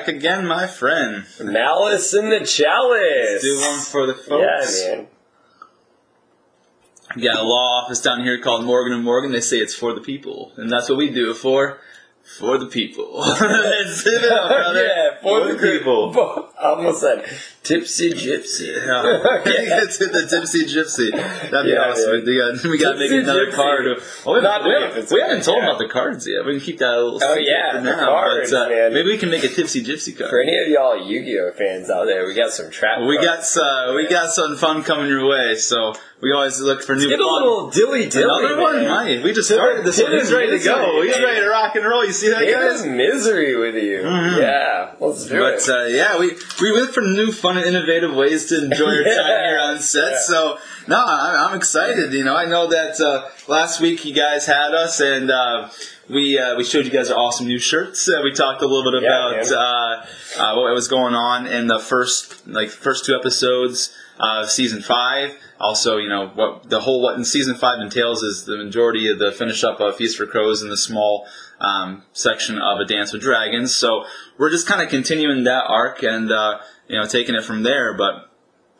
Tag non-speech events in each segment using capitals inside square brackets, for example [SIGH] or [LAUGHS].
Back again, my friend. Malice in the chalice. Do one for the folks. Yeah, man. We got a law office down here called Morgan and Morgan. They say it's for the people, and that's what we do it for. For the people. [LAUGHS] That's it, brother. [LAUGHS] yeah, for, the, people. people. I [LAUGHS] almost said tipsy gypsy. [LAUGHS] Yeah. [LAUGHS] It's the tipsy gypsy. That'd be Yeah, awesome. man. We got, we got to make another gypsy. card. Oh, we, Not haven't, we, haven't, we haven't told yeah. about the cards yet. We can keep that a little. Oh, secret yeah, for now. cards, but, uh, man. Maybe we can make a tipsy gypsy card. For any of y'all Yu-Gi-Oh fans out there, we got some trap. We got cards. uh, we got something fun coming your way, so we always look for new Get a fun. little dilly dilly. Another one, Mike. We just started this He's his ready to go. He's ready to rock and roll. You see that, guys? his misery with you. Yeah, let's do But it. uh, yeah, we we look for new, fun, and innovative ways to enjoy our Yeah. time here on [LAUGHS] set. Yeah. So no, I'm, I'm excited. You know, I know that uh, last week you guys had us, and uh, we uh, we showed you guys our awesome new shirts. Uh, we talked a little bit Yeah, about uh, uh, what was going on in the first like first two episodes of season five. Also, you know what the whole what in season five entails is the majority of the finish up of Feast for Crows and the small um, section of A Dance with Dragons. So we're just kind of continuing that arc and uh, you know taking it from there. But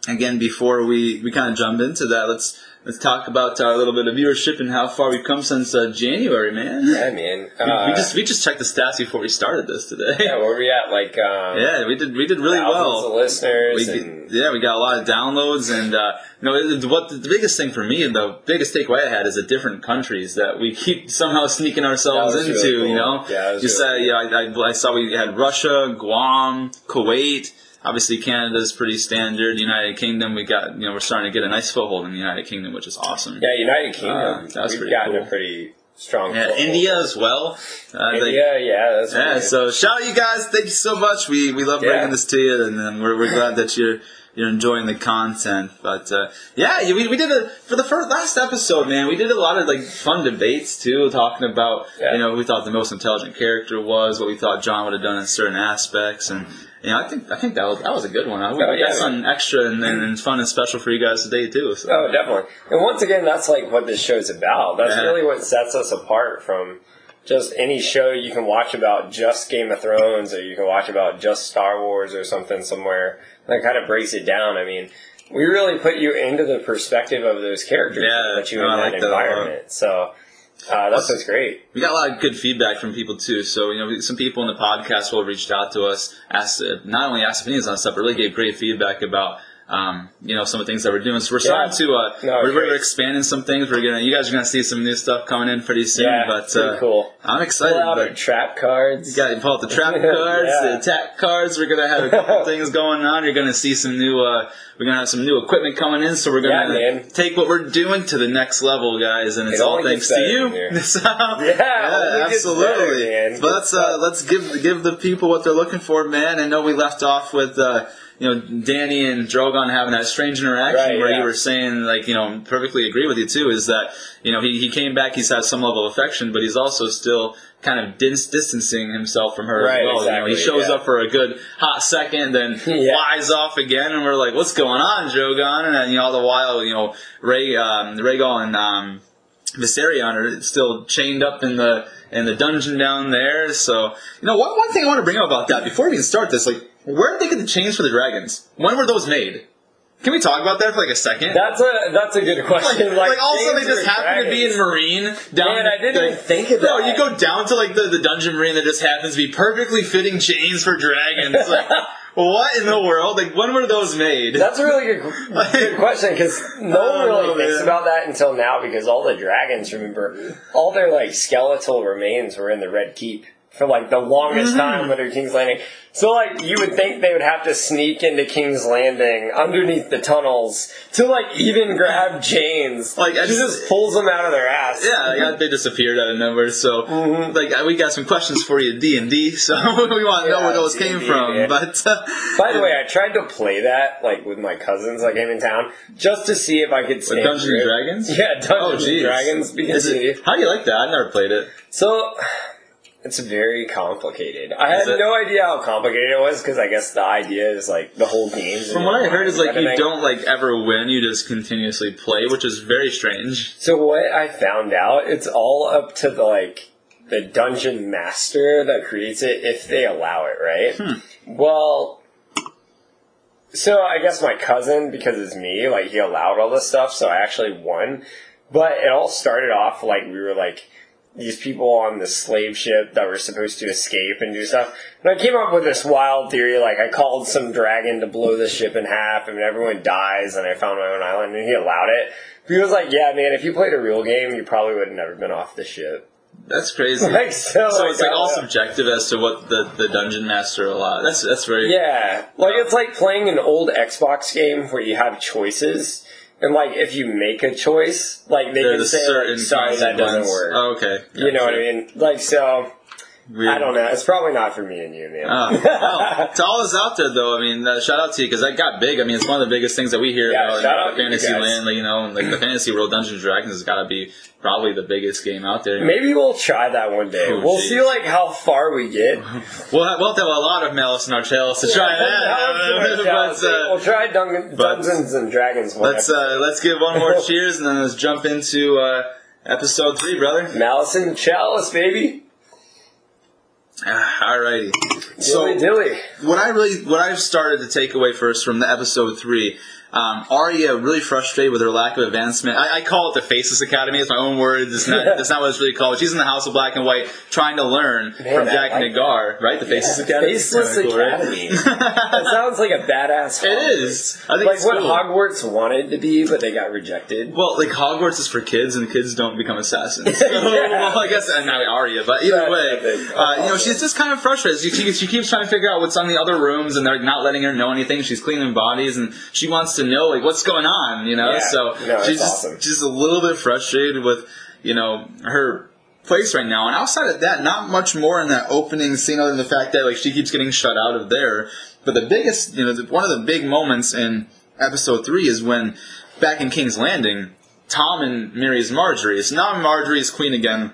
again, before we, we kind of jump into that, let's let's talk about a little bit of viewership and how far we've come since uh, January, man. yeah, man. We, Uh, we just we just checked the stats before we started this today. yeah, where we at? Like, um, Yeah, we did we did really well. of listeners. We and, yeah, we got a lot of downloads, and uh, you know what the biggest thing for me, and the biggest takeaway I had is the different countries that we keep somehow sneaking ourselves into. really cool. You know, Yeah, that was you really said yeah, I, I, I saw we had Russia, Guam, Kuwait. Obviously, Canada's pretty standard. United Kingdom, we got you know we're starting to get a nice foothold in the United Kingdom, which is awesome. yeah, United Kingdom. Uh, that's We've pretty gotten cool. a pretty strong. Yeah, foothold. India as well. Uh, they- yeah, that's yeah, so shout out you guys. Thank you so much. We we love Yeah. bringing this to you, and, and we're, we're glad that you're you're enjoying the content. But uh, yeah, we, we did a for the first last episode, man. We did a lot of like fun debates too, talking about Yeah. you know who we thought the most intelligent character was, what we thought Jon would have done in certain aspects, and you know I think I think that was that was a good one. I, we Oh, got yeah, something extra and, and, and fun and special for you guys today too. So. Oh, definitely. And once again, that's like what this show's about. That's Yeah. really what sets us apart from just any show you can watch about just Game of Thrones or you can watch about just Star Wars or something somewhere that kind of breaks it down. I mean, we really put you into the perspective of those characters Yeah, that you no, in that like that a lot. environment. So uh, that's what's great. We got a lot of good feedback from people too. So you know, some people in the podcast will reached out to us, asked uh, not only asked opinions on stuff, but really gave great feedback about um, you know some of the things that we're doing. So we're starting to uh, No, we're, we're expanding some things. We're gonna you guys are gonna see some new stuff coming in pretty soon. Yeah, but pretty uh, cool. I'm excited. Pull out But trap cards. you got pull out the [LAUGHS] trap cards, Yeah. the attack cards. We're gonna have a couple [LAUGHS] things going on. You're gonna see some new. Uh, we're gonna have some new equipment coming in. So we're gonna Yeah, take what we're doing to the next level, guys. And it's It all thanks to you. [LAUGHS] So, yeah, absolutely. better. But let's uh, let's give give the people what they're looking for, man. I know we left off with uh, you know Danny and Drogon having that strange interaction Right, where yeah. you were saying like you know perfectly agree with you too. Is that you know he he came back, he's had some level of affection, but he's also still kind of dis- distancing himself from her Right, as well. you know, he shows yeah. up for a good hot second, then [LAUGHS] Yeah. flies off again, and we're like, what's going on, Drogon? And then you know all the while you know Ray um, Rhaegal and um, Viserion are still chained up in the in the dungeon down there. So you know, one one thing I want to bring up about that before we even start this, like, where did they get the chains for the dragons? When were those made? Can we talk about that for like a second? That's a that's a good question. like, question. like, also they just happen to be in. Meereen down. Man, I didn't like, even think of that. No, you go down to like the, the dungeon Meereen that just happens to be perfectly fitting chains for dragons. [LAUGHS] Like, what in the world? Like, when were those made? That's a really good, [LAUGHS] good question because no oh, one really know, thinks man. about that until now because all the dragons, remember, all their like skeletal remains were in the Red Keep for like the longest Mm-hmm. time under King's Landing. So like you would think they would have to sneak into King's Landing underneath the tunnels to like even grab chains. Like, I she just- just pulls them out of their ass. Yeah, yeah, they disappeared out of nowhere. So, Mm-hmm. like, we got some questions for you, D and D. So [LAUGHS] we want to know where those came D&D, from. man. But uh, By the way, I tried to play that like with my cousins that came in town just to see if I could with Dungeons and. Dragons. Yeah, Dungeons Oh, and. Dragons. Because it, how do you like that? I've never played it. So it's very complicated. I Is had it? no idea how complicated it was because I guess the idea is like the whole game. From what I heard, is like you don't like ever win; you just continuously play, which is very strange. So what I found out, it's all up to the like the dungeon master that creates it if they allow it, right? Hmm. Well, so I guess my cousin, because it's me, like he allowed all this stuff, so I actually won. But it all started off like we were like these people on the slave ship that were supposed to escape and do stuff. And I came up with this wild theory, like I called some dragon to blow the ship in half and everyone dies and I found my own island and he allowed it. But he was like, yeah man, if you played a real game, you probably would have never been off the ship. That's crazy. [LAUGHS] Like, so, so it's like all subjective as to what the, the dungeon master allowed. That's that's very Yeah, like it's like playing an old Xbox game where you have choices, and like if you make a choice, like they There's a say, certain like, "Sorry, that doesn't work." Oh, okay, You know what I mean? Like so, Weird. I don't know. It's probably not for me and you, man. Oh, [LAUGHS] well, to all us out there, though, I mean, uh, shout out to you because that got big. I mean, it's one of the biggest things that we hear Yeah, about shout out fantasy land. Like, you know, like the fantasy world, Dungeons and Dragons has got to be probably the biggest game out there. Maybe we'll try that one day. Oh, we'll geez. see like how far we get. [LAUGHS] We'll have, we'll have a lot of malice in our tails to try that. [LAUGHS] but, uh, we'll try Dun- Dungeons and Dragons. One let's uh, let's give one more cheers and then let's jump into uh, episode three, brother. Malice and Chalice, baby. Ah, Alrighty. Dilly dilly. what I really, what I've started to take away first from the episode three, um, Arya really frustrated with her lack of advancement. I, I call it the Faceless Academy. It's my own words. It's not, [LAUGHS] that's not what it's really called. She's in the House of Black and White trying to learn Man, from Jack like Nagar, right? The Faceless Academy. Faceless cool, right? Academy. [LAUGHS] that sounds like a badass. It is. I think like what cool. Hogwarts wanted to be, but they got rejected. Well, like Hogwarts is for kids, and kids don't become assassins. [LAUGHS] So, well, I guess uh, not Arya, but either That's way, uh, you know, she's just kind of frustrated. She, she, she keeps trying to figure out what's on the other rooms, and they're not letting her know anything. She's cleaning bodies, and she wants to know like what's going on. You know, Yeah. so No, she's just awesome. just a little bit frustrated with you know her place right now. And outside of that, not much more in that opening scene other than the fact that like she keeps getting shut out of there. But the biggest, you know, the, one of the big moments in episode three is when back in King's Landing, Tommen marries Margaery. So now Margaery's queen again.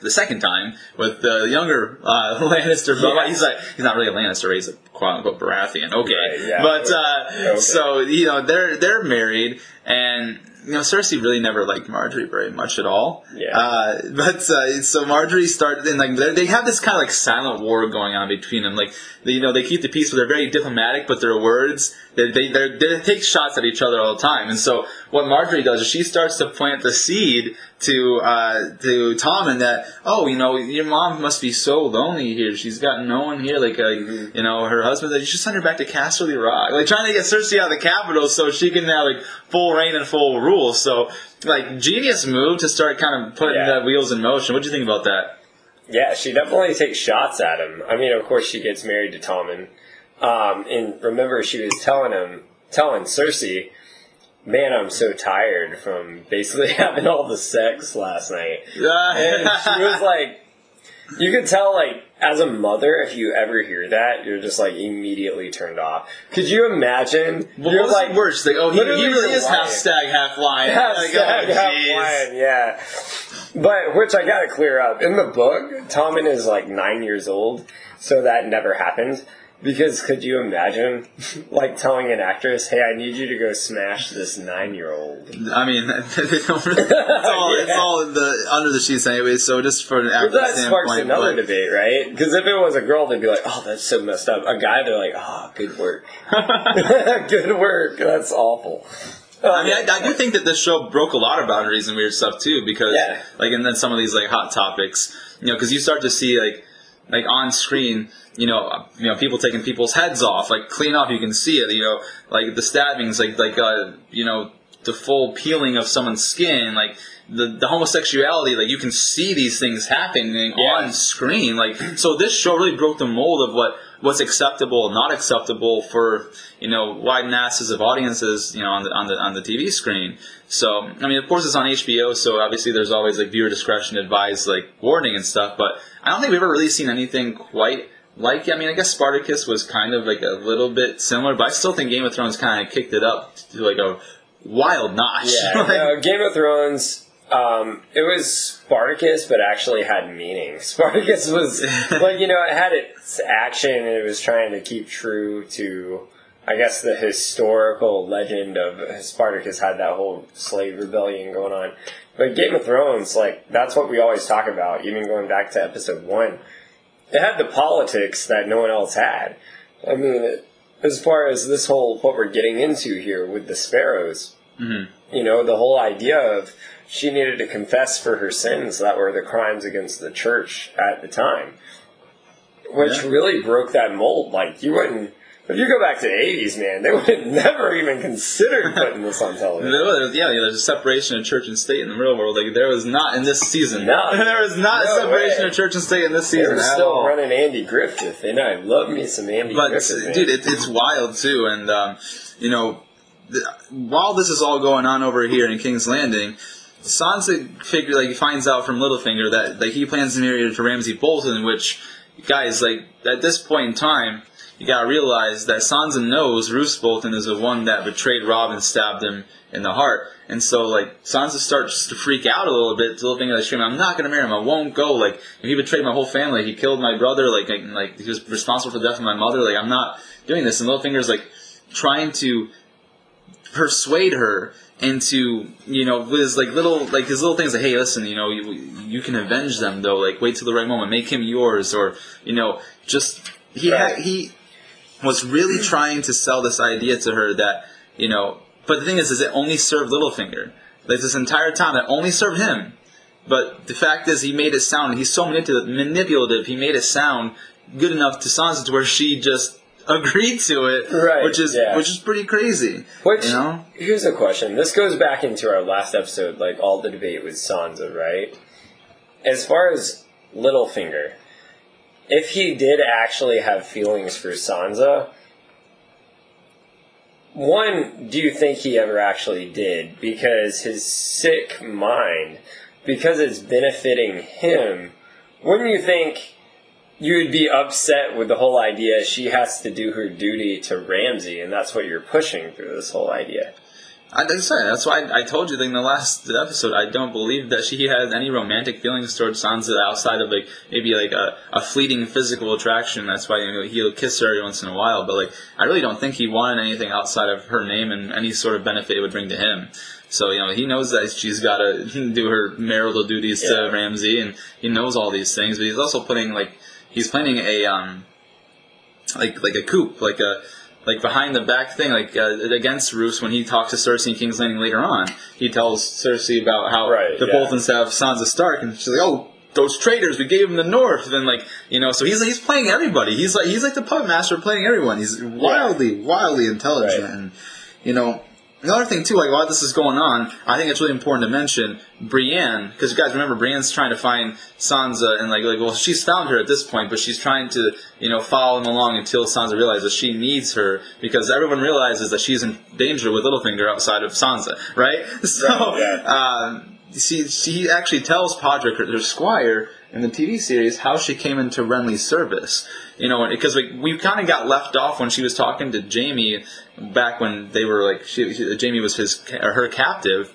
The second time with the younger uh, [LAUGHS] Lannister, Yeah. he's like he's not really a Lannister, he's a quote unquote Baratheon. Okay, Right, yeah. but uh, Okay. so you know they're they're married, and you know Cersei really never liked Margaery very much at all. Yeah. Uh, [LAUGHS] but uh, so Margaery started, and like they're- have this kind of like silent war going on between them. Like they, you know they keep the peace, but they're very diplomatic. But their words they they they take shots at each other all the time. And so what Margaery does is she starts to plant the seed to uh, to Tommen that oh you know your mom must be so lonely here. She's got no one here. Like uh, Mm-hmm. you know her husband. You should send her back to Casterly Rock. Like trying to get Cersei out of the capital so she can have like full reign and full rule. So like genius move to start kind of putting Yeah. the wheels in motion. What do you think about that? Yeah, she definitely takes shots at him. I mean, of course, she gets married to Tommen. Um, and remember, she was telling him, telling Cersei, man, I'm so tired from basically [LAUGHS] having all the sex last night. And she was [LAUGHS] like, you could tell, like, as a mother, if you ever hear that, you're just like immediately turned off. Could you imagine? Well, you're like, the worst? Like, oh, he, he really is half stag, half lion. Half Like, stag, oh, half lion, yeah. But which I gotta clear up. In the book, Tommen is like nine years old, so that never happened. Because could you imagine, like telling an actress, "Hey, I need you to go smash this nine-year-old"? I mean, [LAUGHS] they don't really, it's all it's [LAUGHS] all in the under the sheets anyway. So just for an But acting that sparks another but- debate, right? Because if it was a girl, they'd be like, "Oh, that's so messed up." A guy, they're like, "Oh, good work, [LAUGHS] good work." That's awful. I mean, I, I do think that this show broke a lot of boundaries and weird stuff too, because Yeah. like, and then some of these like hot topics, you know, because you start to see like, like on screen, you know, you know, people taking people's heads off, like clean off, you can see it, you know, like the stabbings, like like uh, you know, the full peeling of someone's skin, like. The, the homosexuality, like you can see these things happening Yeah. on screen, like so. This show really broke the mold of what what's acceptable and not acceptable for you know wide masses of audiences you know on the on the on the TV screen. So I mean, of course, it's on HBO, so obviously there's always like viewer discretion advised, like warning and stuff. But I don't think we've ever really seen anything quite like. I mean, I guess Spartacus was kind of like a little bit similar, but I still think Game of Thrones kind of kicked it up to like a wild notch. Yeah, Like, [LAUGHS] no, Game of Thrones. Um, it was Spartacus, but actually had meaning. [LAUGHS] Spartacus was like you know it had its action and it was trying to keep true to, I guess, the historical legend of Spartacus had that whole slave rebellion going on. But Game of Thrones, like that's what we always talk about, even going back to episode one. It had the politics that no one else had. I mean, as far as this whole what we're getting into here with the sparrows, Mm-hmm. you know, the whole idea of she needed to confess for her sins that were the crimes against the church at the time, which Yeah. really broke that mold. Like you wouldn't. If you go back to the 80s, man, they [LAUGHS] would have never even considered putting this on [LAUGHS] television. There was- yeah, there's a separation of church and state in the real world. Like there was not in this season. No. [LAUGHS] there was not No a separation way. of church and state in this season at still all. running Andy Griffith, and I love me some Andy but Griffith. dude, it, it's wild too. And um, you know, th- while this is all going on over here in King's Landing, Sansa figure like finds out from Littlefinger that like he plans to marry her to Ramsay Bolton. Which, guys, like at this point in time, you gotta realize that Sansa knows Roose Bolton is the one that betrayed Robb and stabbed him in the heart. And so, like, Sansa starts to freak out a little bit. to Littlefinger is screaming, "I'm not gonna marry him. I won't go. Like, if he betrayed my whole family. He killed my brother. Like, like, like he was responsible for the death of my mother. Like, I'm not doing this." And Littlefinger's like trying to persuade her into you know with his like little like his little things like hey listen you know you, you can avenge them though. Like wait till the right moment. Make him yours. Or you know just he Right. had he was really hmm. trying to sell this idea to her that you know but the thing is is it only served Littlefinger? Like this entire time it only served him. But the fact is he made it sound he's so manipulative manipulative he made it sound good enough to Sansa to where she just agreed to it Right, which is yeah. which is pretty crazy Which you know here's a question. This goes back into our last episode, like all the debate with Sansa, right? As far as Littlefinger, if he did actually have feelings for Sansa, one, do you think he ever actually did? Because his sick mind, because it's benefiting him, wouldn't you think you would be upset with the whole idea she has to do her duty to Ramsay, and that's what you're pushing through this whole idea? I, I said, that's why I, I told you in the last episode. I don't believe that she has any romantic feelings towards Sansa outside of like maybe like a, a fleeting physical attraction. That's why you know, he'll kiss her every once in a while. But like, I really don't think he wanted anything outside of her name and any sort of benefit it would bring to him. So you know, he knows that she's got to [LAUGHS] do her marital duties Yeah. to Ramsay, and he knows all these things. But he's also putting like he's planning a um like like a coup, like a like behind the back thing, like uh, against Roose when he talks to Cersei in King's Landing later on. He tells Cersei about how Right, the yeah. Boltons have Sansa Stark, and she's like, "Oh, those traitors! We gave them the North." And like you know, so he's he's playing everybody. He's like he's like the puppet master playing everyone. He's wildly wildly intelligent, Right. and you know. Another thing too, like while this is going on, I think it's really important to mention Brienne, because you guys remember Brienne's trying to find Sansa, and like, like, well, she's found her at this point, but she's trying to, you know, follow him along until Sansa realizes she needs her, because everyone realizes that she's in danger with Littlefinger outside of Sansa, right? [LAUGHS] So, Right, yeah. um, see, she actually tells Podrick, her, her squire, in the TV series, how she came into Renly's service. You know, because we, we kind of got left off when she was talking to Jaime back when they were like, she, she- Jaime was his or her captive.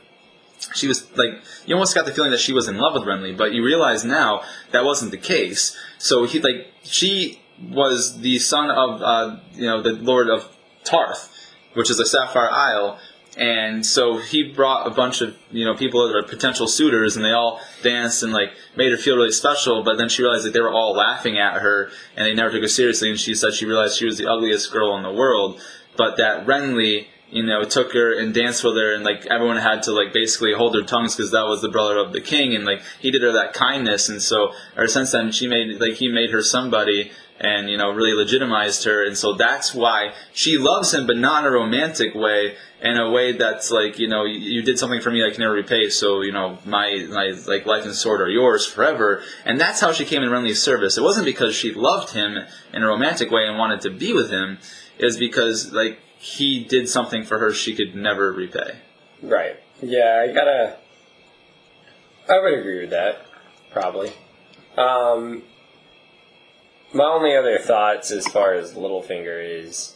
She was like, you almost got the feeling that she was in love with Renly, but you realize now that wasn't the case. So he like she was the son of uh, you know the Lord of Tarth, which is a Sapphire Isle, and so he brought a bunch of you know people that are potential suitors, and they all danced and like made her feel really special. But then she realized that they were all laughing at her, and they never took her seriously. And she said she realized she was the ugliest girl in the world, but that Renly you know, took her and danced with her, and like everyone had to like basically hold their tongues because that was the brother of the king, and like he did her that kindness, and so ever since then she made like he made her somebody, and you know really legitimized her, and so that's why she loves him, but not in a romantic way, in a way that's like you know you, you did something for me I can never repay, so you know my my like life and sword are yours forever, and that's how she came in Renly's service. It wasn't because she loved him in a romantic way and wanted to be with him, is because like he did something for her she could never repay. Right. Yeah, I gotta. I would agree with that, probably. Um, my only other thoughts as far as Littlefinger is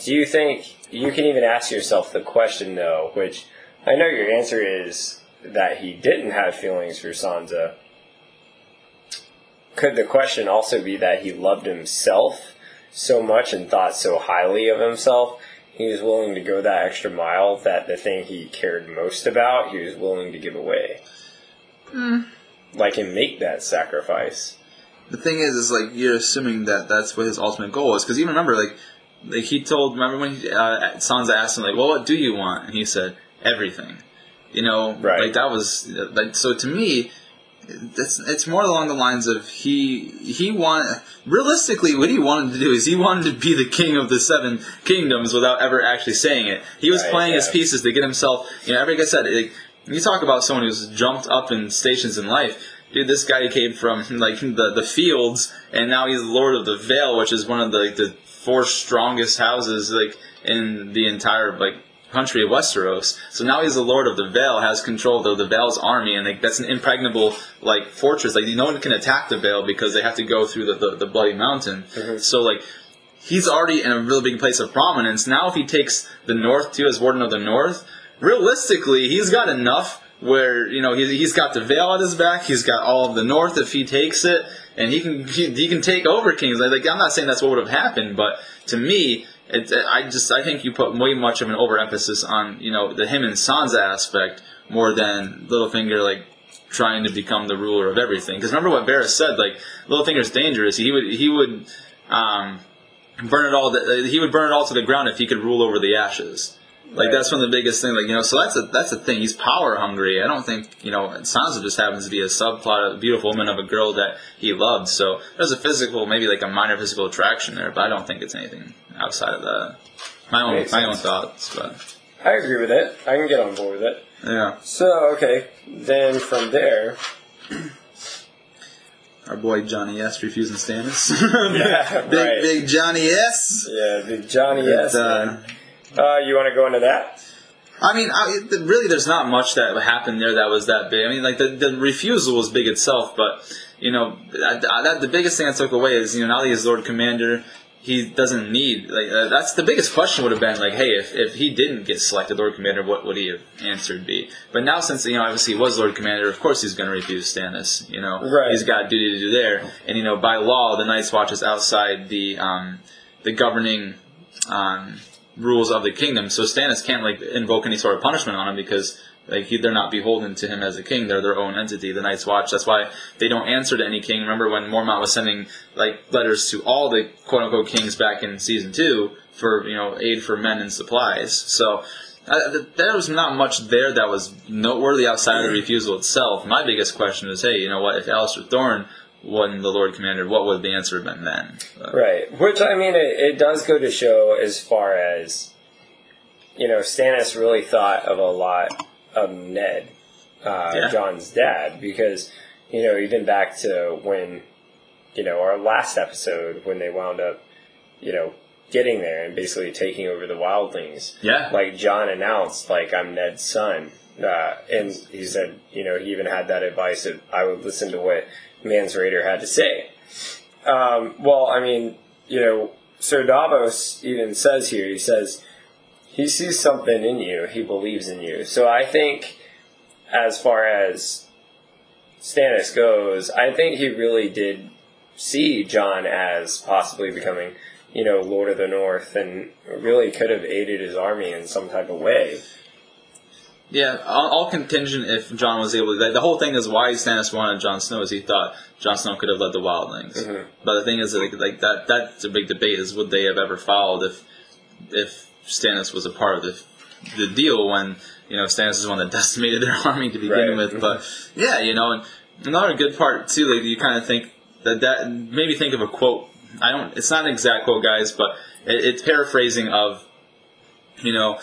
do you think you can even ask yourself the question, though, which I know your answer is that he didn't have feelings for Sansa. Could the question also be that he loved himself so much and thought so highly of himself, he was willing to go that extra mile that the thing he cared most about, he was willing to give away. Like, and make that sacrifice. the thing is, is like you're assuming that that's what his ultimate goal is. Because even remember, like, like he told, remember when he, uh, Sansa asked him, like, well, what do you want? And he said, everything. You know, Right. like that was like so to me. It's, it's more along the lines of he he want realistically what he wanted to do is he wanted to be the king of the seven kingdoms without ever actually saying it. He was Right, playing his pieces to get himself. You know, like I said, like, you talk about someone who's jumped up in stations in life. Dude, this guy came from [LAUGHS] like the the fields, and now he's Lord of the Vale, which is one of the like, the four strongest houses like in the entire like country of Westeros. So now he's the Lord of the Vale, has control of the Vale's army, and like that's an impregnable like fortress. Like no one can attack the Vale because they have to go through the the, the Bloody Mountain. Mm-hmm. So like he's already in a really big place of prominence. Now, if he takes the North too as Warden of the North, realistically, he's got enough where you know he, he's got the Vale at his back. He's got all of the North if he takes it, and he can he, he can take over Kings. Like I'm not saying that's what would have happened, but to me. I just I think you put way much of an overemphasis on you know the him and Sansa aspect more than Littlefinger like trying to become the ruler of everything. Because remember what Varys said, like Littlefinger's dangerous. He would he would um, burn it all. He would burn it all to the ground if he could rule over the ashes. Like Right. that's one of the biggest things. Like you know, so that's a that's a thing. He's power hungry. I don't think you know. Sansa just happens to be a subplot, of a beautiful woman of a girl that he loved. So there's a physical, maybe like a minor physical attraction there, but I don't think it's anything outside of that. My own Makes my own thoughts, but I agree with it. I can get on board with it. yeah. So, okay, then from there, [CLEARS THROAT] Our boy Johnny S refusing Stannis. [LAUGHS] Yeah, big right. big Johnny S. yeah, big Johnny S. Uh. Uh, you want to go into that? I mean, I, really, there's not much that happened there that was that big. I mean, like the, the refusal was big itself, but you know, that, that, the biggest thing I took away is you know now that he's Lord Commander, he doesn't need like uh, that's the biggest question would have been like, hey, if, if he didn't get selected Lord Commander, what would he have answered be? But now since you know obviously he was Lord Commander, of course he's going to refuse Stannis. You know, Right. he's got a duty to do there, and you know by law the Night's Watch is outside the um, the governing um, rules of the kingdom. So Stannis can't like invoke any sort of punishment on him because like he, they're not beholden to him as a king. They're their own entity, the Night's Watch. That's why they don't answer to any king. Remember when Mormont was sending like letters to all the quote unquote kings back in season two for you know aid for men and supplies. So. Uh, there was not much there that was noteworthy outside of the refusal itself. My biggest question is, hey, you know what? If Alliser Thorne wasn't the Lord commanded, what would the answer have been then? Uh, Right. Which, I mean, it, it does go to show as far as, you know, Stannis really thought of a lot of Ned, uh, Yeah. Jon's dad, because, you know, even back to when, you know, our last episode, when they wound up, you know, getting there and basically taking over the wildlings. Yeah. Like Jon announced, like, I'm Ned's son. Uh, and he said, you know, he even had that advice that I would listen to what Mance Rayder had to say. Um, well, I mean, you know, Sir Davos even says here, he says, he sees something in you, he believes in you. So I think, as far as Stannis goes, I think he really did see Jon as possibly becoming, you know, Lord of the North and really could have aided his army in some type of way. Yeah, all, all contingent if Jon was able to. Like, the whole thing is why Stannis wanted Jon Snow is he thought Jon Snow could have led the Wildlings. Mhm. But the thing is, like, like that that's a big debate is would they have ever followed if if Stannis was a part of the the deal when you know Stannis is the one that [LAUGHS] decimated their army to begin Right. with. But yeah, you know, and another good part too, like you kind of think that that maybe think of a quote. I don't. It's not an exact quote, guys, but it, it's paraphrasing of you know,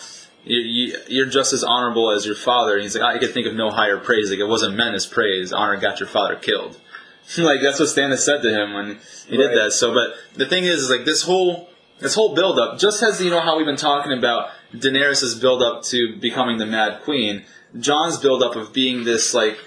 you're just as honorable as your father. And he's like, I could think of no higher praise. Like, it wasn't meant as praise. Honor got your father killed. [LAUGHS] like, that's what Stannis said to him when he Right. did that. So, but the thing is, is like, this whole, this whole build up, just as, you know, how we've been talking about Daenerys' build up to becoming the Mad Queen, Jon's build up of being this, like,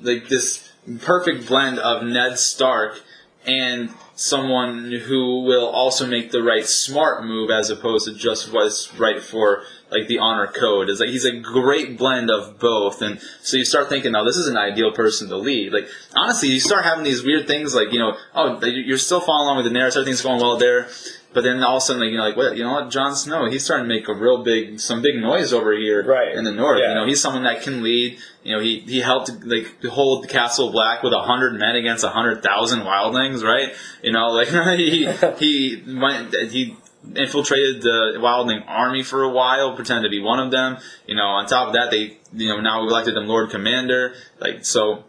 like, this perfect blend of Ned Stark and someone who will also make the right smart move as opposed to just what's right for like the honor code is like he's a great blend of both and so you start thinking now this is an ideal person to lead like honestly you start having these weird things like you know oh you're still following along with Daenerys everything's going well there But then all of a sudden, like you know, like what you know what, Jon Snow, he's starting to make a real big, some big noise over here Right. in the north. Yeah. You know, he's someone that can lead. You know, he he helped like hold the Castle Black with a hundred men against a hundred thousand wildlings, right? You know, like [LAUGHS] he he went he infiltrated the wildling army for a while, pretended to be one of them. You know, on top of that, they you know now elected him Lord Commander. Like so,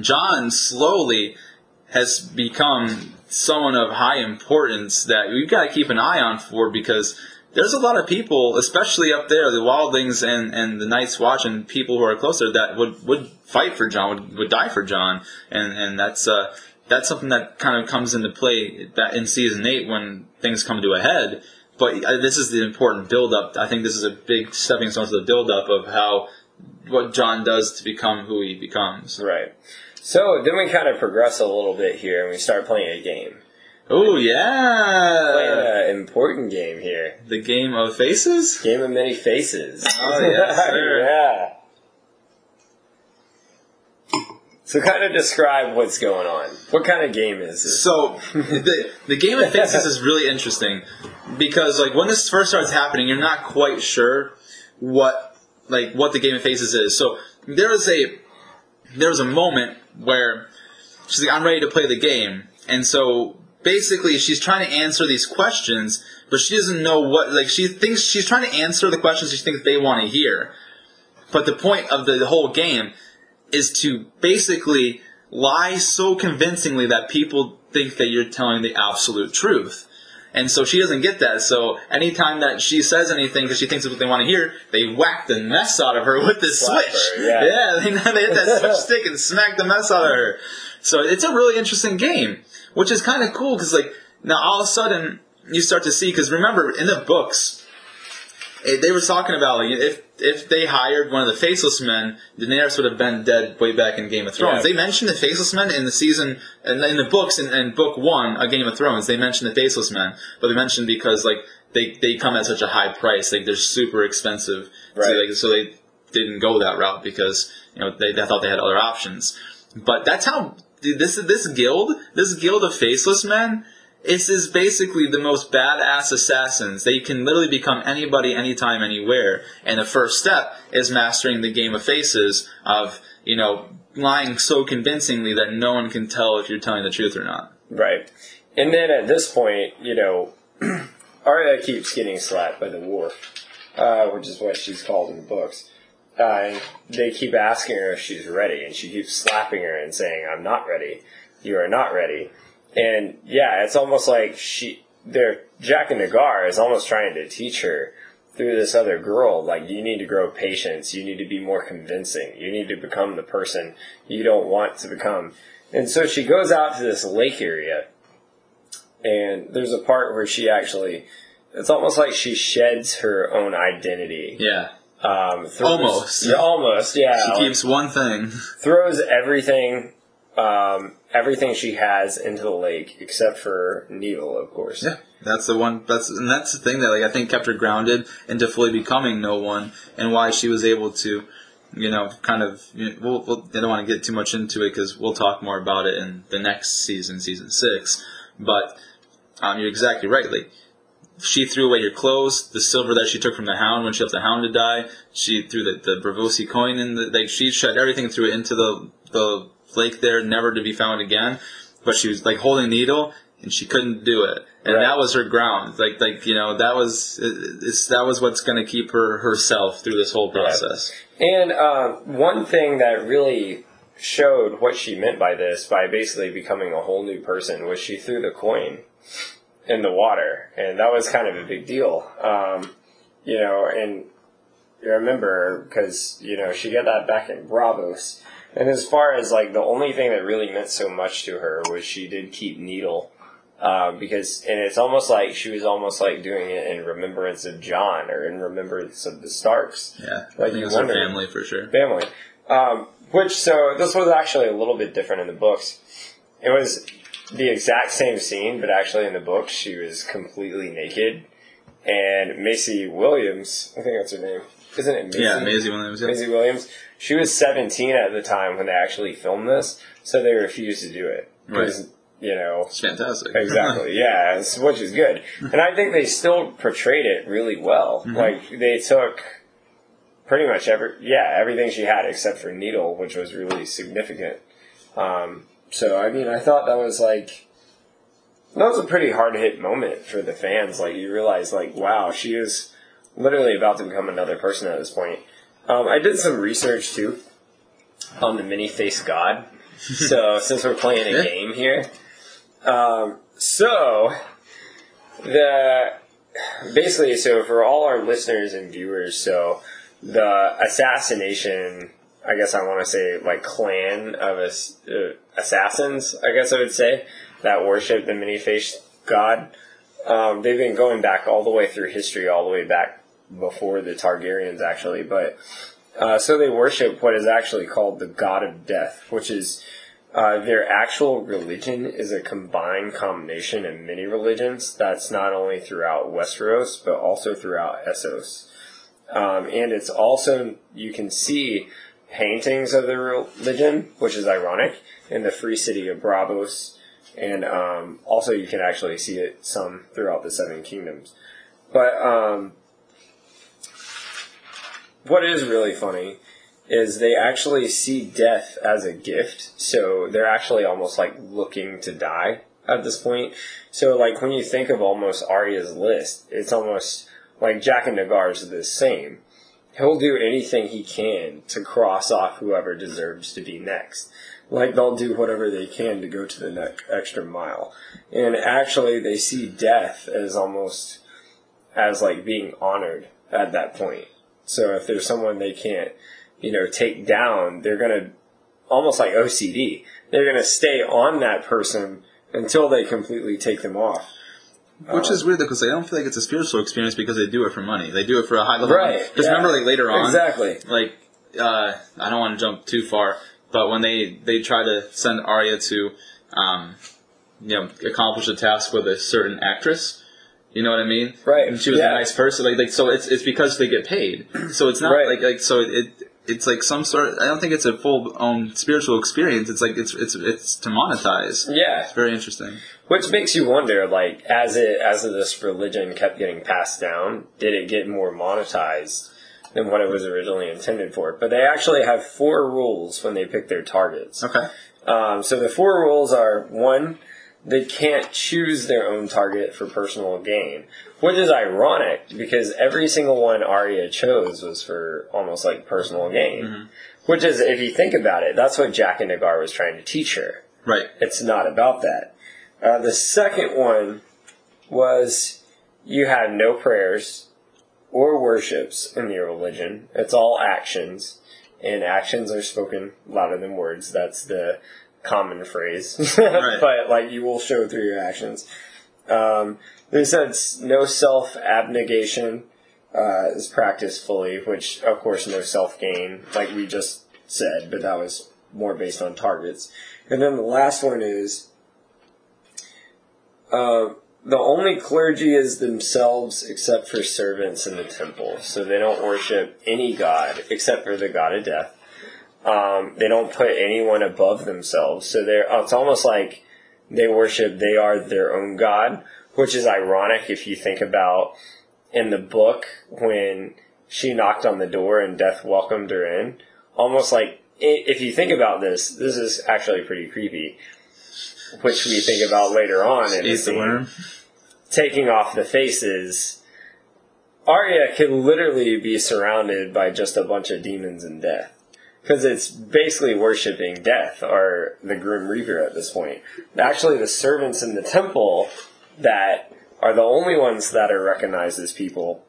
Jon slowly has become someone of high importance that we've got to keep an eye on for because there's a lot of people, especially up there, the Wildlings and, and the Night's Watch and people who are closer that would, would fight for Jon, would, would die for Jon. And, and that's, uh, that's something that kind of comes into play that in season eight when things come to a head. But uh, this is the important build up. I think this is a big stepping stone to the build up of how what Jon does to become who he becomes. Right. So then we kind of progress a little bit here and we start playing a game. Oh yeah, Playing an important game here. the game of faces. Game of many faces. [LAUGHS] Oh, yes, [LAUGHS] yeah. So kind of describe what's going on. What kind of game is this? So the the game of faces is really interesting because like when this first starts happening, you're not quite sure what like what the game of faces is. So there was a there was a moment where she's like, "I'm ready to play the game," and so basically she's trying to answer these questions, but she doesn't know what like she thinks she's trying to answer the questions she thinks they want to hear. But the point of the, the whole game is to basically lie so convincingly that people think that you're telling the absolute truth. And so she doesn't get that. So anytime that she says anything because she thinks it's what they want to hear, they whack the mess out of her with Slap switch. her, yeah. [LAUGHS] they, they hit that switch stick and smack the mess out of her. So it's a really interesting game, which is kind of cool because like now all of a sudden you start to see because remember in the books they were talking about like if if they hired one of the faceless men, Daenerys would have been dead way back in Game of Thrones. Yeah. They mentioned the faceless men in the season and in the books in, in book one of Game of Thrones. They mentioned the faceless men, but they mentioned because like they they come at such a high price, like they're super expensive. So, Right. like, so they didn't go that route because you know they, they thought they had other options. But that's how dude, this this guild, this guild of faceless men, this is basically the most badass assassins. They can literally become anybody, anytime, anywhere. And the first step is mastering the game of faces of you know lying so convincingly that no one can tell if you're telling the truth or not. Right. And then at this point, you know, [CLEARS THROAT] Arya keeps getting slapped by the wolf, uh, which is what she's called in the books. Uh, they keep asking her if she's ready, and she keeps slapping her and saying, "I'm not ready. You are not ready." And yeah, it's almost like she, they're Jaqen H'ghar is almost trying to teach her through this other girl, like you need to grow patience, you need to be more convincing, you need to become the person you don't want to become. And so she goes out to this lake area, and there's a part where she actually, it's almost like she sheds her own identity. Yeah, Um, throws- Almost. Yeah, almost, yeah. she keeps one thing. throws everything, um, everything she has into the lake except for Needle, of course. Yeah, that's the one. That's and that's the thing that like I think kept her grounded into fully becoming no one, and why she was able to, you know, kind of. You know, we'll, we'll, I don't want to get too much into it because we'll talk more about it in the next season, season six. But um, you're exactly right. Like she threw away her clothes, the silver that she took from the hound when she left the hound to die. She threw the the Braavosi coin in the like she shed everything threw it into the the lake there, never to be found again. But she was like holding needle and she couldn't do it, and Right. that was her ground. Like like you know that was that was what's going to keep her herself through this whole process. And um, one thing that really showed what she meant by this, by basically becoming a whole new person, was she threw the coin in the water, and that was kind of a big deal. Um, you know, and you remember because you know she got that back in Braavos. And as far as like the only thing that really meant so much to her was she did keep Needle. Um, because and it's almost like she was almost like doing it in remembrance of Jon or in remembrance of the Starks Yeah, I Like, think you it was her wonder- family for sure. family. Um, which so this was actually a little bit different in the books. It was the exact same scene, but actually in the books she was completely naked, and Maisie Williams, I think that's her name, isn't it? Macy? Yeah, Maisie Williams. Yeah. Maisie Williams. She was 17 at the time when they actually filmed this, so they refused to do it because you know, It's fantastic. Exactly. [LAUGHS] Yeah, which is good, [LAUGHS] and I think they still portrayed it really well. Like they took pretty much every yeah everything she had except for Needle, which was really significant. Um, so I mean, I thought that was like that was a pretty hard hit moment for the fans. Like you realize, like wow, she is literally about to become another person at this point. Um, I did some research too on the many faced god. so [LAUGHS] since we're playing a game here, um, so the basically so for all our listeners and viewers, so the assassination, I guess I want to say like clan of ass- uh, assassins, I guess I would say that worship the many faced god. Um, they've been going back all the way through history, all the way back before the Targaryens, actually. But uh, so they worship what is actually called the god of death, which is uh, their actual religion is a combined combination of many religions that's not only throughout Westeros but also throughout Essos. Um, and it's also you can see paintings of the religion, which is ironic, in the free city of Braavos, and um, also you can actually see it some throughout the Seven Kingdoms. But um, what is really funny is they actually see death as a gift, so they're actually almost like looking to die at this point. So like when you think of almost Arya's list, it's almost like Jaqen H'ghar's the same. He'll do anything he can to cross off whoever deserves to be next. Like they'll do whatever they can to go to the next extra mile. And actually they see death as almost as like being honored at that point. So if there's someone they can't, you know, take down, they're gonna almost like OCD. They're gonna stay on that person until they completely take them off. Which is weird because I don't feel like it's a spiritual experience because they do it for money. They do it for a high level. Right, Just yeah. remember, like later on, Exactly. like uh, I don't want to jump too far, but when they they try to send Arya to, um, you know, accomplish a task with a certain actress. You know what I mean? Right, And she was yeah. a nice person. Like, like so, it's it's because they get paid. So it's not Right. like like so it. It's like some sort. Of, I don't think it's a full own spiritual experience. It's like it's it's it's to monetize. Yeah. It's very interesting. Which makes you wonder, like, as it as this religion kept getting passed down, did it get more monetized than what it was originally intended for? But they actually have four rules when they pick their targets. Okay. Um, so the four rules are one, they can't choose their own target for personal gain, which is ironic because every single one Arya chose was for almost like personal gain. Which is, if you think about it, that's what Jaqen H'ghar was trying to teach her. Right. It's not about that. Uh, the second one was you had no prayers or worships in your religion. It's all actions, and actions are spoken louder than words. That's the common phrase. [LAUGHS] [LAUGHS] Right. but like you will show through your actions. Um, they said no self abnegation uh, is practiced fully, which of course no self gain, like we just said, but that was more based on targets. And then the last one is uh, the only clergy is themselves except for servants in the temple. So they don't worship any god except for the god of death. Um, they don't put anyone above themselves. So they're, it's almost like they worship, they are their own god, which is ironic if you think about in the book when she knocked on the door and death welcomed her in. Almost like, if you think about this, this is actually pretty creepy. Which we think about later on in the the worm. taking off the faces, Arya can literally be surrounded by just a bunch of demons and death. Because it's basically worshipping death, or the Grim Reaper at this point. Actually, the servants in the temple that are the only ones that are recognized as people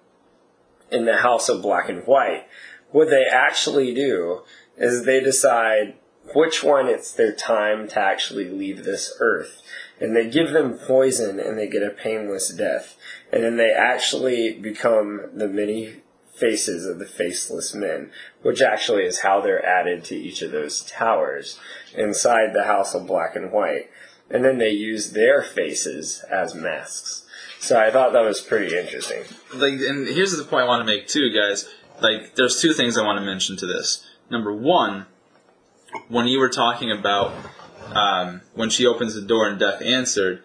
in the House of Black and White, what they actually do is they decide which one it's their time to actually leave this earth. And they give them poison and they get a painless death. And then they actually become the many faces of the faceless men, which actually is how they're added to each of those towers inside the House of Black and White. And then they use their faces as masks. So I thought that was pretty interesting. like and here's the point I want to make too, guys. Like there's two things I want to mention to this. Number one, when you were talking about um, when she opens the door and Death answered,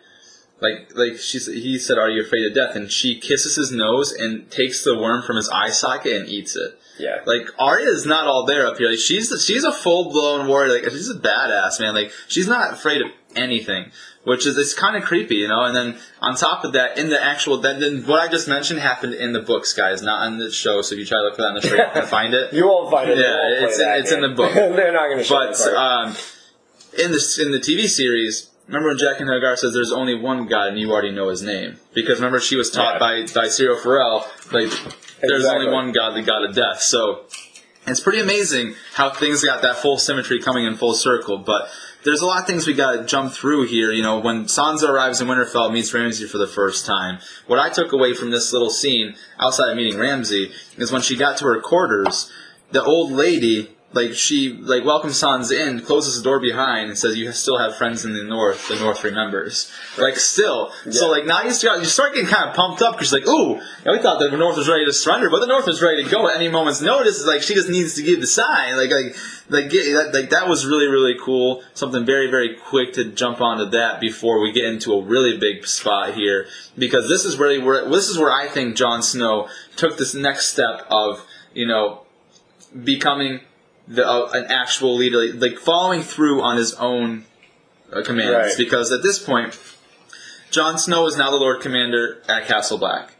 like like she he said, "Are you afraid of death?" And she kisses his nose and takes the worm from his eye socket and eats it. Yeah. Like Arya is not all there up here. Like she's she's a full blown warrior. Like she's a badass man. Like she's not afraid of anything, which is it's kind of creepy, you know. And then on top of that, in the actual then, then what I just mentioned happened in the books, guys, not on the show. So if you try to look for that on the show, you can find it. [LAUGHS] You won't find it. Yeah, They won't play it's in- it's in the book. [LAUGHS] They're not going to show it. But um, in the in the TV series, remember when Jaqen H'ghar says there's only one God and you already know his name because remember she was taught Yeah. by by Syrio Forel like there's Exactly. only one God, the God of death. So it's pretty amazing how things got that full symmetry coming in full circle. But there's a lot of things we got to jump through here. You know, when Sansa arrives in Winterfell, meets Ramsay for the first time. What I took away from this little scene, outside of meeting Ramsay, is when she got to her quarters, the old lady, like she, like welcomes Sansa in, closes the door behind, and says, "You still have friends in the North. The North remembers." Like still, so like now you start, you start getting kind of pumped up because like, ooh, know, we thought that the North was ready to surrender, but the North is ready to go at any moment's notice. Like she just needs to give the sign. Like like like get, that, like that was really really cool. Something very very quick to jump onto that before we get into a really big spot here because this is really where this is where I think Jon Snow took this next step of you know becoming the, uh, an actual leader, like following through on his own uh, commands. Right. Because at this point, Jon Snow is now the Lord Commander at Castle Black.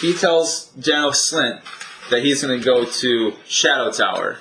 He tells Janos Slynt that he's going to go to Shadow Tower,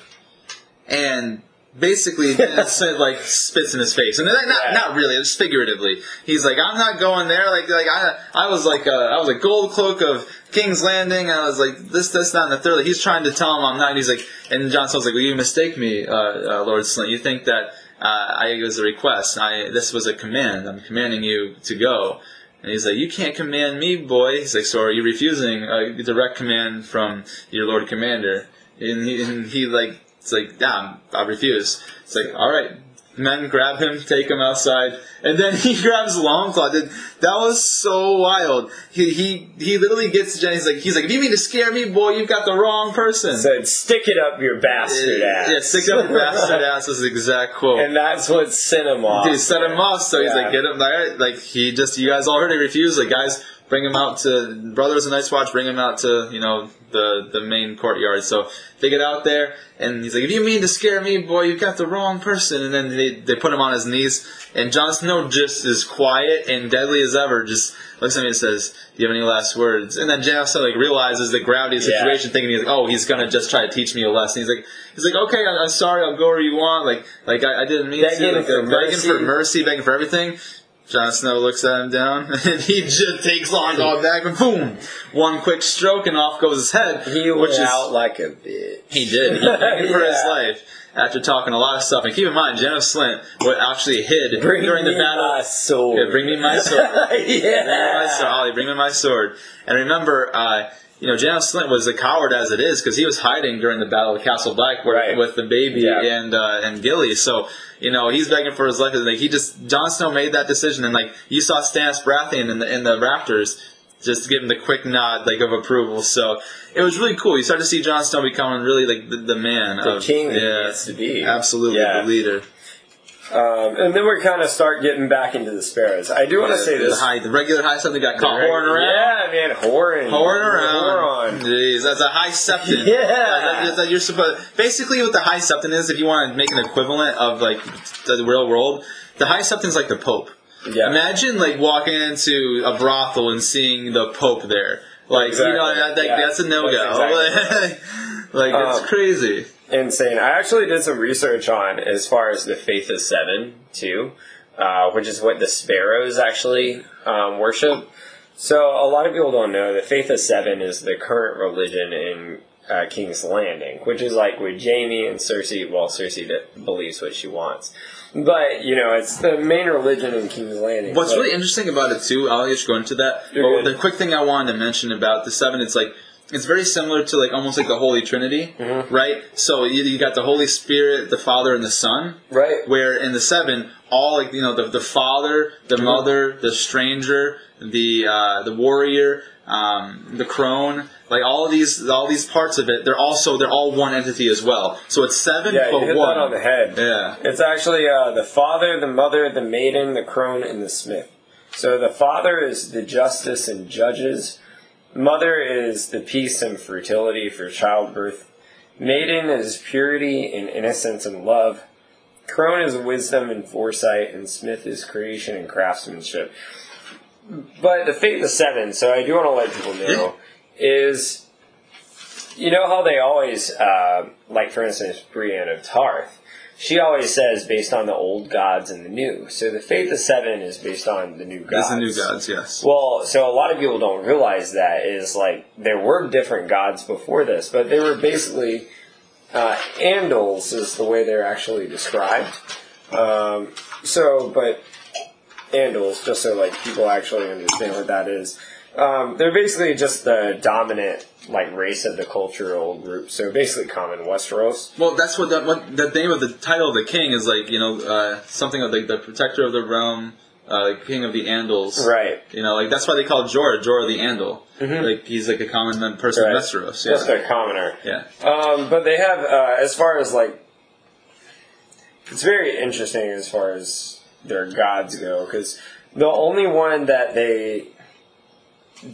and basically [LAUGHS] Slynt like spits in his face, and not not, Yeah. not really, it's figuratively. He's like, I'm not going there. Like like I I was like a, I was a gold cloak of King's Landing. I was like this this that and the third. Like, he's trying to tell him I'm not. And he's like, and Jon Snow's like, well, you mistake me, uh, uh, Lord Slynt. You think that uh, I was a request. I this was a command. I'm commanding you to go. And he's like, you can't command me, boy. He's like, so are you refusing a direct command from your Lord Commander? And he, and he like, it's like, yeah, I refuse. It's like, all right. Men grab him, take him outside, and then [LAUGHS] he grabs Longclaw. Dude, That was so wild. He he he literally gets to Jenny. He's like, he's like, if you mean to scare me, boy, you've got the wrong person. said, "Stick it up your bastard ass." Yeah, stick it up your [LAUGHS] bastard ass is the exact quote. and that's what sent him off. Dude, set him off. So he's like, get him there. Like he just, you guys already refused. Like guys, bring him out to Brothers of Night's Watch. Bring him out to you know the the main courtyard. So they get out there, and he's like, if you mean to scare me, boy, you've got the wrong person. And then they they put him on his knees, and Jon Snow just is quiet and deadly as ever. Just looks at me and says, "Do you have any last words?" And then Jon Snow like realizes the gravity of the Yeah. situation, thinking he's like, "Oh, he's gonna just try to teach me a lesson." He's like, "He's like, okay, I'm, I'm sorry. I'll go where you want. Like, like I, I didn't mean Begging to. Like, for begging mercy. for mercy, begging for everything." Jon Snow looks at him down, [LAUGHS] and he just takes Longclaw back, and boom, one quick stroke, and off goes his head. he which went is out like a bitch. he did. He begged [LAUGHS] for his life after talking a lot of stuff. And keep in mind, Janos Slynt what actually hid Bring during the battle. my sword. Yeah, bring me my sword. [LAUGHS] Bring me my yeah. sword. Olly, bring me my sword. And remember, uh, you know, Janos Slynt was a coward as it is because he was hiding during the Battle of Castle Black where, Right. with the baby Yeah. and uh, and Gilly. So you know, he's begging for his life. And, like he just, Jon Snow made that decision, and like you saw Stannis Baratheon in the in the Raptors. Just give him the quick nod, like of approval. So it was really cool. You start to see Jon Snow becoming really like the, the man, The of, king that he yeah, needs to be. absolutely Yeah. the leader. Um, and then we kind of start getting back into the sparrows. I do want to say the, this. high, the regular high something got caught Right? whoring around. Yeah, man, whoring. Whoring around. Whoring. Jeez, that's a high septon. [LAUGHS] Yeah. That- that you're supposed. Basically, what the high septon is, if you want to make an equivalent of like the real world, the high septon is like the Pope. Yeah. Imagine like walking into a brothel and seeing the Pope there. Like you know, Exactly. that, that- Yeah. that's a no go. That's [LAUGHS] like it's Um, crazy. Insane. I actually did some research on as far as the Faith of Seven too, uh, which is what the sparrows actually um, worship. So a lot of people don't know the Faith of Seven is the current religion in uh, King's Landing, which is like with Jaime and Cersei. Well, Cersei believes what she wants, but you know it's the main religion in King's Landing. What's really interesting about it too, I'll just go into that. But good. the quick thing I wanted to mention about the seven, it's like it's very similar to like almost like the Holy Trinity, Mm-hmm. right? So you, you got the Holy Spirit, the Father, and the Son. Right. Where in the seven, all like you know the the Father, the Mm-hmm. Mother, the Stranger, the uh, the Warrior, um, the Crone, like all of these all these parts of it, they're also they're all one entity as well. So it's seven, Yeah, but you hit one. that on the head. Yeah. It's actually uh, the father, the mother, the maiden, the crone, and the smith. So the father is the justice and judges. Mother is the peace and fertility for childbirth. Maiden is purity and innocence and love. Crone is wisdom and foresight, and Smith is creation and craftsmanship. But the fate of the seven, so I do want to let people know, is you know how they always, uh, like for instance, Brienne of Tarth, she always says based on the old gods and the new. So the Faith of Seven is based on the new gods. It's the new gods, yes. Well, so a lot of people don't realize that is like there were different gods before this, but they were basically uh, Andals is the way they're actually described. Um, so, but Andals, just so like people actually understand what that is, um, they're basically just the dominant like race of the cultural group. So basically, common Westeros. Well, that's what the, what the name of the title of the king is like. You know, uh, something of like the protector of the realm, uh, king of the Andals. Right. You know, like that's why they call Jorah Jorah the Andal. Like he's like a common person Right. in Westeros. Just Yeah. a commoner. yeah. Um, but they have, uh, as far as like, it's very interesting as far as their gods go, because the only one that they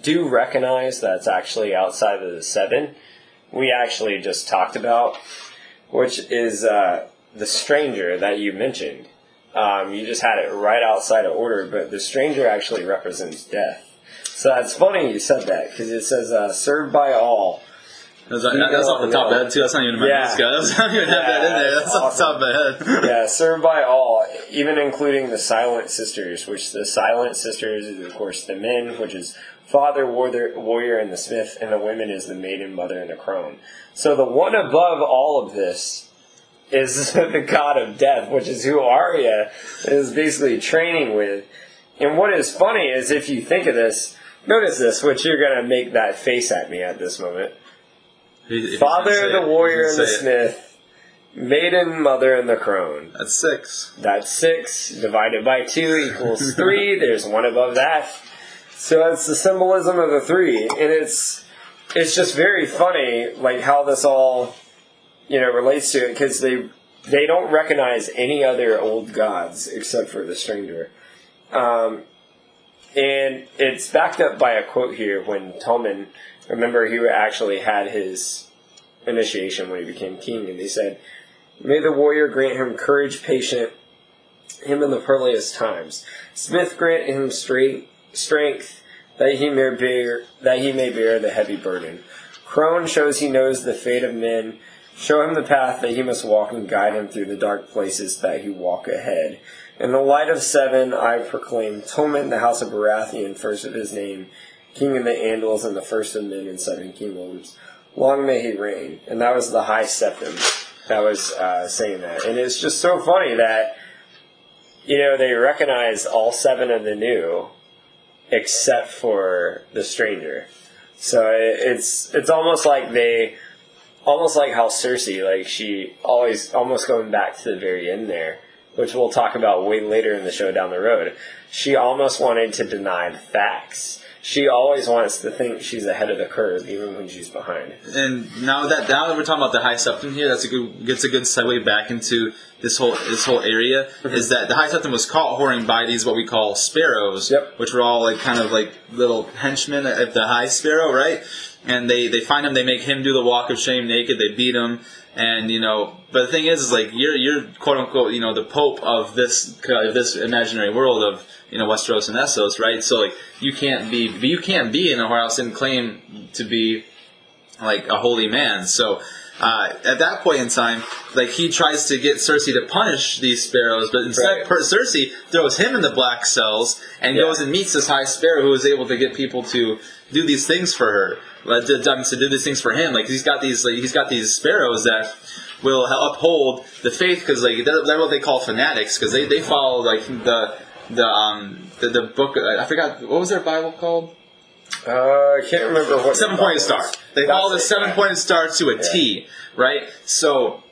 do recognize that's actually outside of the seven, we actually just talked about, which is uh, the stranger that you mentioned. Um, you just had it right outside of order, but the stranger actually represents death. So that's funny you said that because it says uh, "served by all." That's, that's off the top of the head too. That's not even in my Yeah. notes, [LAUGHS] guys. That's not even have that in there. That's off the top of my head. [LAUGHS] yeah, served by all, even including the Silent Sisters, which the Silent Sisters is, of course, the men, which is father, warrior, warrior, and the smith, and the women is the maiden, mother, and the crone. So the one above all of this is [LAUGHS] the god of death, which is who Arya is basically training with. And what is funny is if you think of this, notice this, which you're going to make that face at me at this moment. He- Father, the warrior, and the it. smith, maiden, mother, and the crone. That's six. That's six divided by two equals [LAUGHS] three. There's one above that. So that's the symbolism of the three, and it's it's just very funny, like how this all you know relates to it, because they they don't recognize any other old gods except for the stranger. Um, and it's backed up by a quote here when Tommen, remember, he actually had his initiation when he became king, and they said, May the warrior grant him courage, patient, him in the perilous times. Smith grant him straight strength that he may bear that he may bear the heavy burden. Crone shows he knows the fate of men. Show him the path that he must walk and guide him through the dark places that he walk ahead. In the light of seven, I proclaim Tommen, the house of Baratheon, first of his name, king of the Andals and the first of men in seven kingdoms. Long may he reign. And that was the high septon that was uh, saying that. And it's just so funny that, you know, they recognize all seven of the new except for the stranger. So it, it's it's almost like they, almost like how Cersei, like she always almost going back to the very end there, which we'll talk about way later in the show down the road. She almost wanted to deny the facts. She always wants to think she's ahead of the curve, even when she's behind. And now that now that we're talking about the high septon here, that's a good gets a good segue back into this whole this whole area. Mm-hmm. Is that the high septon was caught whoring by these what we call sparrows, Yep. which were all like kind of like little henchmen of the high sparrow, right? And they they find him, they make him do the walk of shame naked, they beat him, and you know. But the thing is, is like you're you're quote unquote you know the pope of this of this imaginary world of you know Westeros and Essos, right? So like you can't be you can't be in a whorehouse and claim to be like a holy man. So uh, at that point in time, like he tries to get Cersei to punish these sparrows, but instead Right. per- Cersei throws him in the black cells and Yeah. goes and meets this high sparrow who is able to get people to do these things for her, like, to, to do these things for him. Like he's got these, like he's got these sparrows that will uphold the faith because like they're, they're what they call fanatics because they, they follow like the the um the, the book I forgot what was their Bible called Uh, I can't remember what seven pointed star. They follow the seven pointed star to a T, right? So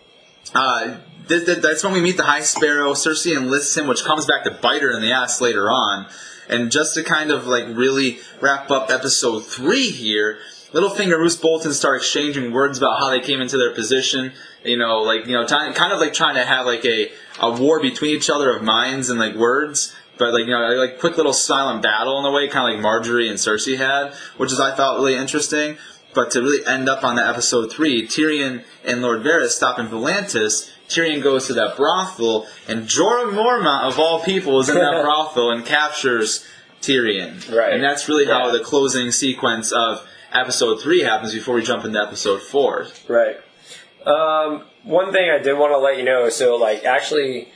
uh, th- th- that's when we meet the High Sparrow. Cersei enlists him, which comes back to bite her in the ass later on. And just to kind of like really wrap up episode three here, Littlefinger and Roose Bolton start exchanging words about how they came into their position. You know, like you know, ti- kind of like trying to have like a, a war between each other of minds and like words. But like you know, like quick little silent battle in a way, kind of like Margaery and Cersei had, which is I thought really interesting. But to really end up on that episode three, Tyrion and Lord Varys stop in Volantis. Tyrion goes to that brothel, and Jorah Mormont, of all people, is in that [LAUGHS] brothel and captures Tyrion. Right. And that's really how Yeah. the closing sequence of episode three happens before we jump into episode four. Right. Um, one thing I did want to let you know, so like actually,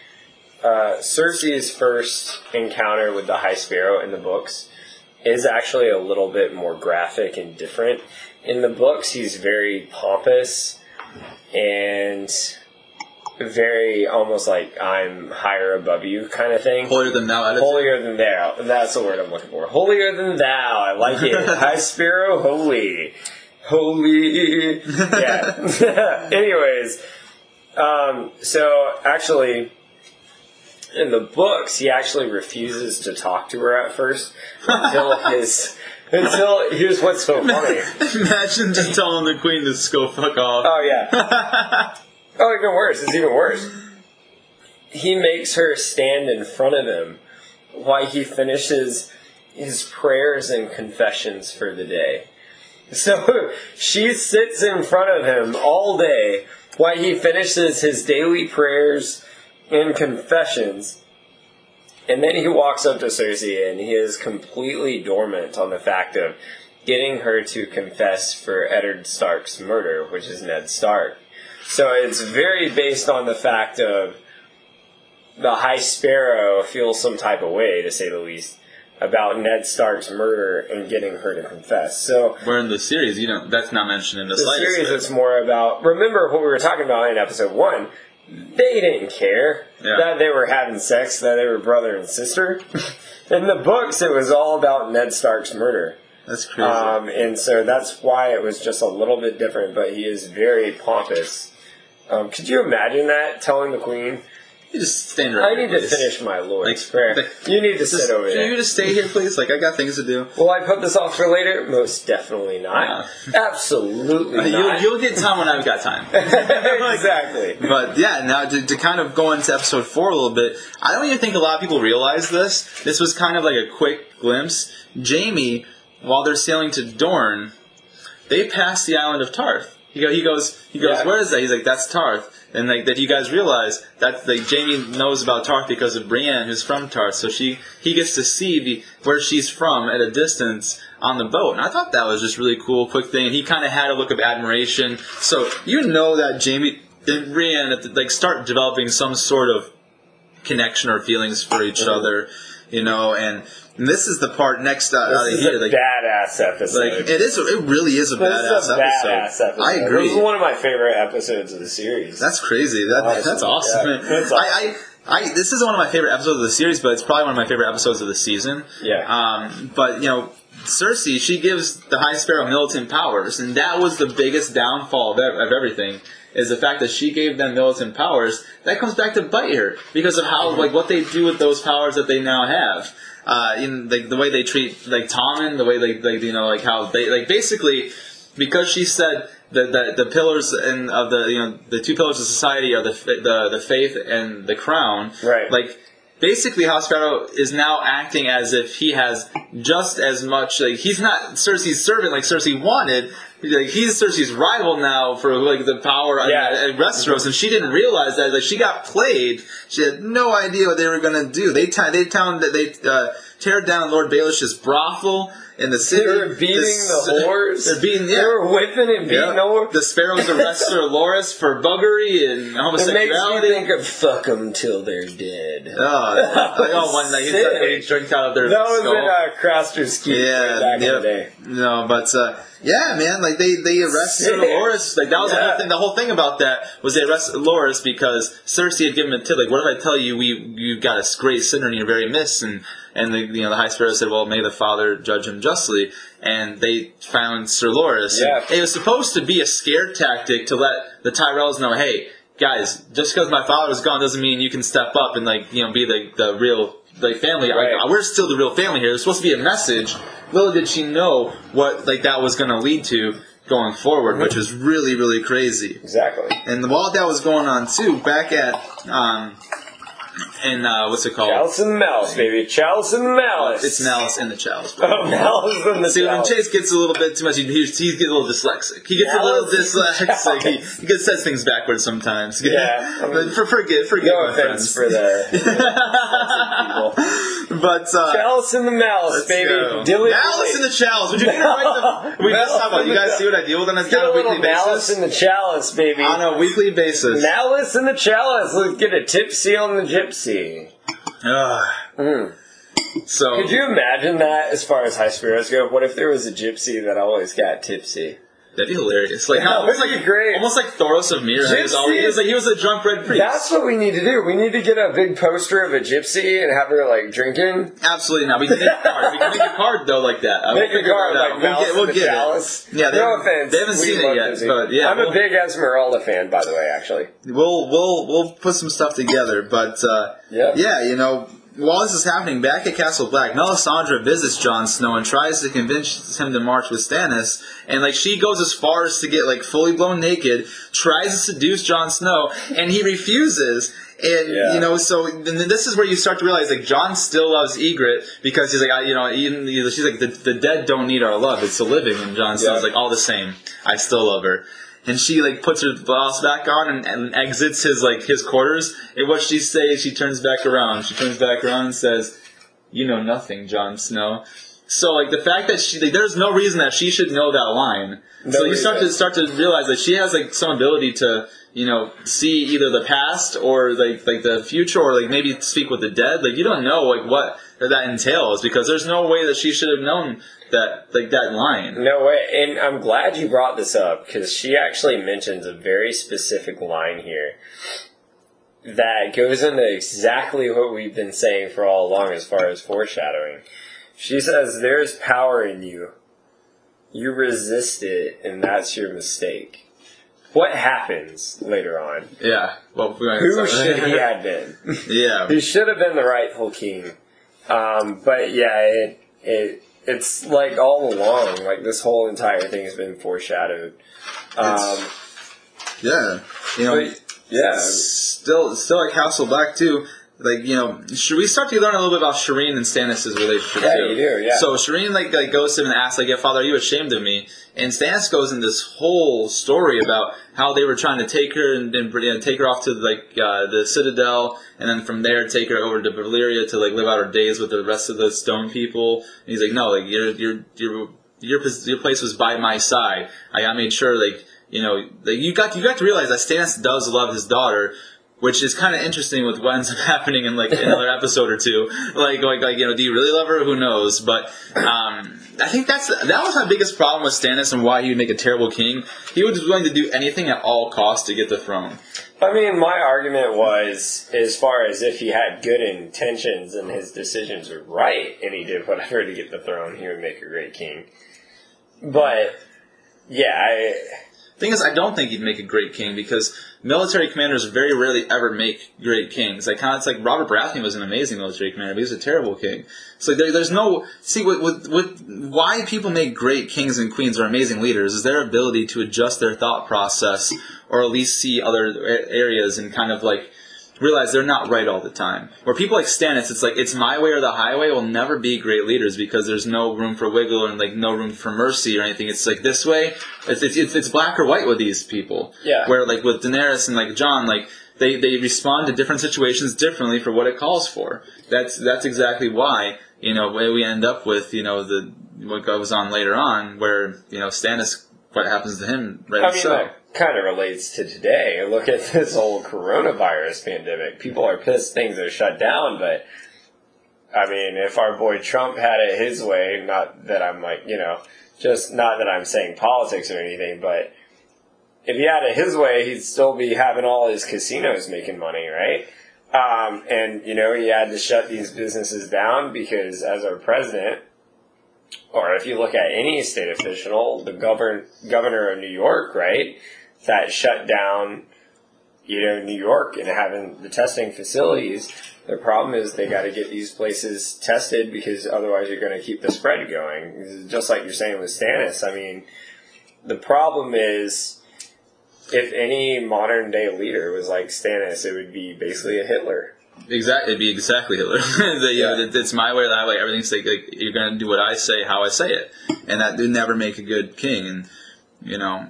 uh, Cersei's first encounter with the High Sparrow in the books is actually a little bit more graphic and different. In the books, he's very pompous and very almost like I'm higher above you kind of thing. Holier than thou attitude. Holier than thou. That's the word I'm looking for. Holier than thou. I like it. [LAUGHS] High Sparrow, holy. Holy. [LAUGHS] Yeah. [LAUGHS] Anyways, um, so actually, in the books, he actually refuses to talk to her at first until [LAUGHS] his. Until here's what's so funny. Imagine just telling the queen to just go fuck off. Oh yeah. [LAUGHS] oh, even worse. It's even worse. He makes her stand in front of him while he finishes his prayers and confessions for the day. So [LAUGHS] she sits in front of him all day while he finishes his daily prayers and confessions. And then he walks up to Cersei and he is completely dormant on the fact of getting her to confess for Eddard Stark's murder, which is Ned Stark. So it's very based on the fact of the High Sparrow feels some type of way, to say the least, about Ned Stark's murder and getting her to confess. So Where in the series, you don't. That's not mentioned in the, the series bit. is more about. Remember what we were talking about in episode one? They didn't care Yeah. that they were having sex, that they were brother and sister. [LAUGHS] in the books, it was all about Ned Stark's murder. That's crazy. Um, and so that's why it was just a little bit different, but he is very pompous. Um, could you imagine that? Telling the queen, you just stand right I need to finish my Lord's Like, prayer. the- You need to Just- sit over here. can there. you just stay here, please? Like I got things to do. Will I put this off for later? Most definitely not. Uh. Absolutely uh, You'll, you'll get time when I've got time. [LAUGHS] exactly. But yeah, now to, to kind of go into episode four a little bit, I don't even think a lot of people realize this. This was kind of like a quick glimpse. Jaime, while they're sailing to Dorne, they pass the island of Tarth. He, go, he goes, he goes, Yeah. where is that? He's like, that's Tarth. And like that, you guys realize that like Jaime knows about Tarth because of Brienne, who's from Tarth. So she he gets to see the where she's from at a distance on the boat. And I thought that was just really cool, quick thing. And he kind of had a look of admiration. So you know that Jaime and Brienne like start developing some sort of connection or feelings for each Mhm. other, you know. And, and this is the part next out, out of here, like. badass episode. Like it is, it really is a badass, is a badass episode. I agree. This is one of my favorite episodes of the series. That's crazy. That, Awesome. That's awesome. Yeah, that's I, I, I, this is one of my favorite episodes of the series, but it's probably one of my favorite episodes of the season. Yeah. Um, but you know, Cersei, she gives the High Sparrow militant powers, and that was the biggest downfall of, of everything. Is the fact that she gave them militant powers that comes back to bite her because of how like what they do with those powers that they now have. Uh, in like the way they treat like Tommen, the way they like you know like how they like basically because she said the the, the pillars and of the you know the two pillars of society are the the the faith and the crown. Right. Like basically, Sparrow is now acting as if he has just as much. Like he's not Cersei's servant like Cersei wanted. Like he's Cersei's rival now for like the power Yeah. at, at Westeros, and she didn't realize that. Like she got played. She had no idea what they were gonna do. They t- they town that they uh, tear down Lord Baelish's brothel in the city. They were beating s- the whores. They're beating. Yeah. They were whipping and beating Yeah. the whores. The Sparrows arrest Sir [LAUGHS] Loras for buggery and It makes homosexuality. me think of fuck them till they're dead. Oh, like, oh, one [LAUGHS] Sick. he drinks out of their that was skull. in uh, Craster's Keep yeah, back in the day. No, but uh, yeah, man, like they they arrested Sick. Loras. Like that was the whole thing. The whole thing about that was they arrested Loras because Cersei had given him a tip. Like, what if I tell you we you got a great sinner and you're very miss? And and the you know the High Sparrow said, well, may the Father judge him justly, and they found Sir Loras. Yeah. It was supposed to be a scare tactic to let the Tyrells know, hey, guys, just because my father was gone doesn't mean you can step up and like you know be the the real like family. Right. Like, we're still the real family here. It's supposed to be a message. Little did she know what like that was going to lead to going forward, which was really really crazy. Exactly. And while that was going on too, back at um, in uh, what's it called? Chalice and Malice, baby. Chalice and Malice. It's Malice in the Chalice. [LAUGHS] Oh, Malice and the See, when Chalice. Chase gets a little bit too much, he, he, he gets a little dyslexic. He gets a little dyslexic. [LAUGHS] He, he gets says things backwards sometimes. Yeah, [LAUGHS] I mean, but for, forget, forget No my offense friends. for the but uh, Chalice and the Malice, baby. go. Dilly Malice in the Chalice. Would you get it? The, we just talked about. You guys see what I deal with on a, Get a on a little weekly Malice basis. in the Chalice, baby. On a weekly basis. Malice in the Chalice. Let's get a tipsy on the gypsy. Ugh. Mm. So Could you imagine that as far as high spirits go? What if there was a gypsy that always got tipsy? That'd be hilarious. Like how almost like great. almost like Thoros of Myr. He was, all, he was like he was a drunk red priest. That's what we need to do. We need to get a big poster of a gypsy and have her like drinking. Absolutely not. We can make a card. We can make a card though like that. I Make a card like We'll get, we'll get it. Yeah, they no offense. they haven't We seen it yet, Disney. but yeah, I'm we'll- a big Esmeralda fan, by the way. Actually, We'll we'll we'll put some stuff together. But uh, Yeah. yeah, you know, while this is happening back at Castle Black, Melisandre visits Jon Snow and tries to convince him to march with Stannis. And like she goes as far as to get like fully blown naked, tries to seduce Jon Snow, and he refuses. And Yeah. you know, so then this is where you start to realize like Jon still loves Ygritte because he's like, I, you know, even, she's like the, the dead don't need our love; it's the living. And Jon Snow's Yeah. like, all the same, I still love her and she like puts her blouse back on and, and exits his like his quarters. And what she says, she turns back around. She turns back around and says, "You know nothing, Jon Snow." So like the fact that she like, there's no reason that she should know that line. No so you start to start to realize that she has like some ability to you know see either the past or like like the future or like maybe speak with the dead. Like you don't know like what that entails because there's no way that she should have known that like that line. no way. And I'm glad you brought this up because she actually mentions a very specific line here that goes into exactly what we've been saying for all along as far as foreshadowing. She says, "There's power in you. You resist it, and that's your mistake." What happens later on? Yeah. Well, Who should he have been? [LAUGHS] Yeah. He should have been the rightful king. Um, but yeah, it, it it's like all along, like this whole entire thing has been foreshadowed. Um, Yeah. You know. but yeah, still still at Castle Black too. Like you know, should we start to learn a little bit about Shireen and Stannis' relationship? Yeah, too? you do, yeah. So Shireen like, like goes to him and asks like, "Yeah, Father, are you ashamed of me?" And Stannis goes in this whole story about how they were trying to take her and, and know, take her off to like uh, the Citadel, and then from there take her over to Valyria to like live out her days with the rest of the Stone people. And he's like, "No, like your your your your your place was by my side. I, I made sure like." You know, like you got you got to realize that Stannis does love his daughter, which is kind of interesting with what ends up [LAUGHS] happening in like another episode or two. Like, like, like, you know, do you really love her? Who knows? But um, I think that's that was my biggest problem with Stannis and why he would make a terrible king. He was willing to do anything at all costs to get the throne. I mean, my argument was as far as if he had good intentions and his decisions were right, and he did whatever to get the throne, he would make a great king. But yeah, I, Thing is, I don't think he'd make a great king because military commanders very rarely ever make great kings. Like, it's like Robert Baratheon was an amazing military commander, but he was a terrible king. So there, there's no see with with why people make great kings and queens or amazing leaders is their ability to adjust their thought process or at least see other areas and kind of like realize they're not right all the time. Where people like Stannis, it's like it's my way or the highway will never be great leaders because there's no room for wiggle and like no room for mercy or anything. It's like this way. It's it's, it's, black or white with these people. Yeah. Where like with Daenerys and like Jon, like they, they respond to different situations differently for what it calls for. That's that's exactly why you know where we end up with you know the what goes on later on where you know Stannis what happens to him right I mean, so. that kind of relates to today. Look at this whole coronavirus pandemic. People are pissed things are shut down, but I mean, if our boy Trump had it his way, not that I'm like, you know, just not that I'm saying politics or anything, but if he had it his way, he'd still be having all his casinos making money, right? Um, and, you know, he had to shut these businesses down because as our president, or if you look at any state official, the govern, governor of New York, right, that shut down, you know, New York and having the testing facilities. The problem is they got to get these places tested because otherwise you're going to keep the spread going. Just like you're saying with Stannis. I mean, the problem is if any modern day leader was like Stannis, it would be basically a Hitler. Exactly, it'd be exactly Hitler. [LAUGHS] the, know, Yeah. that- it's my way or that way. Everything's like, like you're gonna do what I say, how I say it, and that would never make a good king. And you know,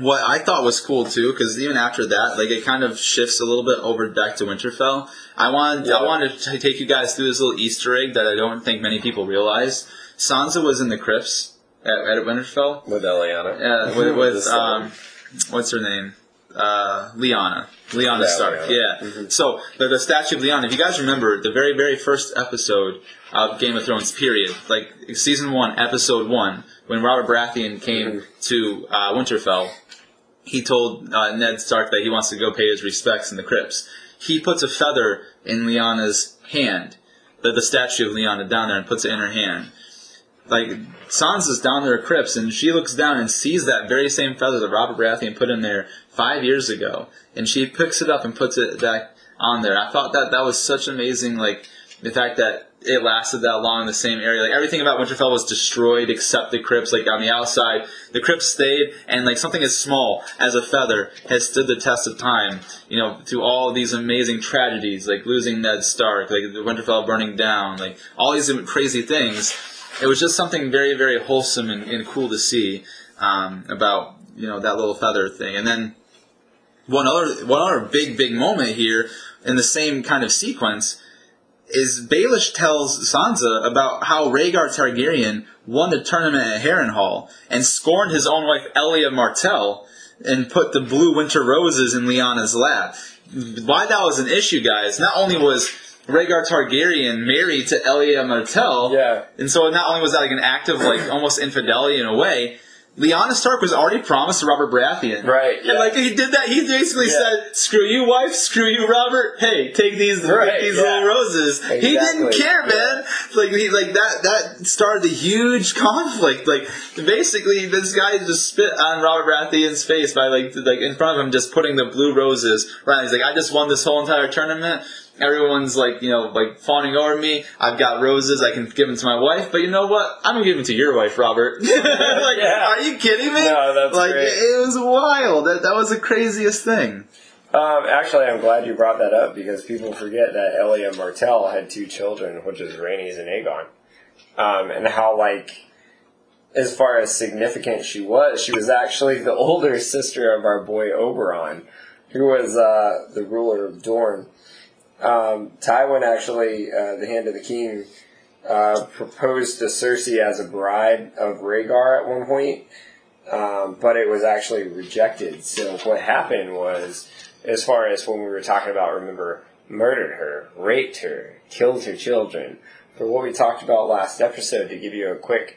what I thought was cool too, because even after that, like it kind of shifts a little bit over back to Winterfell. I wanted, Yeah. I wanted to take you guys through this little Easter egg that I don't think many people realize. Sansa was in the crypts at, at Winterfell. With Lyanna. Yeah, [LAUGHS] with, with um, what's her name? Uh, Lyanna. Lyanna Yeah, Stark. Lyanna. Yeah. Mhm. So the, the statue of Lyanna. If you guys remember the very very first episode of Game of Thrones, period, like season one, episode one, when Robert Baratheon came Mhm. to uh, Winterfell, he told uh, Ned Stark that he wants to go pay his respects in the crypts. He puts a feather in Lyanna's hand, the, the statue of Lyanna down there, and puts it in her hand like Sansa's down there at crypts, and she looks down and sees that very same feather that Robert Baratheon put in there five years ago, and she picks it up and puts it back on there. I thought that that was such amazing, like the fact that it lasted that long in the same area. Like everything about Winterfell was destroyed except the crypts. Like on the outside, the crypts stayed, and like something as small as a feather has stood the test of time. You know, through all these amazing tragedies, like losing Ned Stark, like the Winterfell burning down, like all these crazy things it was just something very very wholesome and, and cool to see um, about you know that little feather thing and then one other one other big big moment here in the same kind of sequence is Baelish tells Sansa about how Rhaegar Targaryen won the tournament at Harrenhal and scorned his own wife Elia Martell and put the blue winter roses in Lyanna's lap. Why that was an issue, guys? Not only was Rhaegar Targaryen married to Elia Martell, Yeah. and so not only was that like an act of like almost infidelity in a way, Lyanna Stark was already promised to Robert Baratheon. Right, yeah. And like he did that, he basically Yeah. said, "Screw you, wife. Screw you, Robert. Hey, take these Right, take these yeah. little roses." He didn't Exactly. care, man. Like he like that that started a huge [LAUGHS] conflict. Like basically, this guy just spit on Robert Baratheon's face by like like in front of him, just putting the blue roses. Right? He's like, "I just won this whole entire tournament." Everyone's like, you know, like fawning over me. I've got roses. I can give them to my wife, but you know what? I'm gonna give them to your wife, Robert. [LAUGHS] like, Yeah. are you kidding me? No, that's like great. It, was wild. That that was the craziest thing. Um, actually, I'm glad you brought that up because people forget that Elia Martell had two children, which is Rhaenys and Aegon. Um, and how, like, as far as significant she was, she was actually the [LAUGHS] older sister of our boy Oberyn, who was uh, the ruler of Dorne. Um, Tywin actually, uh, the Hand of the King, uh, proposed to Cersei as a bride of Rhaegar at one point, um, but it was actually rejected. So what happened was, as far as when we were talking about, remember, murdered her, raped her, killed her children. For what we talked about last episode, to give you a quick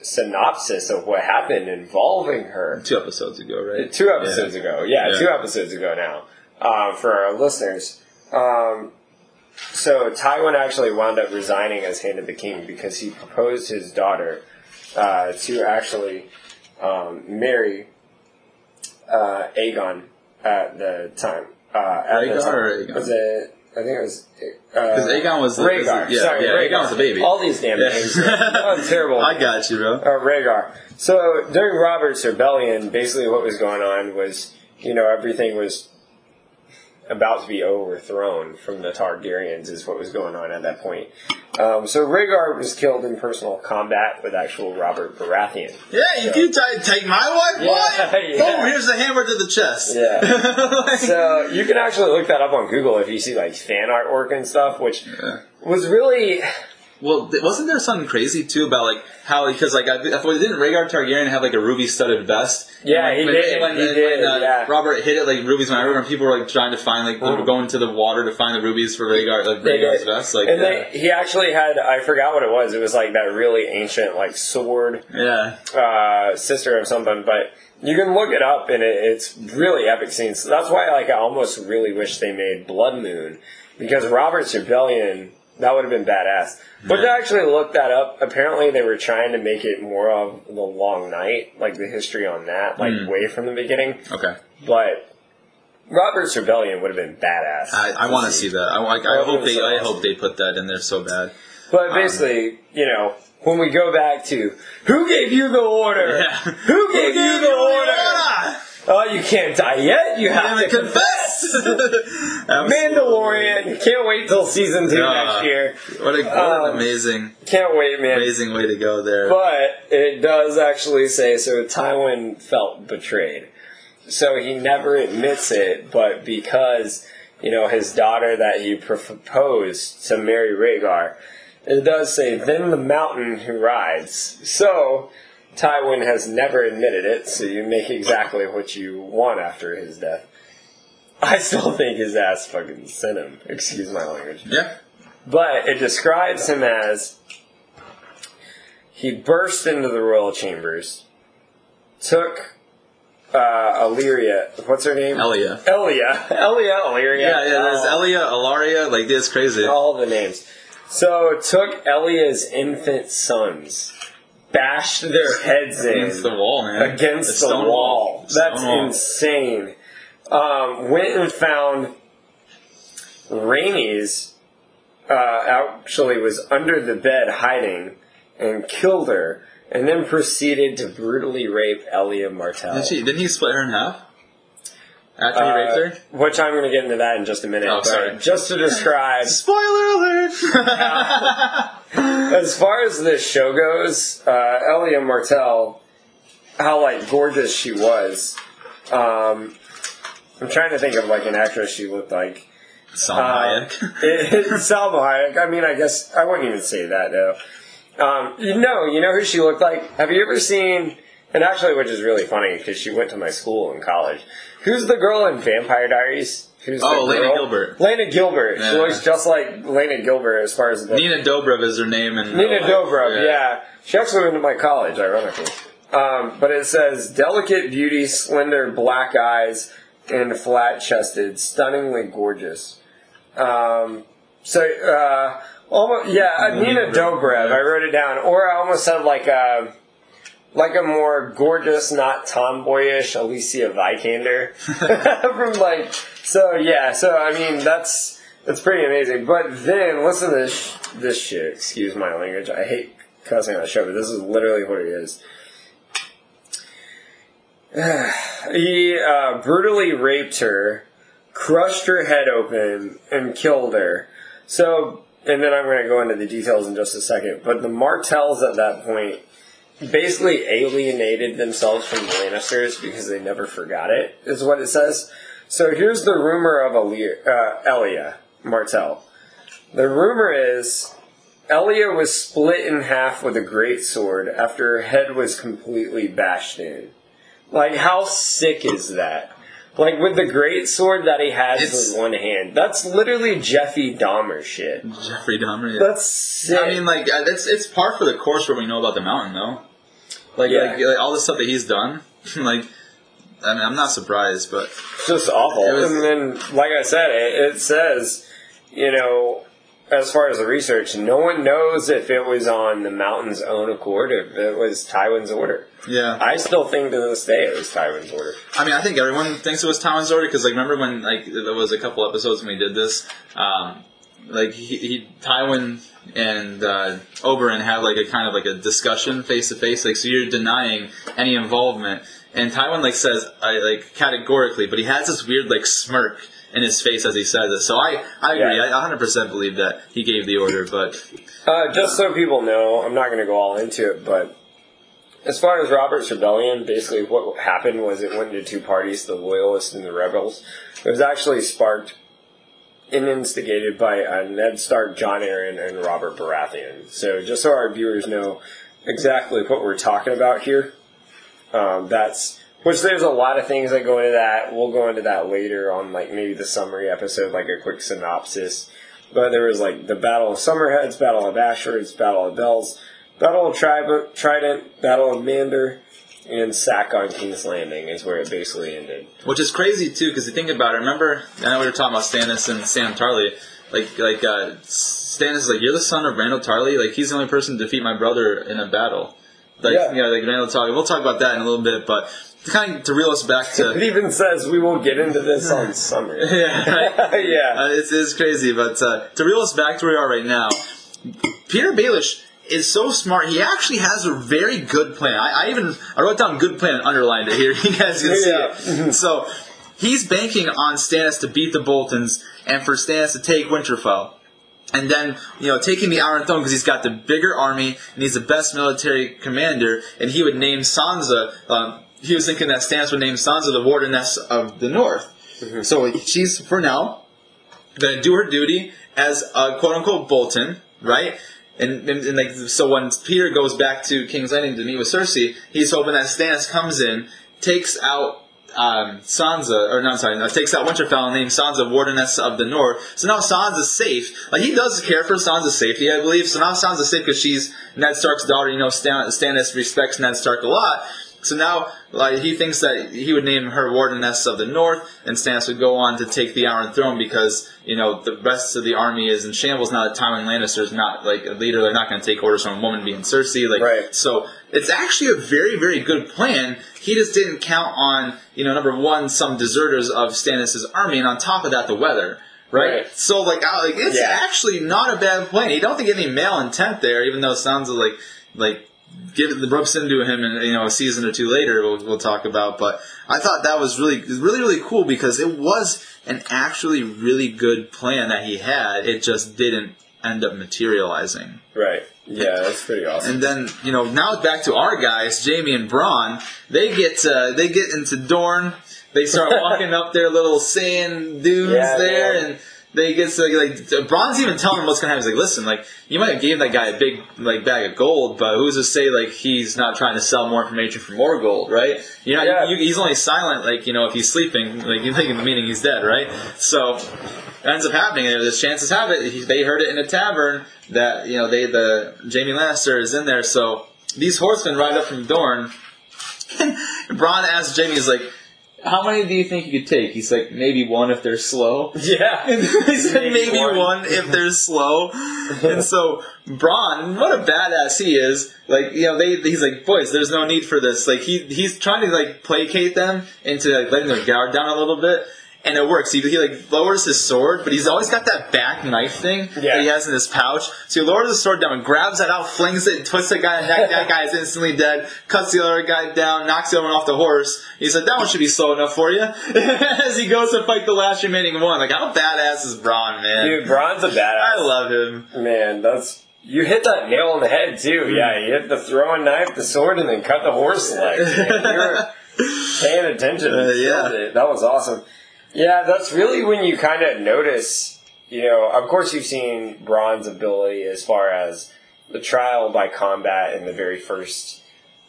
synopsis of what happened involving her, Two episodes ago, right? Two episodes ago. Yeah, Yeah. two episodes ago now. Uh, for our listeners. Um, so Tywin actually wound up resigning as Hand of the King because he proposed his daughter uh, to actually um, marry uh, Aegon at the time. Uh, at the time. or Aegon? Was it? I think it was. Because Uh, Aegon was the Rhaegar. Yeah, Sorry, yeah, Rhaegar. Aegon was the baby. All these damn Yeah. names. I'm terrible. [LAUGHS] I got you, bro. Uh, Rhaegar. So during Robert's rebellion, basically what was going on was, you know, everything was about to be overthrown from the Targaryens, is what was going on at that point. Um, so Rhaegar was killed in personal combat with actual Robert Baratheon. Yeah, you can t- take my wife. Yeah, what? [LAUGHS] yeah. Oh, here's the hammer to the chest. Yeah. Like- [LAUGHS] So you can actually look that up on Google if you see like fan artwork and stuff, which Yeah. was really Well, wasn't there something crazy too about like how because like I, didn't Rhaegar Targaryen have like a ruby studded vest? Yeah, And he when, did, When, he when, did, uh, yeah. Robert hit it like rubies when I remember people were like trying to find like they were Mhm. going to the water to find the rubies for Rhaegar like Rhaegar's vest. Like and yeah. they, he actually had I forgot what it was. It was like that really ancient like sword yeah. uh, sister of something, but you can look it up and it, it's really epic scenes. So that's why like I almost really wish they made Blood Moon because Robert's Rebellion That would have been badass. But to actually look that up, apparently they were trying to make it more of the Long Night, like the history on that, like Mm. way from the beginning. Okay. But Robert's Rebellion would have been badass. I, I want to see that. I, I Oh, hope they. I hope they put that in there so bad. But basically, you know, when we go back to who gave you the order? Yeah. Who gave you the order? Oh, you can't die yet. You have to confess. [LAUGHS] Mandalorian. Can't wait till season two Yeah. next year. What, a, what Um, an amazing, Can't wait, man. amazing way to go there. But it does actually say so. Tywin felt betrayed, so he never admits it. But because you know his daughter that he proposed to marry Rhaegar, it does say then the mountain who rides. So Tywin has never admitted it. So you make exactly what you want after his death. I still think his ass fucking sent him. Excuse my language. yeah. But it describes him as he burst into the royal chambers, took uh, Illyria. What's her name? Elia. Elia. [LAUGHS] Elia. Illyria. Yeah, yeah. There's Elia, Alaria. Like this, crazy. all the names. So took Elia's infant sons, bashed their heads in Against the wall, man. against the, stone wall. That's wall. insane. Um, went and found Rhaenys. Uh, actually, was under the bed hiding and killed her, and then proceeded to brutally rape Elia Martell. Did she? Didn't he split her in half? After he Uh, raped her? Which I'm going to get into that in just a minute. Oh, but sorry. Just to describe [LAUGHS] Spoiler alert! as far as this show goes, uh, Elia Martell, how like gorgeous she was. Um, I'm trying to think of like an actress she looked like. Salma Uh, Hayek. [LAUGHS] it, Salma Hayek. I mean, I guess I wouldn't even say that though. Um, you know, you know who she looked like. Have you ever seen? And actually, which is really funny because she went to my school in college. Who's the girl in Vampire Diaries? Who's Oh, Lena? Gilbert. Lena Gilbert. She Yeah. looks just like Lena Gilbert as far as the Nina Dobrev is her name. And Nina Dobrev, yeah. She actually went to my college, ironically. Um, but it says delicate beauty, slender black eyes, and flat chested, stunningly gorgeous. Um, so, uh, almost, yeah, uh, Nina Dobrev, I wrote it down. Or I almost said like a, like a more gorgeous, not tomboyish Alicia Vikander. From [LAUGHS] [LAUGHS] like, so yeah, so I mean, that's, that's pretty amazing. But then, listen to this, this shit. Excuse my language. I hate cussing on the show, but this is literally what it is. [SIGHS] he uh, brutally raped her, crushed her head open, and killed her. So, and then I'm going to go into the details in just a second. But the Martells at that point basically alienated themselves from the Lannisters because they never forgot it, is what it says. So here's the rumor of Elia, uh, Elia Martell. The rumor is Elia was split in half with a great sword after her head was completely bashed in. Like, how sick is that? Like, with the great sword that he has It's- with one hand. That's literally Jeffy Dahmer shit. Jeffrey Dahmer. yeah. That's sick. I mean, like uh, it's it's par for the course where we know about the mountain, though. Like, Yeah. like, like all the stuff that he's done. [LAUGHS] like, I mean, I'm not surprised, but just awful. Was- and then, like I said, it, it says, you know, as far as the research, no one knows if it was on the mountain's own accord, if it was Tywin's order. yeah. I still think to this day it was Tywin's order. I mean, I think everyone thinks it was Tywin's order because, like, remember when like there was a couple episodes when we did this, um, like he, he Tywin and uh, Oberyn had like a kind of like a discussion face to face. Like, so you're denying any involvement, and Tywin like says, I like categorically, but he has this weird like smirk in his face as he says it. So I I agree. Yeah. I 100 percent believe that he gave the order, but Uh, just so people know, I'm not going to go all into it, but as far as Robert's Rebellion, basically what happened was it went into two parties, the Loyalists and the Rebels. It was actually sparked and instigated by uh, Ned Stark, Jon Arryn, and Robert Baratheon. So just so our viewers know exactly what we're talking about here, um, that's which there's a lot of things that go into that. We'll go into that later on, like maybe the summary episode, like a quick synopsis. But there was like the Battle of Summerheads, Battle of Ashfords, Battle of Bells, Battle of Tri- Trident, Battle of Mander, and Sack on King's Landing is where it basically ended. Which is crazy too, because you think about it. Remember, I know we were talking about Stannis and Sam Tarly. like like uh, Stannis is like, "You're the son of Randyll Tarly. Like he's the only person to defeat my brother in a battle." Like Yeah. yeah, like Randyll Tarly. We'll talk about that in a little bit, but to kind of to reel us back to [LAUGHS] It even says we won't get into this on [LAUGHS] summer. yeah, right? [LAUGHS] yeah. Uh, it's, it's crazy, but uh, to reel us back to where we are right now, Petyr Baelish is so smart. He actually has a very good plan. I, I even I wrote down good plan and underlined it here. [LAUGHS] You guys can see Yeah. it. So he's banking on Stannis to beat the Boltons and for Stannis to take Winterfell. And then, you know, taking the Iron Throne because he's got the bigger army and he's the best military commander, and he would name Sansa. Um, he was thinking that Stannis would name Sansa the Wardeness of the North. So she's for now going to do her duty as a quote unquote Bolton, right? And, and, and like so, when Petyr goes back to King's Landing to meet with Cersei, he's hoping that Stannis comes in, takes out um, Sansa, or not sorry, no, takes out Winterfell names Sansa Wardeness of the North. So now Sansa's safe. Like he does care for Sansa's safety, I believe. So now Sansa's safe because she's Ned Stark's daughter. You know, Stan- Stannis respects Ned Stark a lot. So now, like, he thinks that he would name her Wardeness of the North, and Stannis would go on to take the Iron Throne because, you know, the rest of the army is in shambles now that Tywin Lannister is not, like, a leader. They're not going to take orders from a woman being Cersei. Like, Right. So it's actually a very, very good plan. He just didn't count on, you know, number one, some deserters of Stannis' army, and on top of that, the weather. Right? Right. So, like, I- like it's Yeah. actually not a bad plan. You don't think any male intent there, even though it sounds like, like, give the ropes into him and you know a season or two later we'll, we'll talk about but i thought that was really really really cool because it was an actually really good plan that he had it just didn't end up materializing Right. Yeah, that's pretty awesome. and then you know now back to our guys Jaime and Bronn they get uh, they get into Dorne. they start walking [LAUGHS] up their little sand dunes Yeah, there man. and they get to, like Bronn's even telling him what's gonna happen. He's like, listen, like you might have gave that guy a big like bag of gold, but who's to say like he's not trying to sell more information for more gold, right? You know, Yeah. you, he's only silent like you know if he's sleeping, like [LAUGHS] you think in the meaning he's dead, right? So ends up happening. And there's chances have it he, they heard it in a tavern that you know they the Jaime Lannister is in there. So these horsemen ride up from Dorne. [LAUGHS] and Bronn asks Jaime, he's like. How many do you think you could take? He's like, maybe one if they're slow. [LAUGHS] yeah. [LAUGHS] he said Maybe maybe one. one. if they're slow. [LAUGHS] and so Bronn, what a badass he is. Like you know, they he's like, boys, there's no need for this. Like he he's trying to like placate them into like letting their guard down a little bit. And it works. He, he like lowers his sword, but he's always got that back knife thing Yeah. that he has in his pouch. So he lowers his sword down and grabs that out, flings it, twists the guy in the neck. That guy is instantly dead. Cuts the other guy down, knocks the other one off the horse. He's like, that one should be slow enough for you. [LAUGHS] As he goes to fight the last remaining one. Like, how badass is Bronn, man? Dude, Bronn's a badass. I love him. Man, that's you hit that nail on the head too. Mm. Yeah, you hit the throwing knife, the sword, and then cut the horse legs. [LAUGHS] Man, you were paying attention. Uh, yeah. it. that was awesome. Yeah, that's really when you kind of notice. You know, of course, you've seen Bronn's ability as far as the trial by combat in the very first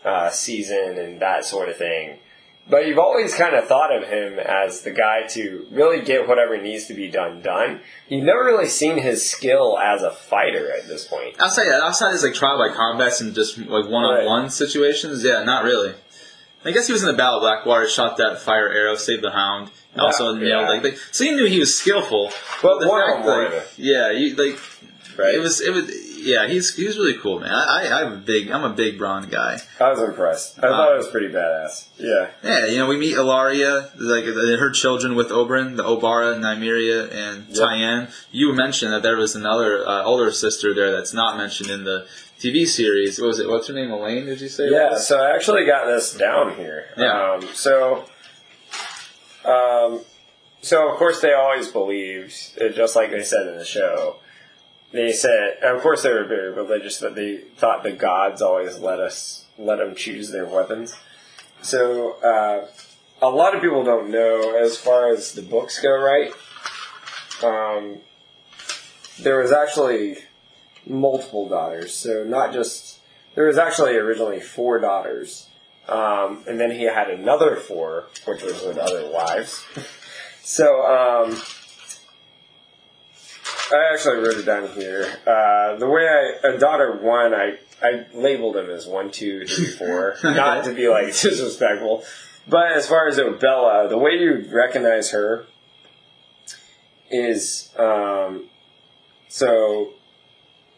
uh, season and that sort of thing. But you've always kind of thought of him as the guy to really get whatever needs to be done done. You've never really seen his skill as a fighter at this point. Outside, outside his like trial by combats and just like one-on-one situations, yeah, not really. I guess he was in the Battle of Blackwater, shot that fire arrow, saved the Hound. Yeah, Also nailed yeah. like, like so you knew he was skillful. But the one fact, like, yeah, you like Right. it was it was yeah he's he was really cool man. I, I I'm a big I'm a big Bronn guy. I was impressed. I thought it was pretty badass. Yeah. Yeah, you know, we meet Ellaria, like uh, her children with Oberyn, the Obara, Nymeria, and Yep. Tyene. You mentioned that there was another uh, older sister there that's not mentioned in the TV series. What was it? What's her name? Elaine? Did you say? Yeah, so I actually got this down here. Yeah. Um, so, um, so of course they always believed, uh, just like they said in the show, they said, of course they were very religious, that they thought the gods always let us, let them choose their weapons. So, uh, a lot of people don't know as far as the books go, right? Um, there was actually multiple daughters, so not just there was actually originally four daughters, um, and then he had another four, which was with other wives. [LAUGHS] so um, I actually wrote it down here. Uh, the way I a daughter one, I I labeled them as one, two, three, four, [LAUGHS] not to be like [LAUGHS] disrespectful. But as far as Bella, the way you recognize her is um, so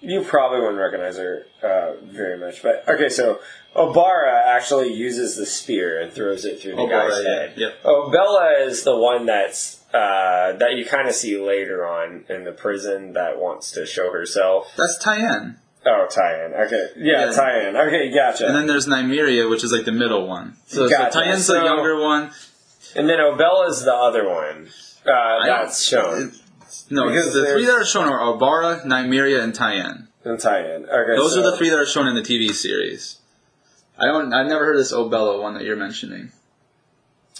you probably wouldn't recognize her uh, very much, but okay. So Obara actually uses the spear and throws it through the Obara, guy's yeah, head. yep. Obella is the one that's uh, that you kind of see later on in the prison that wants to show herself. That's Tyene. Oh, Tyene. Okay, yeah, Yeah. Tyene. Okay, gotcha. And then there's Nymeria, which is like the middle one. So, Gotcha. so Tyene's So- the younger one. And then Obella's the other one uh, that's shown. No, Because the three that are shown are Obara, Nymeria, and Tyene. And Tyene. Okay, Those so, are the three that are shown in the TV series. I don't. I've never heard this Obella one that you're mentioning.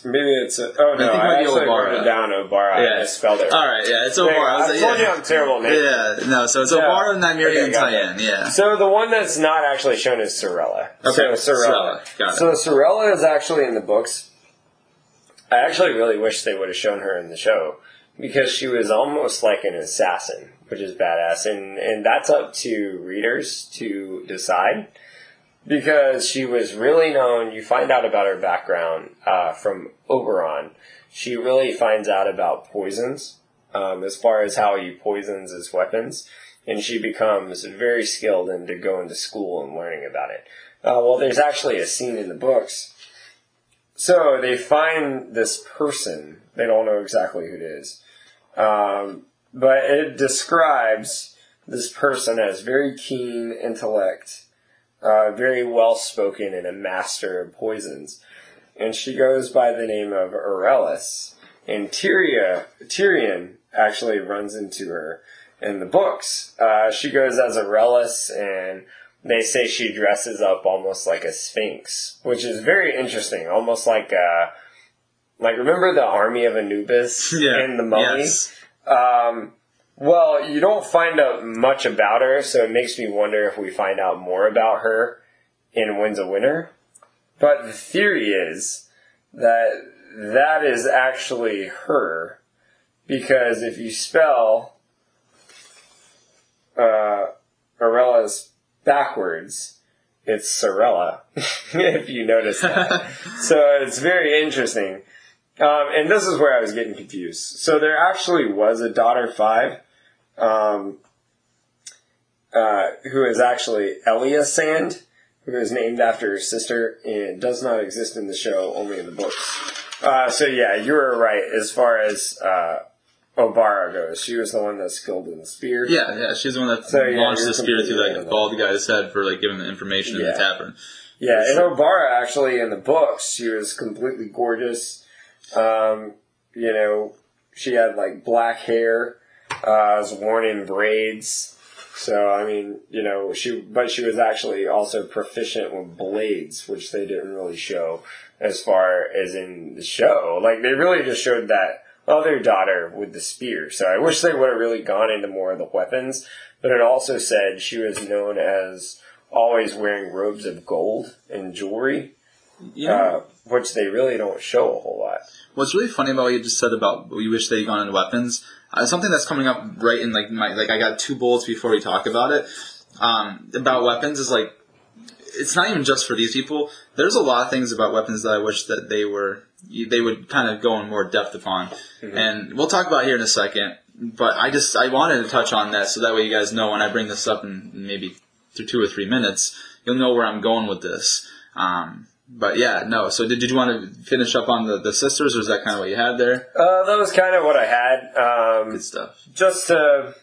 Maybe it's a, oh no, I, think it I, might be actually Obara. wrote it down Obara. Yeah. I misspelled it. All right, yeah, it's Obara. I I was like, told you yeah. I'm terrible name. Yeah, no, so it's Yeah. Obara, Nymeria, Okay, and Tyene. Yeah. So the one that's not actually shown is Sorella. Okay, so Sorella. Sorella, got it. So Sorella is actually in the books. I actually really wish they would have shown her in the show because she was almost like an assassin, which is badass, and and that's up to readers to decide. Because she was really known, you find out about her background uh, from Oberyn. She really finds out about poisons, um, as far as how he poisons his weapons, and she becomes very skilled into going to school and learning about it. Uh, well, there's actually a scene in the books. So they find this person. They don't know exactly who it is. Um, but it describes this person as very keen intellect, uh, very well spoken, and a master of poisons. And she goes by the name of Aurelis. And Tyria, Tyrion actually runs into her in the books. Uh, she goes as Aurelis, and they say she dresses up almost like a sphinx, which is very interesting. Almost like uh like remember the army of Anubis [LAUGHS] Yeah. in the Mummy. Yes. Um, well, you don't find out much about her, so it makes me wonder if we find out more about her in Winds of Winter. But the theory is that that is actually her, because if you spell uh, Aurella's backwards, it's Sorella, [LAUGHS] if you notice that. [LAUGHS] so it's very interesting. Um, and this is where I was getting confused. So there actually was a daughter five, um, uh, who is actually Elia Sand, who is named after her sister and does not exist in the show, only in the books. Uh, so yeah, you were right as far as uh, Obara goes. She was the one that's skilled in the spear. Yeah, yeah, she's the one that So, yeah, launched the spear through like bald guy's head for like giving the information in the tavern. Yeah, and Obara actually in the books, she was completely gorgeous. Um, you know, she had like black hair, uh, was worn in braids. So I mean, you know, she but she was actually also proficient with blades, which they didn't really show as far as in the show. Like they really just showed that other daughter with the spear. So I wish they would have really gone into more of the weapons. But it also said she was known as always wearing robes of gold and jewelry, Know, uh, which they really don't show a whole lot. What's really funny about what you just said about you wish they'd gone into weapons, uh, something that's coming up right in like my like I got two bullets before we talk about it um, about weapons is like it's not even just for these people. There's a lot of things about weapons that I wish that they were they would kind of go in more depth upon, and we'll talk about it here in a second. But I just I wanted to touch on that so that way you guys know when I bring this up in maybe th- two or three minutes, you'll know where I'm going with this. Um, but yeah, no. So did, did you want to finish up on the, the sisters, or is that kind of what you had there? Uh, that was kind of what I had. Um, Good stuff. just to,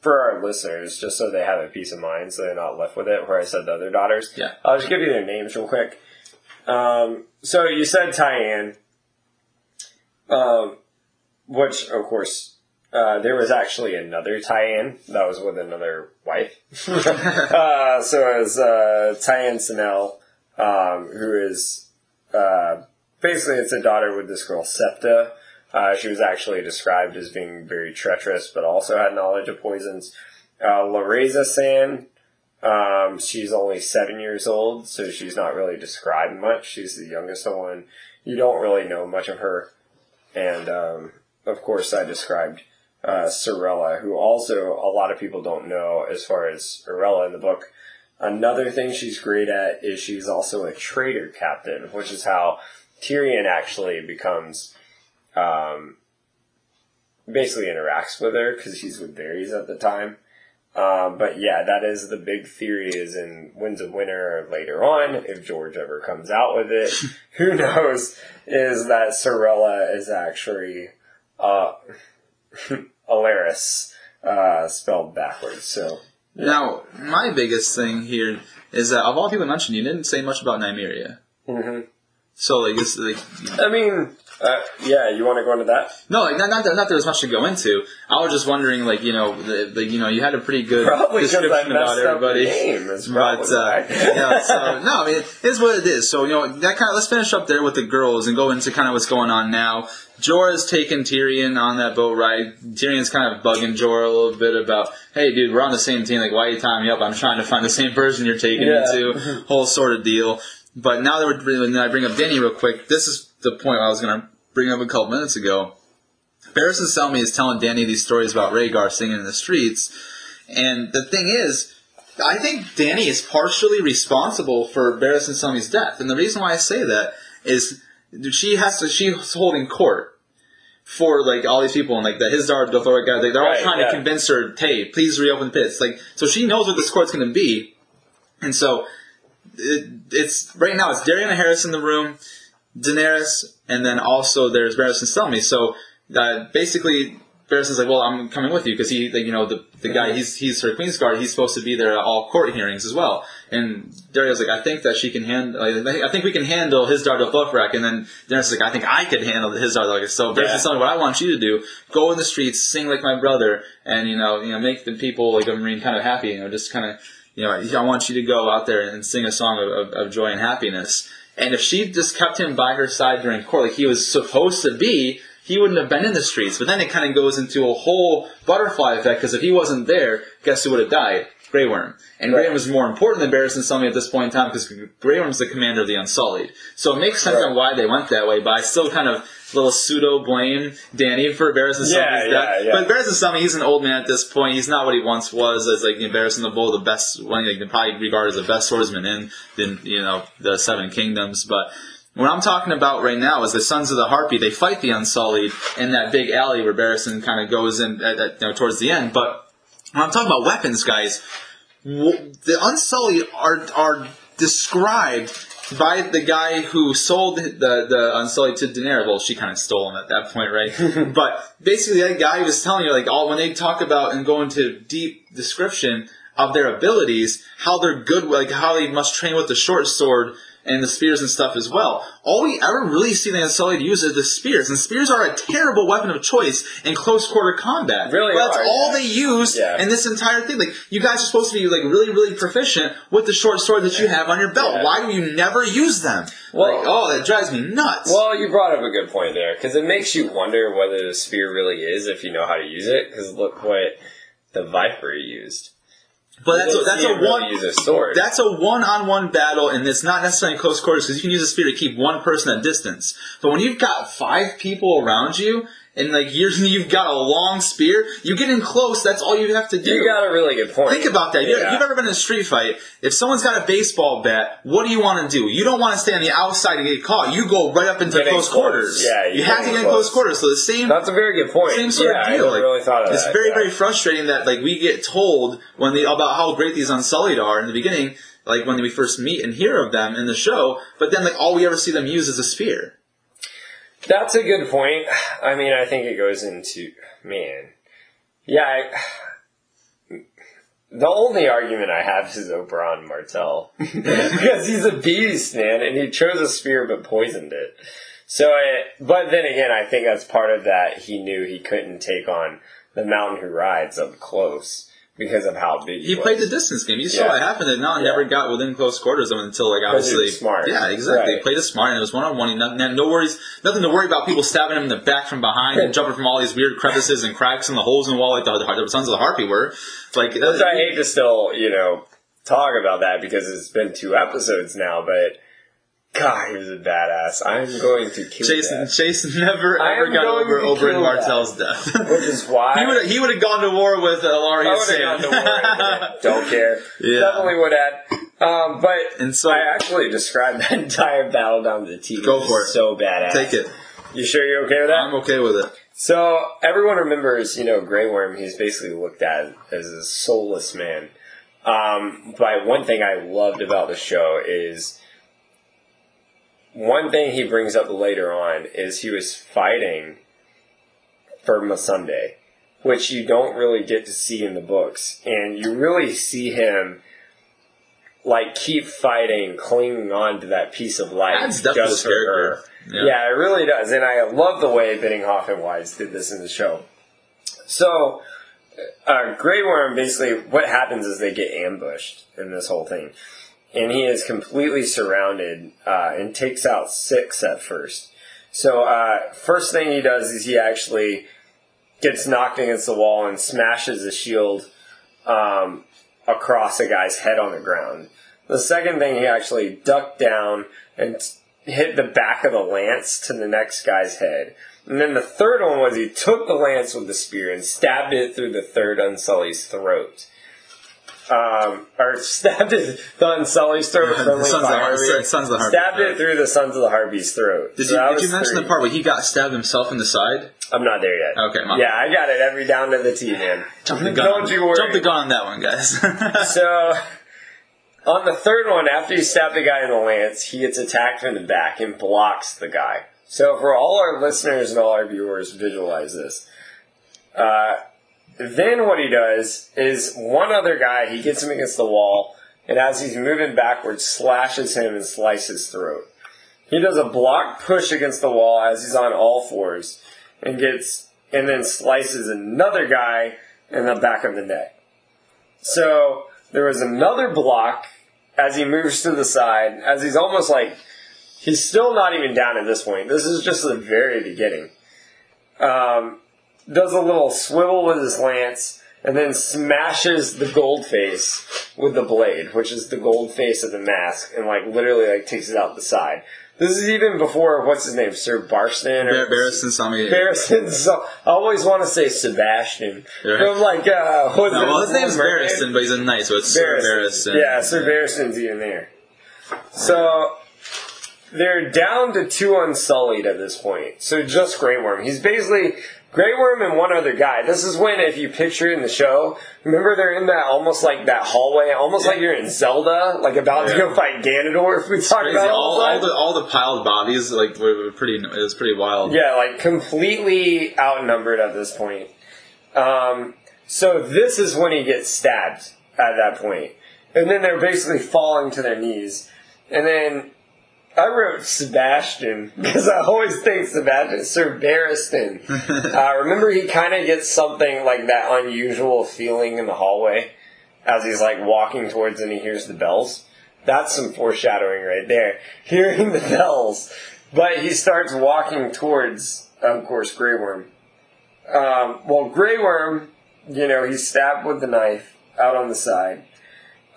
for our listeners, just so they have a peace of mind, so they're not left with it. Where I said the other daughters, Yeah. I'll just give you their names real quick. Um, so you said Tyene, um, which of course uh, there was actually another Tyene that was with another wife. [LAUGHS] [LAUGHS] uh, so it was uh, Tyene Sinel, um, who is uh, basically it's a daughter with this girl Septa. Uh, she was actually described as being very treacherous, but also had knowledge of poisons. Uh, Loreza San, um, she's only seven years old, so she's not really described much. She's the youngest one. You don't really know much of her. And, um, of course, I described uh, Sorella, who also a lot of people don't know as far as Orella in the book. Another thing she's great at is she's also a trader captain, which is how Tyrion actually becomes um, basically interacts with her because she's with Varys at the time. Um, but yeah, that is the big theory is in Winds of Winter later on, if George ever comes out with it, [LAUGHS] who knows, is that Sorella is actually, uh, [LAUGHS] Alaris, uh, spelled backwards. So, Now, my biggest thing here is that of all people mentioned, you didn't say much about Nymeria. hmm So like, it's like I mean, uh, yeah, you want to go into that? no, like not not that, not that there's much to go into. I was just wondering, like you know, the, the you know, you had a pretty good Probably description about messed up the everybody. [LAUGHS] But uh, yeah, so no, I mean, it is what it is. So you know, that kind of let's finish up there with the girls and go into kind of what's going on now. Jorah's taking Tyrion on that boat ride. Tyrion's kind of bugging Jorah a little bit about, hey, dude, we're on the same team. Like, why are you tying me up? I'm trying to find the same person you're taking Yeah. into. [LAUGHS] Whole sort of deal. But now that we're when I bring up Dany real quick, this is the point I was going to bring up a couple minutes ago. Barristan Selmy is telling Dany these stories about Rhaegar singing in the streets, and the thing is, I think Dany is partially responsible for Barristan Selmy's death, and the reason why I say that is she has to she's holding court for like all these people and like the Hizdahr guy like, they're all Right, trying yeah. to convince her hey please reopen the pits like so she knows what this court's going to be and so it, it's right now it's Daario Naharis in the room Daenerys and then also there's Barristan Selmy. So uh, basically Barris is like well I'm coming with you because he like, you know the the guy he's he's her Queen's Guard he's supposed to be there at all court hearings as well. And Darius like I think that she can handle like, I think we can handle Hizdahr zo Loraq and then Daenerys is like I think I could handle his like so Barris Yeah. is telling what I want you to do go in the streets sing like my brother and you know you know make the people like of Meereen kind of happy you know just kind of you know I want you to go out there and sing a song of, of, of joy and happiness and if she just kept him by her side during court like he was supposed to be he wouldn't have been in the streets. But then it kind of goes into a whole butterfly effect because if he wasn't there, guess who would have died? Grey Worm. And Grey Worm is more important than Barristan Selmy at this point in time because Grey Worm's the commander of the Unsullied. So it makes sense Right. on why they went that way, but I still kind of little pseudo blame Dany for Barris and Yeah, Selmy's yeah, yeah. But Barristan Selmy, he's an old man at this point. He's not what he once was as like you know, Barristan the Bold, the best one, like probably regard as the best swordsman in, in you know the Seven Kingdoms. But what I'm talking about right now is the Sons of the Harpy. They fight the Unsullied in that big alley where Barristan kind of goes in at, at, you know, towards the end. But when I'm talking about weapons, guys, w- the Unsullied are are described by the guy who sold the the Unsullied to Daenerys. Well, she kind of stole him at that point, right? [LAUGHS] but basically, that guy was telling you like all when they talk about and go into deep description of their abilities, how they're good, like how they must train with the short sword and the spears and stuff as well. All we ever really see the Unsullied use is the spears, and spears are a terrible weapon of choice in close quarter combat. Really But that's are, all yeah. they use Yeah. in this entire thing. Like you guys are supposed to be like really, really proficient with the short sword that you have on your belt. Yeah. Why do you never use them? Well- like, oh, that drives me nuts. Well, you brought up a good point there because it makes you wonder whether the spear really is if you know how to use it. Because look what the Viper used. But that's a, that's a really one. use a sword. That's a one-on-one battle, and it's not necessarily in close quarters because you can use a spear to keep one person at distance. But when you've got five people around you, and like you're, [LAUGHS] you've got a long spear, you get in close. That's all you have to do. you got a really good point. Think about that. Yeah. You've ever been in a street fight? If someone's got a baseball bat, what do you want to do? You don't want to stay on the outside and get caught. You go right up into Get close quarters. Yeah, you you have to get in close close. quarters. So the same That's a very good point. same sort yeah, of deal. never Like, really thought of it's that. very, yeah. very frustrating that like we get told when they about how great these Unsullied are in the beginning, like when we first meet and hear of them in the show, but then like all we ever see them use is a spear. That's a good point. I mean, I think it goes into man. Yeah, I, the only argument I have is Oberyn Martell [LAUGHS] because he's a beast, man, and he chose a spear but poisoned it. So, it, but then again, I think that's part of that. He knew he couldn't take on the Mountain Who Rides up close because of how big he, He played the distance game. You saw Yeah. what happened. That Mountain Yeah. never got within close quarters of him until like obviously smart. Yeah, exactly. He played it smart and it was one on one. He nothing, no worries, nothing to worry about. People stabbing him in the back from behind and jumping from all these weird crevices and cracks in the holes in the wall like the, the Sons of the Harpy were. Like Which I uh, hate to still, you know, talk about that because it's been two episodes now, but God, he was a badass. I'm going to kill Jason, that. Jason never ever got over Oberyn Martell's death. [LAUGHS] Which is why he would he would have gone to war with uh, Laria would have Sand. gone to war. [LAUGHS] Don't care. Yeah. Definitely would have. Um, but And so- I actually described [LAUGHS] that entire battle down to the T. Go for it. So badass. Take it. You sure you're okay with that? I'm okay with it. So everyone remembers, you know, Grey Worm. He's basically looked at as a soulless man. Um, but one thing I loved about the show is one thing he brings up later on is he was fighting for Missandei, which you don't really get to see in the books, and you really see him like keep fighting, clinging on to that piece of light depth to just her. Yeah. Yeah. it really does, and I love the way Benioff and Weiss did this in the show. So, uh, Grey Worm basically, what happens is they get ambushed in this whole thing, and he is completely surrounded uh, and takes out six at first. So, uh, first thing he does is he actually gets knocked against the wall and smashes the shield um, across a guy's head on the ground. The second thing, he actually ducked down and t- hit the back of the lance to the next guy's head. And then the third one was he took the lance with the spear and stabbed it through the third Unsully's throat. Um, or [LAUGHS] stabbed it, the Unsully's throat. [LAUGHS] The friendly Sons of the fire. Har- Sons of the Stabbed it through the Sons of the Harpy's throat. Did So you, did you mention three. the part where he got stabbed himself in the side? I'm not there yet. Okay, my- Yeah, I got it every down to the T, man. Jump the gun. Don't you worry. Jump the gun on that one, guys. [LAUGHS] So, on the third one, after you stab the guy in the lance, he gets attacked from the back and blocks the guy. So, for all our listeners and all our viewers, visualize this. Uh, then what he does is one other guy, he gets him against the wall, and as he's moving backwards, slashes him and slices his throat. He does a block push against the wall as he's on all fours, and gets and then slices another guy in the back of the neck. So there was another block as he moves to the side, as he's almost like he's still not even down at this point. This is just the very beginning. Um, does a little swivel with his lance and then smashes the gold face with the blade, which is the gold face of the mask, and like literally like takes it out the side. This is even before what's his name, Sir Barston or Bar- Barristan Sami. Barristan. So I always want to say Sebastian Yeah. from like uh, what's No, well, his name's? Barristan, but he's a knight, so it's Sir Barristan. Barristan. Yeah, Sir Barristan's even there. So they're down to two unsullied at this point. So just Grey Worm. He's basically Grey Worm and one other guy. This is when, if you picture it in the show, remember they're in that almost like that hallway, almost like you're in Zelda, like about to go fight Ganondorf. We talk Crazy. about All, all, the all the piled bodies like were, pretty. It was pretty wild. Yeah, like completely outnumbered at this point. Um, so this is when he gets stabbed at that. And then they're basically falling to their knees. And then I wrote Sebastian because I always think Sebastian, Sir Barristan. [LAUGHS] uh, remember, he kind of gets something like that unusual feeling in the hallway as he's like walking towards and he hears the bells. That's some foreshadowing right there. [LAUGHS] Hearing the bells. But he starts walking towards, of course, Grey Worm. Um, well, Grey Worm, you know, he's stabbed with the knife out on the side.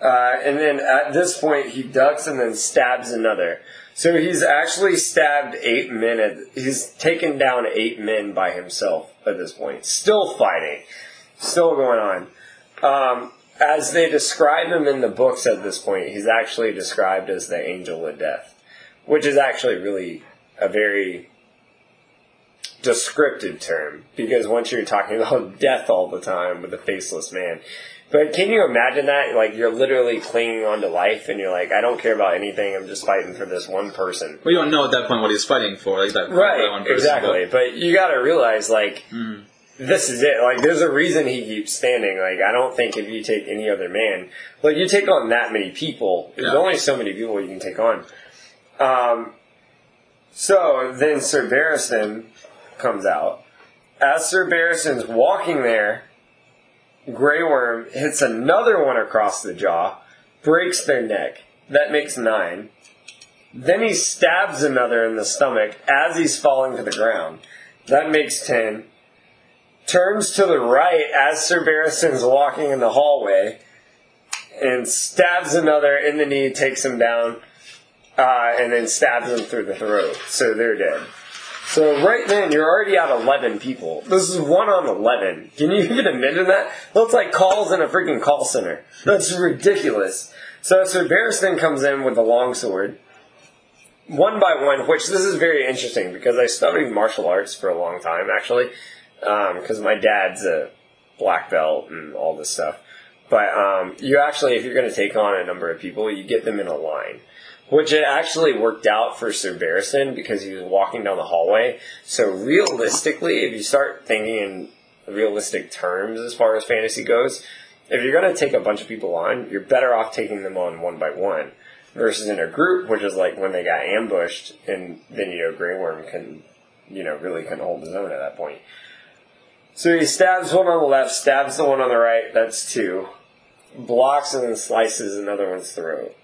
Uh, and then at this point, he ducks and then stabs another. So he's actually stabbed eight men. At, he's taken down eight men by himself at this point. Still fighting. Still going on. Um, as they describe him in the books at this point, he's actually described as the angel of death, which is actually really a very descriptive term because once you're talking [LAUGHS] about death all the time with a faceless man. But can you imagine that? Like you're literally clinging on to life and you're like, I don't care about anything, I'm just fighting for this one person. Well, you don't know at that point what he's fighting for, like that that one Right, person, exactly. But you gotta realize like Hmm. this is it. Like there's a reason he keeps standing. Like I don't think if you take any other man, like you take on that many people, there's Yeah. only so many people you can take on. Um, so then Sir Barristan comes out. As Sir Barristan's walking there, Grey Worm hits another one across the jaw, breaks their neck. That makes nine. Then he stabs another in the stomach as he's falling to the ground. That makes ten. Turns to the right as Sir Barristan's walking in the hallway and stabs another in the knee, takes him down, uh, and then stabs him through the throat. So they're dead. So right then, you're already at 11 people. This is one on 11. Can you even imagine that? Looks like calls in a freaking call center. That's ridiculous. So Sir Barristan comes in with the longsword, one by one, which this is very interesting because I studied martial arts for a long time actually, because my dad's a black belt and all this stuff. But um, you actually, if you're going to take on a number of people, you get them in a line. Which it actually worked out for Sir Barristan because he was walking down the hallway. So realistically, if you start thinking in realistic terms as far as fantasy goes, if you're going to take a bunch of people on, you're better off taking them on one by one versus in a group, which is like when they got ambushed, and then you know Grey Worm can, you know, really can hold his own at that point. So he stabs one on the left, stabs the one on the right. That's two. Blocks and then slices another one's throat.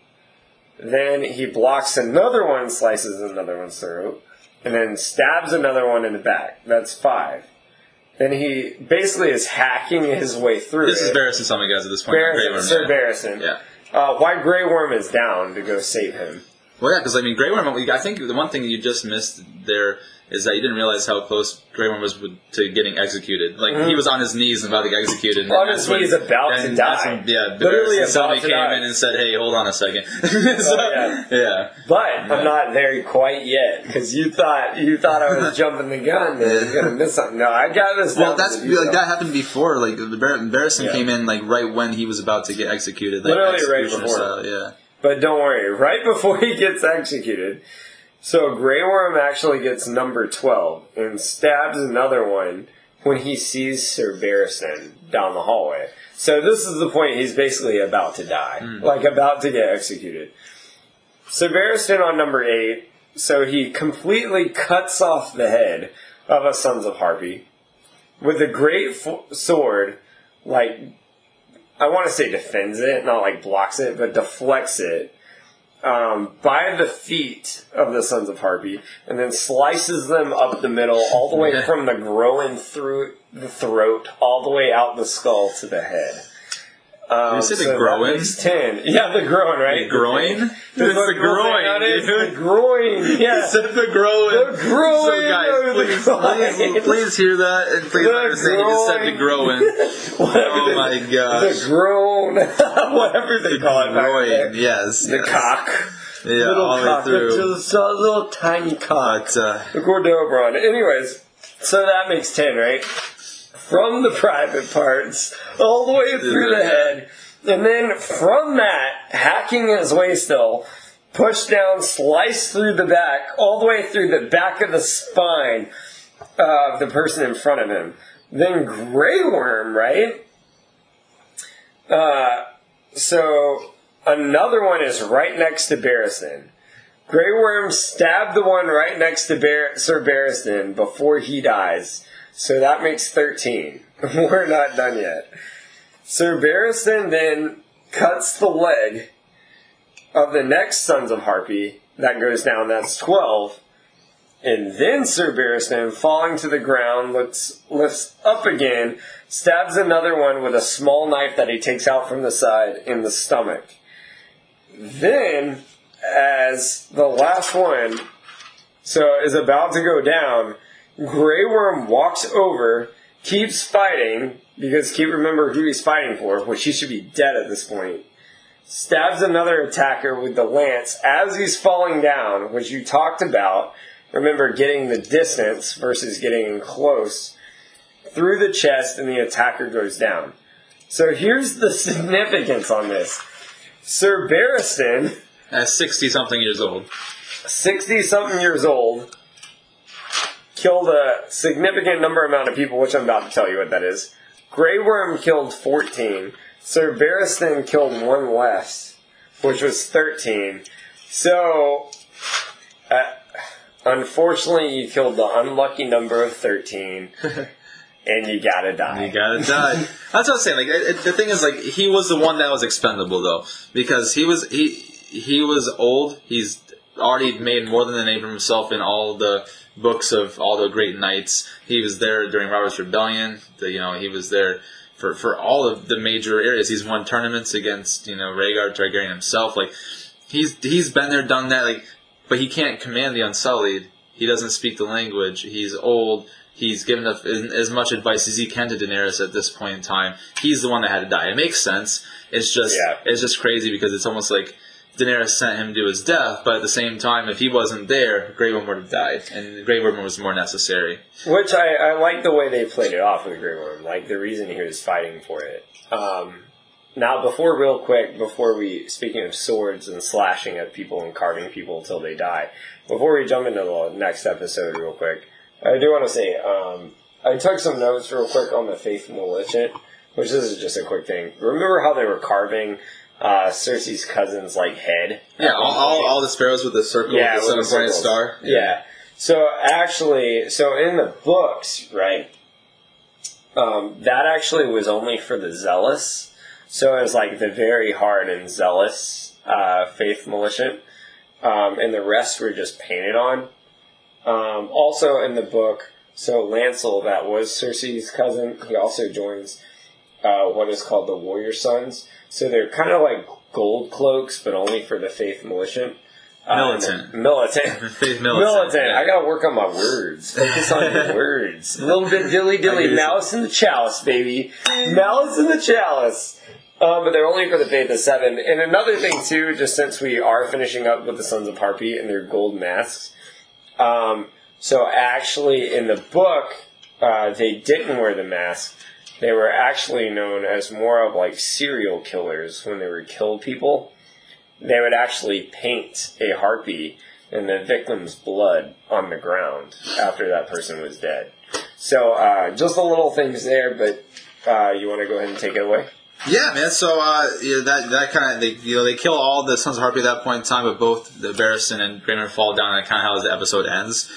Then he blocks another one, slices another one's throat, and then stabs another one in the back. That's five. Then he basically is hacking his way through. This it. is Barristan something, guys, at this point. Worm, Sir yeah. Barristan. Yeah. Uh, why Grey Worm is down to go save him. Well, yeah, because I mean, Grey Worm. I think the one thing you just missed there is that you didn't realize how close Grey Worm was with, to getting executed. Like he mm. was on his knees and about to get executed. and. On his knees, about to die. when- yeah, Literally suddenly to came die. in and said, "Hey, hold on a second. so, [LAUGHS] Oh, yeah. yeah. But I'm not there quite yet because you thought you thought I was [LAUGHS] jumping the gun and gonna miss something. No, I got this. Well, that's like that happened before. Like the Bar- Barristan Yeah. came in like right when he was about to get executed. Like, Literally right before. style, Yeah. But don't worry, right before he gets executed, so Grey Worm actually gets number 12 and stabs another one when he sees Sir Barristan down the hallway. So this is the point he's basically about to die, hmm. like about to get executed. Sir Barristan on number 8, so he completely cuts off the head of a Sons of Harpy with a great f- sword, like I want to say defends it, not like blocks it, but deflects it um, by the feet of the Sons of Harpy, and then slices them up the middle, all the way [LAUGHS] from the groin through the throat, all the way out the skull to the head. Um, you the so groin? ten. [LAUGHS] Yeah, the groin, right? The groin? The, It's the groin, It's dude. the groin. [LAUGHS] Yeah. Said the groin. The groin. So guys, the please, groin. please, please hear that and please The understand. He just said the groin. groin. [LAUGHS] Oh the- my The gosh. groan. Whatever they call it. back Groin, yes. The yes. cock. Yeah, little all the way cock. through. Just a little tiny cock. But uh, The Cordobron. Anyways, so that makes 10, right? From the private parts, all the way through the head. And then from that, hacking his way still, push down, slice through the back, all the way through the back of the spine of the person in front of him. Then Grey Worm, right? Uh, so another one is right next to Barristan. Grey Worm stabbed the one right next to Bar- Sir Barristan before he dies. So that makes 13. [LAUGHS] We're not done yet. Sir Barristan then cuts the leg of the next Sons of Harpy. That goes down. That's 12. And then Sir Barristan, falling to the ground, looks, lifts up again, stabs another one with a small knife that he takes out from the side in the stomach. Then, as the last one, so is about to go down, Grey Worm walks over, keeps fighting, because keep remember who he's fighting for, which he should be dead at this point. Stabs another attacker with the lance as he's falling down, which you talked about. Remember getting the distance versus getting close through the chest, and the attacker goes down. So here's the [LAUGHS] significance on this. Sir Barristan At 60 something years old. 60 something years old, killed a significant number amount of people, which I'm about to tell you what that is. Grey Worm killed 14. Sir Barristan killed one less, which was 13. So, uh, unfortunately, you killed the unlucky number of 13, [LAUGHS] and you gotta die. You gotta die. That's what I'm saying. Like it, it- the thing is, like he was the one that was expendable though, because he was he he was old. He's already made more than the name for himself in all the books of all the great knights. He was there during Robert's Rebellion. The, you know, he was there for for all of the major areas. He's won tournaments against you know Rhaegar Targaryen himself. Like he's he's been there, done that. Like, but he can't command the Unsullied. He doesn't speak the language. He's old. He's given up as, much advice as he can to Daenerys at this point in time. He's the one that had to die. It makes sense. It's just Yeah. it's just crazy because it's almost like Daenerys sent him to his death, but at the same time, if he wasn't there, Grey Worm would have died, and Grey Worm was more necessary. Which I, I like the way they played it off with the Grey Worm. Like the reason he was fighting for it. Um, now, before real quick, before we speaking of swords and slashing at people and carving people until they die, before we jump into the next episode, real quick, I do want to say um, I took some notes real quick on the Faith Militant, which this is just a quick thing. Remember how they were carving uh, Cersei's cousin's like head? Yeah, all, all, all the sparrows with the circle, Yeah, with the with the seven pointed star. Yeah. So actually, so in the books, right, um, that actually was only for the zealous. So it was like the very hard and zealous uh, faith militant, um, and the rest were just painted on. Um, also in the book, so Lancel, that was Cersei's cousin, he also joins uh, what is called the Warrior Sons. So they're kind of like gold cloaks, but only for the faith militant. Uh, Militant. Militant. [LAUGHS] militant. I gotta work on my words. Focus on your [LAUGHS] words. A little bit dilly dilly. Malice in the chalice, baby. Malice in the chalice. Um, but they're only for the faith of seven. And another thing too, just since we are finishing up with the Sons of Harpy and their gold masks. Um, so actually, in the book, uh, they didn't wear the mask. They were actually known as more of like serial killers when they would kill people they would actually paint a harpy and the victim's blood on the ground after that person was dead. So uh, just the little things there, but uh, you want to go ahead and take it away? Yeah, man. So uh, that that kind of they you know they kill all the Sons of Harpy at that point in time, but both the Barristan and Grey Worm fall down, and kind of how the episode ends.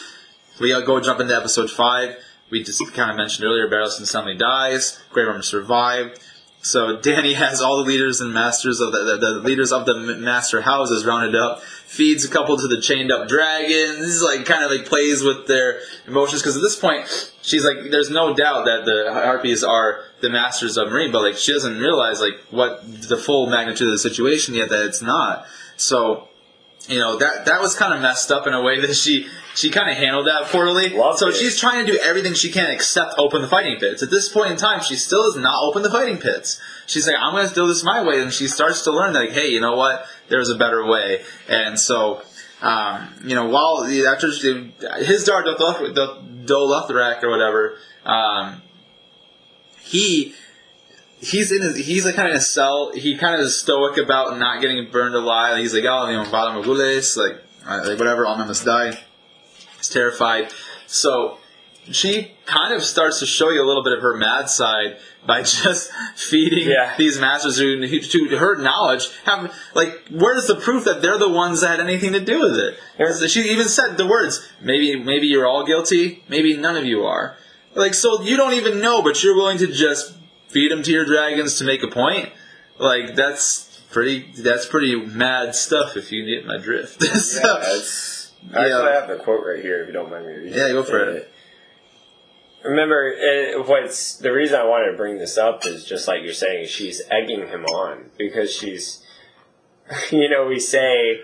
We uh, go jump into episode five. We just kind of mentioned earlier, Barristan suddenly dies. Grey Worm survived. So [LAUGHS] Dany has all the leaders and masters of the, the, the leaders of the master houses rounded up, feeds a couple to the chained up dragons, This is like kind of like plays with their emotions because at this point she's like, there's no doubt that the harpies are the masters of Meereen, but like she doesn't realize like what the full magnitude of the situation yet that it's not. So you know that that was kind of messed up in a way that she she kind of handled that poorly. Loved so it. she's trying to do everything she can except open the fighting pits. At this point in time, she still has not opened the fighting pits. She's like, I'm going to do this my way, and she starts to learn that, like, hey, you know what? There's a better way, and so. Um, you know, while after Hizdahr Doth- Doth- Dolothrak or whatever, um, he he's in his, he's like kind of in a cell. He kind of is stoic about not getting burned alive. He's like, oh, you know, Valar Morghulis, like, uh, like whatever, all men must die. He's terrified. So she kind of starts to show you a little bit of her mad side by [LAUGHS] just feeding Yeah. these masters who, who, to her knowledge, have like, where's the proof that they're the ones that had anything to do with it? There's- She even said the words, maybe maybe you're all guilty, maybe none of you are. Like, so you don't even know, but you're willing to just feed them to your dragons to make a point. Like, that's pretty. That's pretty mad stuff. If you get my drift. [LAUGHS] So- Yeah, it's, actually, Yeah. I have the quote right here. If you don't mind me reading. Yeah, go for it. Remember, it, what's the reason I wanted to bring this up is just like you're saying, she's egging him on because she's, [LAUGHS] you know, we say,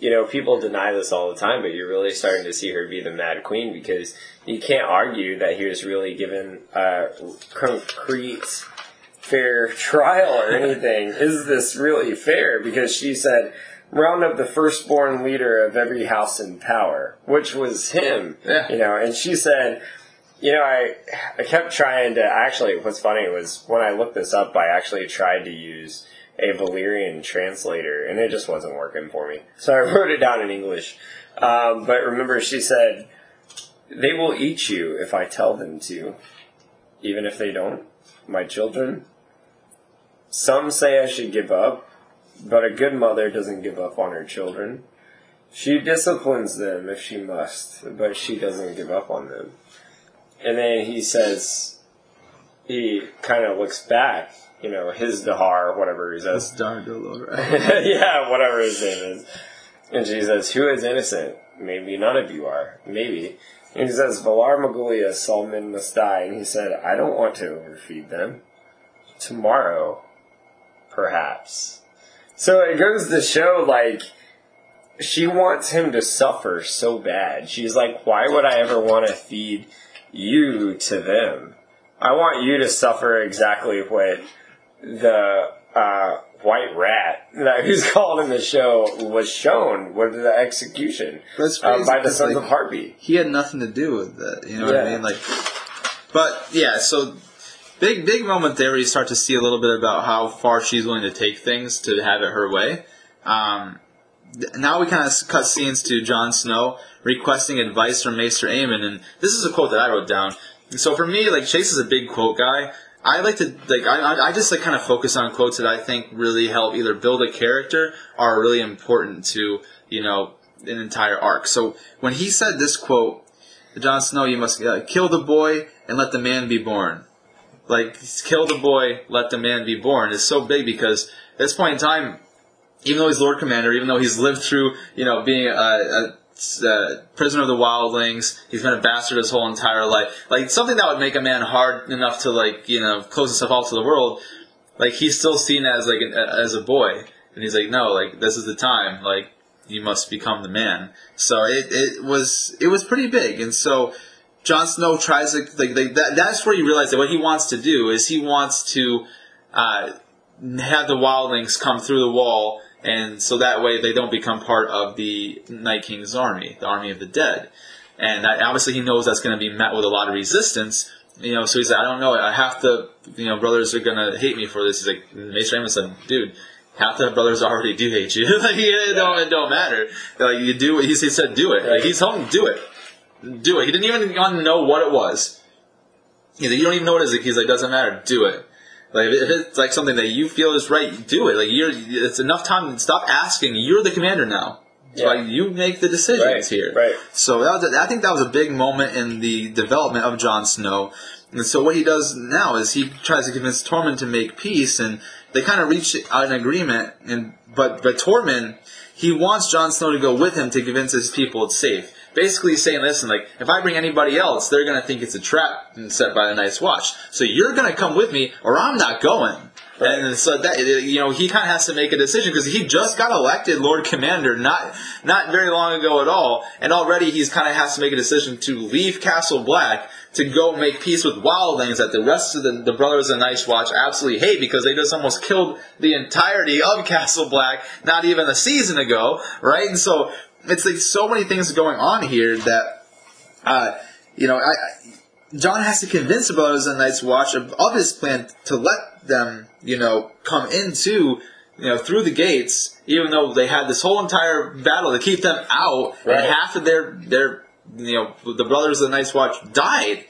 you know, people deny this all the time, but you're really starting to see her be the Mad Queen because you can't argue that he was really given a concrete, fair trial or anything. [LAUGHS] Is this really fair? Because she said, round up the firstborn leader of every house in power, which was him. Yeah. You know, and she said, you know, I I kept trying to actually. What's funny was when I looked this up, I actually tried to use a Valyrian translator, and it just wasn't working for me. So I [LAUGHS] wrote it down in English. Um, but remember, she said, "They will eat you if I tell them to, even if they don't, my children." Some say I should give up, but a good mother doesn't give up on her children. She disciplines them if she must, but she doesn't give up on them. And then he says, he kind of looks back, you know, Hizdahr, whatever he says. Right? [LAUGHS] yeah, whatever his name is. And she says, Who is innocent? Maybe none of you are. Maybe. And he says, Valar Morghulis, Solomon must die. And he said, I don't want to overfeed them. Tomorrow, perhaps. So it goes to show, like, she wants him to suffer so bad. She's like, Why would I ever want to feed you to them? I want you to suffer exactly what the uh, white rat that [LAUGHS] who's called in the show was shown with the execution uh, by the Sons like, of Harpy. he had nothing to do with that. You know what I mean? Like, but yeah, so big big moment there where you start to see a little bit about how far she's willing to take things to have it her way. Um, th- now we kind of cut scenes to Jon Snow requesting advice from Maester Aemon, and this is a quote that I wrote down. So for me, like Chase is a big quote guy. I like to like I, I- just like kind of focus on quotes that I think really help either build a character or are really important to you know an entire arc. So when he said this quote, Jon Snow, you must uh, kill the boy and let the man be born. Like kill the boy, let the man be born is so big because at this point in time, even though he's Lord Commander, even though he's lived through you know being a, a uh, prisoner of the wildlings. He's been a bastard his whole entire life. Like something that would make a man hard enough to like you know close himself off to the world. Like he's still seen as like an, as a boy, and he's like, no, like this is the time. Like you must become the man. So it, it was it was pretty big, and so Jon Snow tries to like, like that. That's where you realize that what he wants to do is he wants to uh, have the wildlings come through the wall, and so that way they don't become part of the Night King's army, the army of the dead. And that, obviously he knows that's going to be met with a lot of resistance. You know, so he's like, I don't know, I have to. You know, brothers are going to hate me for this. He's like, Mance Rayder said, dude. Half the brothers already do hate you. [LAUGHS] like, it don't, it don't matter. Like, you do. He, he said, do it. Like, he's telling him, do it do it. He didn't even want to know what it was. He's like, you don't even know what it is. He's like, doesn't matter. Do it. Like if it's like something that you feel is right, do it. Like you're, it's enough time. Stop asking. You're the commander now. Yeah. Like you make the decisions Right, here. right. So that was, I think that was a big moment in the development of Jon Snow. And so what he does now is he tries to convince Tormund to make peace, and they kind of reach an agreement. And but but Tormund, he wants Jon Snow to go with him to convince his people it's safe. Basically saying, listen, like if I bring anybody else, they're gonna think it's a trap and set by the Night's Watch. So you're gonna come with me, or I'm not going. And so that you know he kind of has to make a decision because he just got elected Lord Commander not not very long ago at all, and already he's kind of has to make a decision to leave Castle Black to go make peace with wildlings that the rest of the, the brothers of the Night's Watch absolutely hate because they just almost killed the entirety of Castle Black not even a season ago, right? And so it's like so many things going on here that uh, you know I. I Jon has to convince the brothers of the Night's Watch of, of his plan to let them, you know, come into, you know, through the gates, even though they had this whole entire battle to keep them out, Right. and half of their, their, you know, the brothers of the Night's Watch died.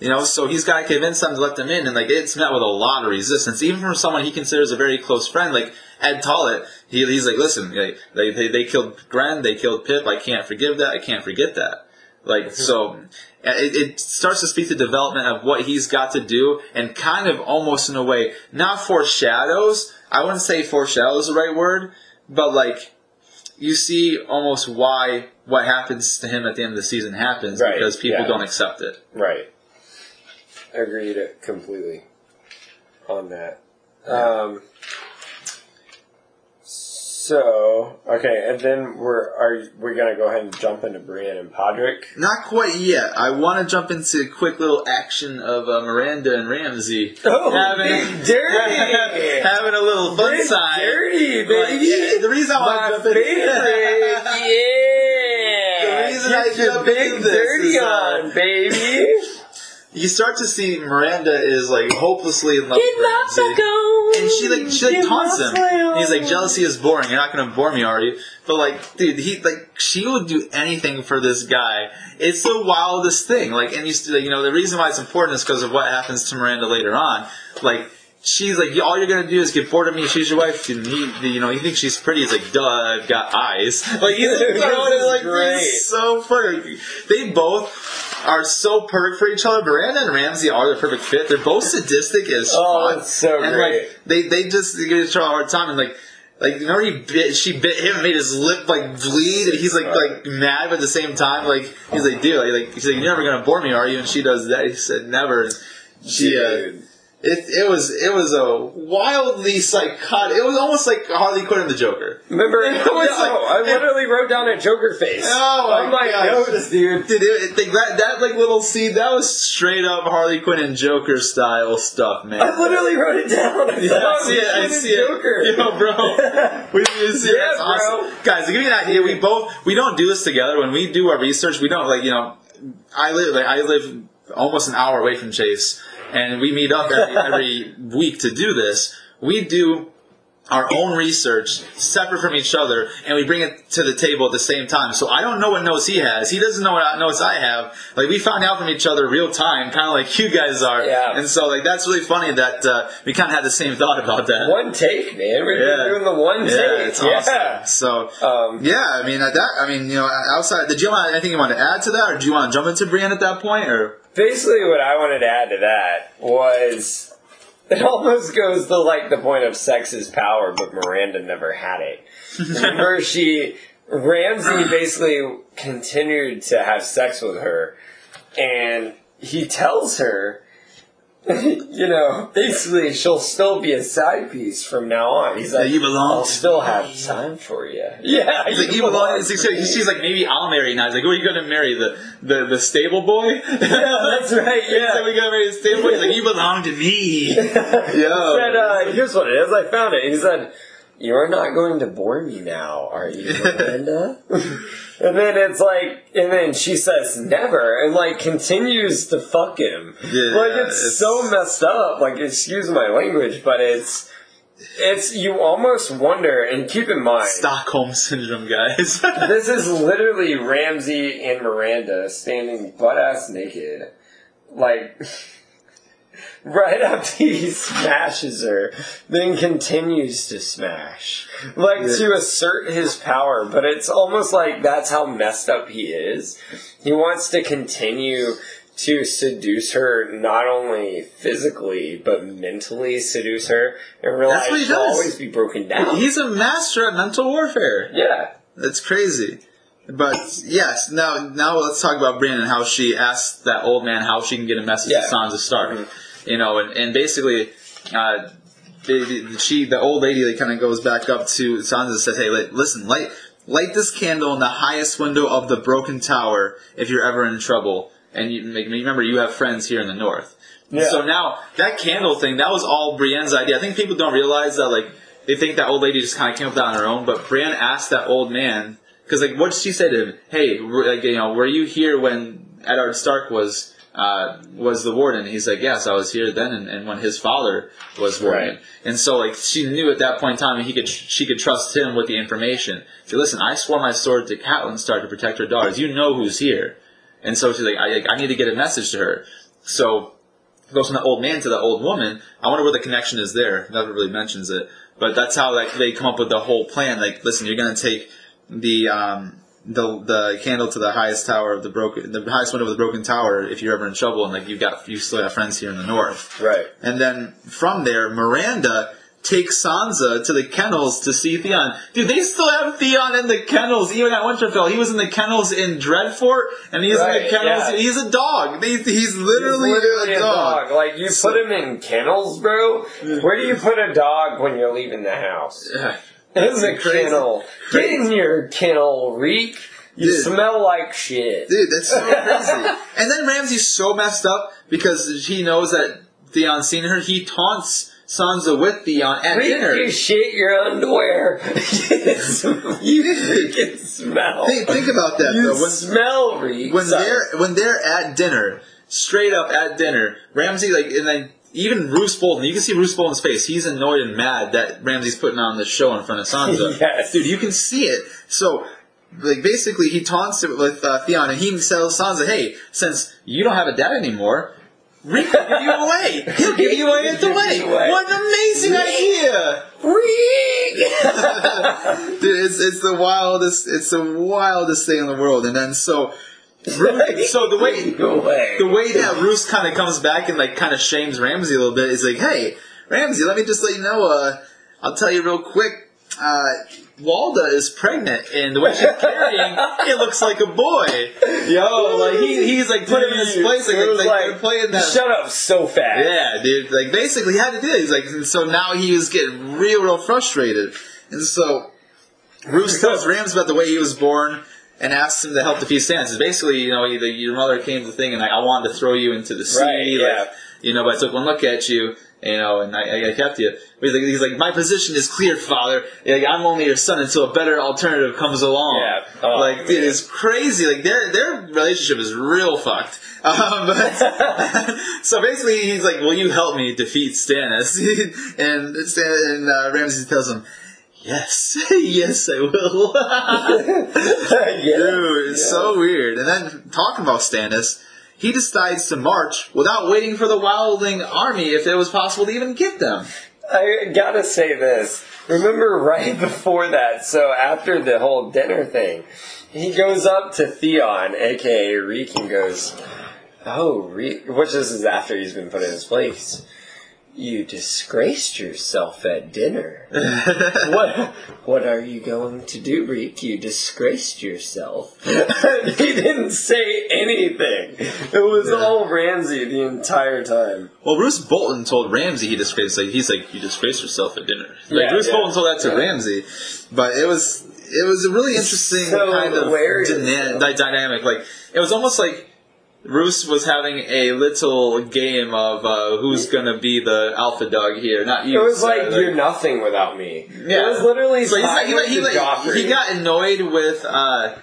You know, so he's got to convince them to let them in, and like it's met with a lot of resistance, even from someone he considers a very close friend, like Edd Tollett. He, he's like, listen, like, they, they they killed Grenn, they killed Pip. I can't forgive that. I can't forget that. Like so, it, it starts to speak to development of what he's got to do, and kind of almost in a way, not foreshadows. I wouldn't say foreshadows is the right word, but like you see almost why what happens to him at the end of the season happens Right, because people yeah. don't accept it. Right. Agreed completely on that. Um, so okay, and then we're are we gonna go ahead and jump into Brienne and Podrick? Not quite yet. I want to jump into a quick little action of uh, Myranda and Ramsay Oh, having, [LAUGHS] dirty! [LAUGHS] having a little fun Big side. dirty, Like, baby. yeah, the reason I want to jump in- [LAUGHS] yeah. The reason I Get your jump big into this dirty is, uh, on, baby. You start to see Myranda is like hopelessly in love with Ramsay. And she like she like taunts him. And he's like, jealousy is boring. You're not gonna bore me, are you? But like, dude, he like she would do anything for this guy. It's the wildest thing. Like, and you s- you know the reason why it's important is because of what happens to Myranda later on. Like. She's like, all you're gonna do is get bored of me. She's your wife, and he, you know, you think she's pretty. He's like, duh, I've got eyes. [LAUGHS] Like, he's Dude, throwing it like great. this so funny. They both are so perfect for each other. Myranda and Ramsay are the perfect fit. They're both sadistic as Oh, fuck. it's so and great. like they they just give each other a hard time and like like you know he bit she bit him and made his lip like bleed and he's like like mad but at the same time like he's like dude like, like he's like you're never gonna bore me are you and she does that he said never and she uh. It, it was it was a wildly psychotic. It was almost like Harley Quinn and the Joker. Remember? [LAUGHS] It was no, like- I literally wrote down a Joker face. Oh my my gosh. notes, dude. Dude, it, it- that, that like little scene that was straight up Harley Quinn and Joker style stuff, man. I literally wrote it down. I [LAUGHS] Yeah, I see it. I see it. Joker. [LAUGHS] Yo, bro. We see it. Yeah, That's awesome. bro. Guys, to give you an idea, we both we don't do this together. When we do our research, we don't like you know. I live like, I live almost an hour away from Chase, and we meet up every, every week to do this. We do our own research separate from each other and we bring it to the table at the same time. So I don't know what notes he has. He doesn't know what notes I have. Like we found out from each other real time, kind of like you guys are. Yeah. And so like that's really funny that uh, we kind of had the same thought about that. One take, man. We're Yeah. doing the one Yeah, take. it's yeah. awesome. So Um, yeah, I mean at that. I mean you know outside. Did you want anything you want to add to that, or do you want to jump into Brienne at that point, or? Basically what I wanted to add to that was it almost goes to like the point of sex is power, but Myranda never had it. [LAUGHS] Remember she Ramsay basically continued to have sex with her and he tells her [LAUGHS] you know, basically she'll still be a side piece from now on. He's like, you belong I'll to still have time for you. [LAUGHS] Yeah, He's like, you belong. She's, she's like, maybe I'll marry now. He's like, who are you going to marry? The the the stable boy? [LAUGHS] Yeah, that's right. So Yeah. we gonna marry the stable boy. He's like, you belong to me. Yo. said, uh, here's what it is. I found it. He said, "You're not going to bore me now, are you, Myranda?" [LAUGHS] and then it's like, and then she says, "Never," and like continues to fuck him. Yeah, like it's, it's- so messed up. Like, excuse my language, but it's. It's you almost wonder, and keep in mind, Stockholm syndrome, guys. [LAUGHS] this is literally Ramsay and Myranda standing butt ass naked, like [LAUGHS] right after he smashes her, then continues to smash, like Yeah. to assert his power. But it's almost like that's how messed up he is. He wants to continue to seduce her, not only physically but mentally seduce her, and realize That's what he she'll does. always be broken down. He's a master at mental warfare. yeah. That's crazy. But yes, now now let's talk about Brienne and how she asked that old man how she can get a message Yeah. to Sansa Stark. Mhm. You know, and, and basically, uh, the, the- she the old lady that kind of goes back up to Sansa and says, "Hey, li- listen, light light this candle in the highest window of the broken tower if you're ever in trouble." And you make remember you have friends here in the north. Yeah. So now that candle thing, that was all Brienne's idea. I think people don't realize that like they think that old lady just kind of came up with that on her own, but Brienne asked that old man because like what did she say to him? Hey, like you know, were you here when Eddard Stark was uh, was the warden? He's like, yes, I was here then, and, and when his father was warden. Right. And so like she knew at that point in time he could she could trust him with the information. She listen, I swore my sword to Catelyn Stark to protect her daughters. You know who's here. And so she's like, I, I need to get a message to her. So goes from the old man to the old woman. I wonder where the connection is there. Never really mentions it, but that's how like they come up with the whole plan. Like, listen, you're gonna take the um, the the candle to the highest tower of the broken, the highest window of the broken tower. If you're ever in trouble, and like you've got you still have friends here in the north. Right. And then from there, Myranda takes Sansa to the kennels to see Theon. Dude, they still have Theon in the kennels, even at Winterfell. He was in the kennels in Dreadfort, and he's in the kennels. yeah. He's a dog. They, he's literally, He's literally a, dog. Like you So- put him in kennels, bro. Where do you put a dog when you're leaving the house? It's a Crazy. kennel. Get in your kennel, Reek. You Dude. smell like shit. Dude, that's so [LAUGHS] crazy. and then Ramsay's so messed up because he knows that Theon's seen her. He taunts Sansa with Theon at Reek, dinner. you shit your underwear. [LAUGHS] you can [LAUGHS] smell. Think, think about that you though. When, smell, Reek. when Sorry. they're when they're at dinner, straight up at dinner, Ramsay like and then even Roose Bolton, you can see Roose Bolton's face. He's annoyed and mad that Ramsay's putting on this show in front of Sansa. [LAUGHS] Yes. Dude, you can see it. So like basically he taunts it with uh, Theon and he tells Sansa, "Hey, since you don't have a dad anymore." Rick will give you away. [LAUGHS] He'll give you away at the wedding. What an amazing idea! Reek. [LAUGHS] Dude, it's it's the wildest it's the wildest thing in the world. And then so so the [LAUGHS] way the way that Roose kind of comes back and like kind of shames Ramsay a little bit is like, hey, Ramsay, let me just let you know. Uh, I'll tell you real quick. Uh, Walda is pregnant, and the way she's carrying, [LAUGHS] it looks like a boy. Yo, like he, he's like put him in his place, like, like, like, they're playing that. shut up so fast. Yeah, dude. Like basically, he had to do it. He's like, and so now he was getting real, real frustrated, and so Roose tells Rams about the way he was born and asks him to help defeat Stannis. It's basically, you know, the, your mother came to the thing and like, I wanted to throw you into the sea, Right, yeah. like, you know, but I took one look at you. You know, and I, I kept you. But he's like, he's like, my position is clear, father. Like, I'm only your son until a better alternative comes along. Yeah. Oh, like, dude, man. it's crazy. Like, their their relationship is real fucked. [LAUGHS] Um, but, [LAUGHS] so basically, he's like, "Will you help me defeat Stannis?" [LAUGHS] and Stan, and uh, Ramsay tells him, "Yes, [LAUGHS] yes, I will." [LAUGHS] Yeah. Dude, it's so weird. And then talking about Stannis, he decides to march without waiting for the Wildling army if it was possible to even get them. I gotta say this. Remember right [LAUGHS] before that, so after the whole dinner thing, he goes up to Theon, aka Reek, and goes, Oh, Reek, which this is after he's been put in his place. You disgraced yourself at dinner. [LAUGHS] what what are you going to do, Reek? You disgraced yourself. [LAUGHS] he didn't say anything. It was all Ramsay the entire time. Well, Roose Bolton told Ramsay he disgraced. Like he's like, "You disgraced yourself at dinner." Like Yeah, Roose yeah. Bolton told that to Yeah. Ramsay, but it was it was a really interesting So kind of dyna- dynamic. Like it was almost like Roose was having a little game of uh, who's gonna be the alpha dog here. Not you. It was like you're nothing without me. Yeah. It was literally So he's like, he, he, to like, Joffrey. he got annoyed with. Uh,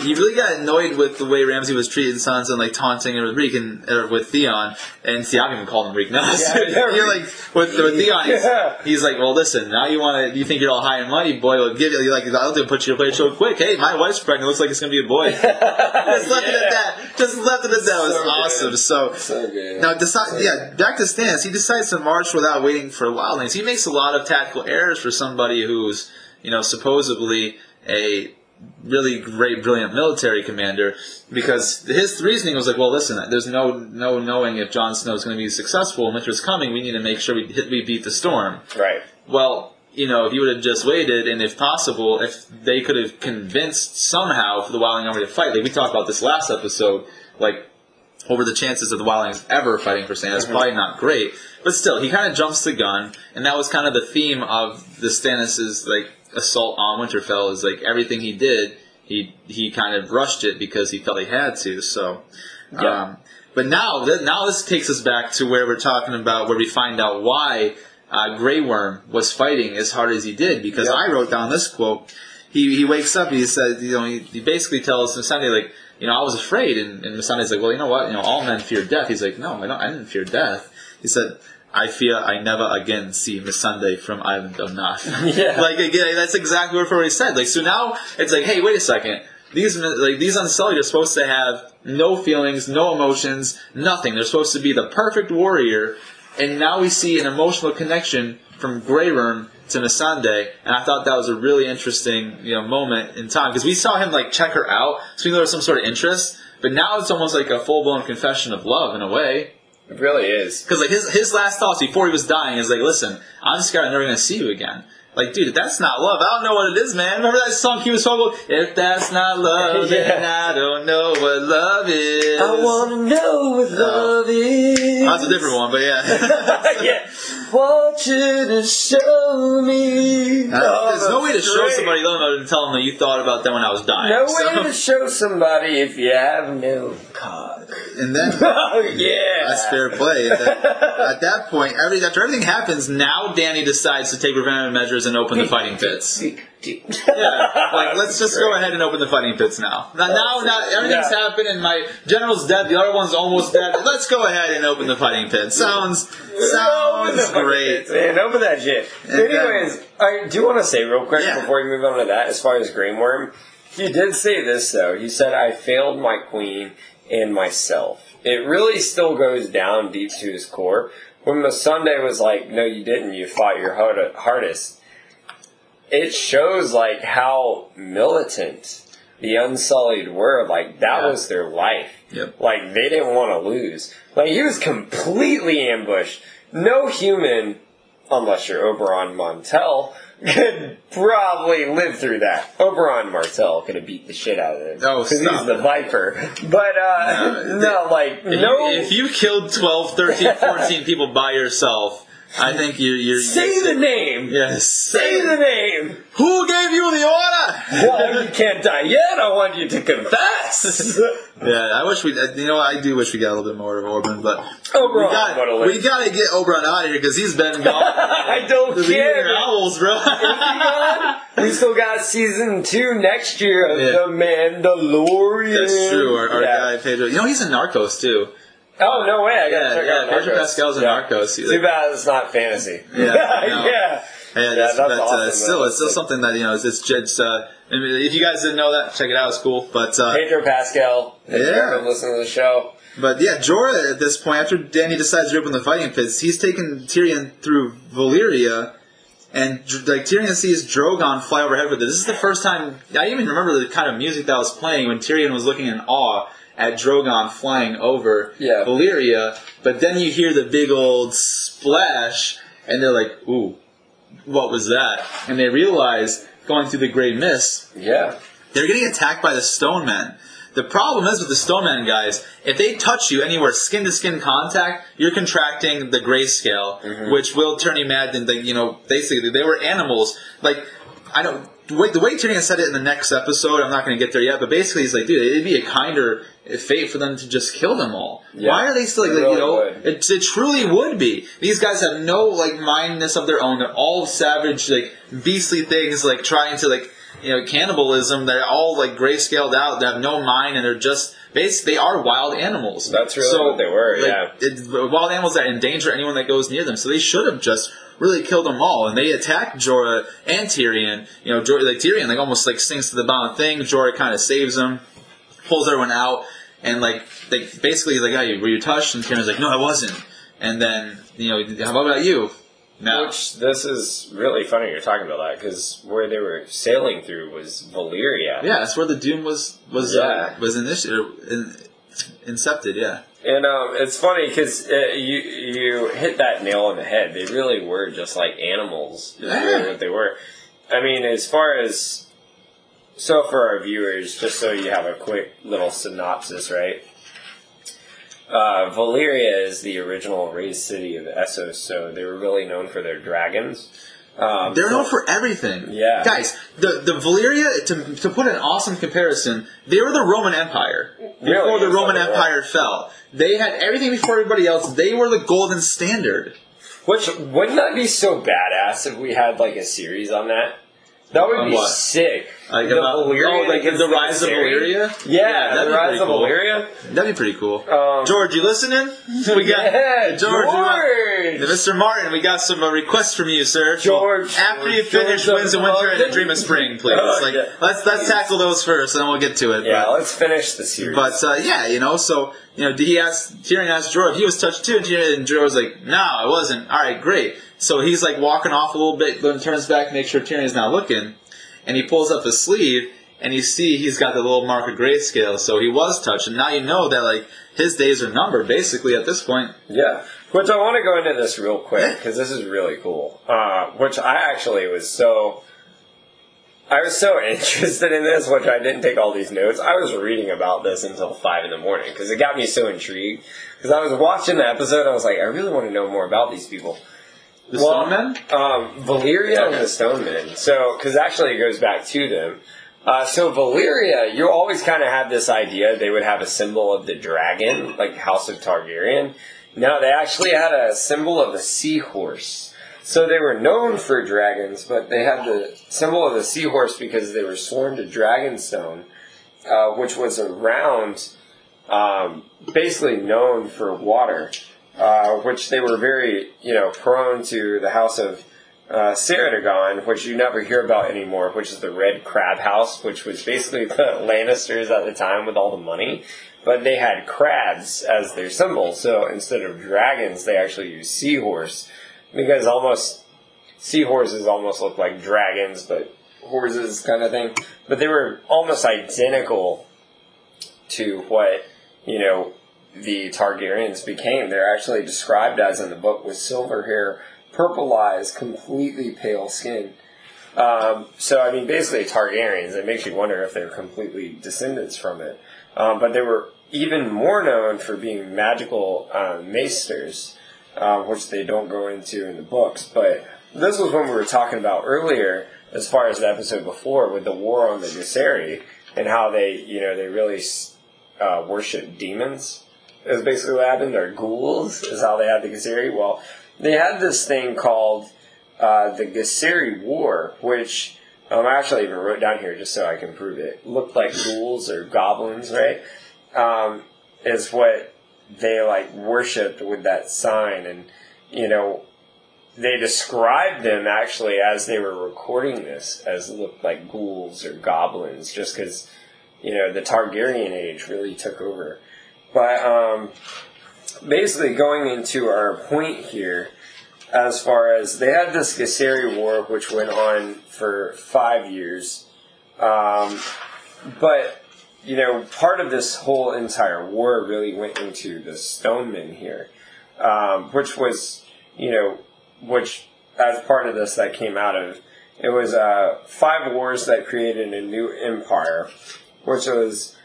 he really got annoyed with the way Ramsay was treating Sansa and like taunting her with Reek and or with Theon, and Theon even called him Reek. [LAUGHS] Now, Yeah, yeah, you're like with, with Theon, he's, Yeah. he's like, well, listen, now you want to, you think you're all high and mighty, boy? Well, give you like I'll do put you to play so quick. Hey, my wife's pregnant. Looks like it's gonna be a boy. [LAUGHS] Just left it at that. Just left it at that. It was good. awesome. So so good. now, decide, yeah, back to Stannis. He decides to march without waiting for wildlings. He makes a lot of tactical errors for somebody who's, you know, supposedly a really great, brilliant military commander. Because his reasoning was like, well, listen, there's no no knowing if Jon Snow is going to be successful. When winter's coming, we need to make sure we hit, we beat the storm. right. Well, you know, if you would have just waited, and if possible, if they could have convinced somehow for the Wildling army to fight, like we talked about this last episode, like over the chances of the Wildlings ever fighting for Stannis, Mm-hmm. probably not great. But still, he kind of jumps the gun, and that was kind of the theme of the Stannis's like assault on Winterfell. Is like everything he did, he he kind of rushed it because he felt he had to. So, Yeah. um, but now th- now this takes us back to where we're talking about where we find out why uh, Grey Worm was fighting as hard as he did. Because Yeah. I wrote down this quote. He he wakes up. He said, you know, he, he basically tells Missandei like, you know, I was afraid, and, and Missandei's like, well, you know what, you know, all men fear death. He's like, no, I don't. I didn't fear death. He said. I fear I never again see Missandei from Island of Naath. [LAUGHS] [LAUGHS] Yeah. like again, that's exactly what he said. Like so now it's like, hey, wait a second. These like these Unsullied are supposed to have no feelings, no emotions, nothing. They're supposed to be the perfect warrior, and now we see an emotional connection from Grey Worm to Missandei, and I thought that was a really interesting you know moment in time because we saw him like check her out, so we know there was some sort of interest, but now it's almost like a full blown confession of love in a way. It really is. Because like his his last thoughts before he was dying is like, listen, I'm scared I'm never gonna see you again. Like, dude, that's not love. I don't know what it is, man. Remember that song he was talking about? If that's not love, [LAUGHS] then I don't know what love is. I wanna know what love is. That's a different one, but yeah. [LAUGHS] yeah. Want you to show me. Uh, Oh, there's no way to show somebody love and tell them that you thought about them when I was dying. No So- way to show somebody if you have cock. and then [LAUGHS] yeah. That's fair play. At that, at that point, every, after everything happens, now Dany decides to take preventative measures and open the fighting pits. Yeah, like let's just go ahead and open the fighting pits now. Now, now, now everything's Yeah. happened, and my general's dead. The other one's almost dead. [LAUGHS] Let's go ahead and open the fighting pits. Sounds sounds great. pits, man. Open that shit. And then- Anyways, I do want to say real quick Yeah. before we move on to that, as far as Grey Worm, he did say this though. He said, "I failed my queen and myself." It really still goes down deep to his core. When the Sunday was like, "No, you didn't. You fought your hard- hardest." It shows like how militant the Unsullied were. Like that Yeah. was their life. Yep. Like they didn't want to lose. Like he was completely ambushed. No human, unless you're Oberyn Martell, could probably live through that. Oberyn Martell could have beat the shit out of him. Oh, because stop he's the. Viper. But uh, No, [LAUGHS] no, like If, no. you, if you killed 12, 13, [LAUGHS] 14 people by yourself, I think you're. you're say the name. Yes. Say the name. Who gave you the order? Well, you can't die yet. I want you to confess. [LAUGHS] Yeah, I wish we. Uh, you know, I do wish we got a little bit more of Oberyn, but Oberyn, we got we got to get Oberyn out of here because he's been gone. [LAUGHS] I don't care. owls, bro. we still got season two next year of Yeah. The Mandalorian. That's true. Our, our Yeah. guy Pedro. You know, he's in Narcos too. Oh no way! I gotta Yeah, check yeah. out Pedro Narcos. Pascal's in Yeah. Narcos. He's Too like- bad it's not fantasy. Yeah, no. [LAUGHS] yeah. Yeah, Yeah, that's, that's but uh, still, it's still something that you know. It's, it's just. Uh, I mean, if you guys didn't know that, check it out. It's cool. But uh, Pedro Pascal. If Yeah. ever listen to the show. But yeah, Jorah at this point, after Dany decides to open the fighting pits, he's taken Tyrion through Valyria, and like Tyrion sees Drogon fly overhead with it. This is the first time I even remember the kind of music that was playing when Tyrion was looking in awe at Drogon flying over Yeah. Valyria. But then you hear the big old splash, and they're like, "Ooh, what was that?" And they realize going through the Great Mist Yeah. they're getting attacked by the stone men. The problem is with the stone men guys, if they touch you anywhere skin to skin contact, you're contracting the grayscale, mm-hmm. which will turn you mad. And you know, basically they were animals. Like I don't. The way, the way Tyrion said it in the next episode, I'm not going to get there yet. But basically, he's like, dude, it'd be a kinder fate for them to just kill them all. Yeah, Why are they still like, it like, you know? It, it truly would be. These guys have no like mindness of their own. They're all savage, like beastly things, like trying to like you know cannibalism. They're all like grayscaled out. They have no mind, and they're just basically they are wild animals. That's really what they were, like, yeah. it's wild animals that endanger anyone that goes near them. So they should have just really killed them all. And they attack Jorah and Tyrion. You know, Jorah, like Tyrion, like almost like sinks to the bottom thing. Jorah kind of saves them, pulls everyone out, and like they basically like, "Oh, were you touched?" And Tyrion's like, "No, I wasn't." And then you know, how about you? No. Which this is really funny you're talking about that because where they were sailing through was Valyria. Yeah, that's where the Doom was was Yeah. uh, was initiated, in, incepted. Yeah, And um, it's funny because uh, you you hit that nail on the head. They really were just like animals. Is really what they were. I mean, as far as so for our viewers, just so you have a quick little synopsis, right? Uh, Valyria is the original raised city of Essos, so they were really known for their dragons. Um, they're so- known for everything. Yeah. guys, the the Valyria to to put an awesome comparison, they were the Roman Empire before Really? the Roman like Empire fell. They had everything before everybody else. They were the golden standard. Which wouldn't that be so badass if we had like a series on that? That would On be what? sick. Like the about- Valyria oh, like the rise of. Valyria? Yeah, Yeah, that'd the be rise pretty of cool. Valyria. That'd be pretty cool. Um, George, you listening? We got [LAUGHS] yeah, George. we got- George. Mr. Martin, we got some uh, requests from you, sir. George, after you finish George Winds of Winter and. Dream of Spring, please. Oh, like, yeah. let's let's tackle those first, and then we'll get to it. Yeah, But- let's finish the series. But uh, yeah, you know, so you know, he asked Tyrion asked George if he was touched too, and Tyrion and Jorah was like, "No, I wasn't." All right, great. So he's like walking off a little bit, then turns back, make sure Tyrion's not looking, and he pulls up his sleeve, and you see he's got the little mark of grayscale. So he was touched, and now you know that like his days are numbered, basically at this point. yeah, which I want to go into this real quick because this is really cool. Uh, which I actually was so. I was so [LAUGHS] interested in this, which I didn't take all these notes. I was reading about this until five in the morning because it got me so intrigued. Because I was watching the episode, I was like, I really want to know more about these people. The Well, Stonemen. Um, Valyria and the Stonemen. So, because actually it goes back to them. Uh, so Valyria, you always kind of had this idea they would have a symbol of the dragon, like House of Targaryen. No, they actually had a symbol of a seahorse. So they were known for dragons, but they had the symbol of the seahorse because they were sworn to Dragonstone, uh, which was around, um, basically known for water uh, which they were very, you know, prone to the house of uh, Ceredigon, which you never hear about anymore, which is the Red Crab House, which was basically [LAUGHS] the Lannisters at the time with all the money. But they had crabs as their symbol, so instead of dragons, they actually used seahorse because almost seahorses almost look like dragons, but horses kind of thing. But they were almost identical to what you know the Targaryens became. They're actually described as in the book with silver hair, purple eyes, completely pale skin. Um, so I mean, basically Targaryens. It makes you wonder if they're completely descendants from it. Um, but they were even more known for being magical uh, maesters, uh, which they don't go into in the books. But this was when we were talking about earlier, as far as the episode before, with the war on the Gisseri and how they, you know, they really uh, worship demons. Is basically what happened. Or ghouls is how they had the Gisseri. Well, they had this thing called uh, the Gisseri War, which um, I actually even wrote down here just so I can prove it. Looked like ghouls or goblins, right? Um, is what they like worshipped with that sign, and you know they described them actually as they were recording this as looked like ghouls or goblins, just because you know the Targaryen age really took over. But um, basically, going into our point here as far as they had this Gisseri War, which went on for five years. Um, but, you know, part of this whole entire war really went into the Stonemen here, um, which was, you know, which as part of this that came out of, it was uh, five wars that created a new empire, which was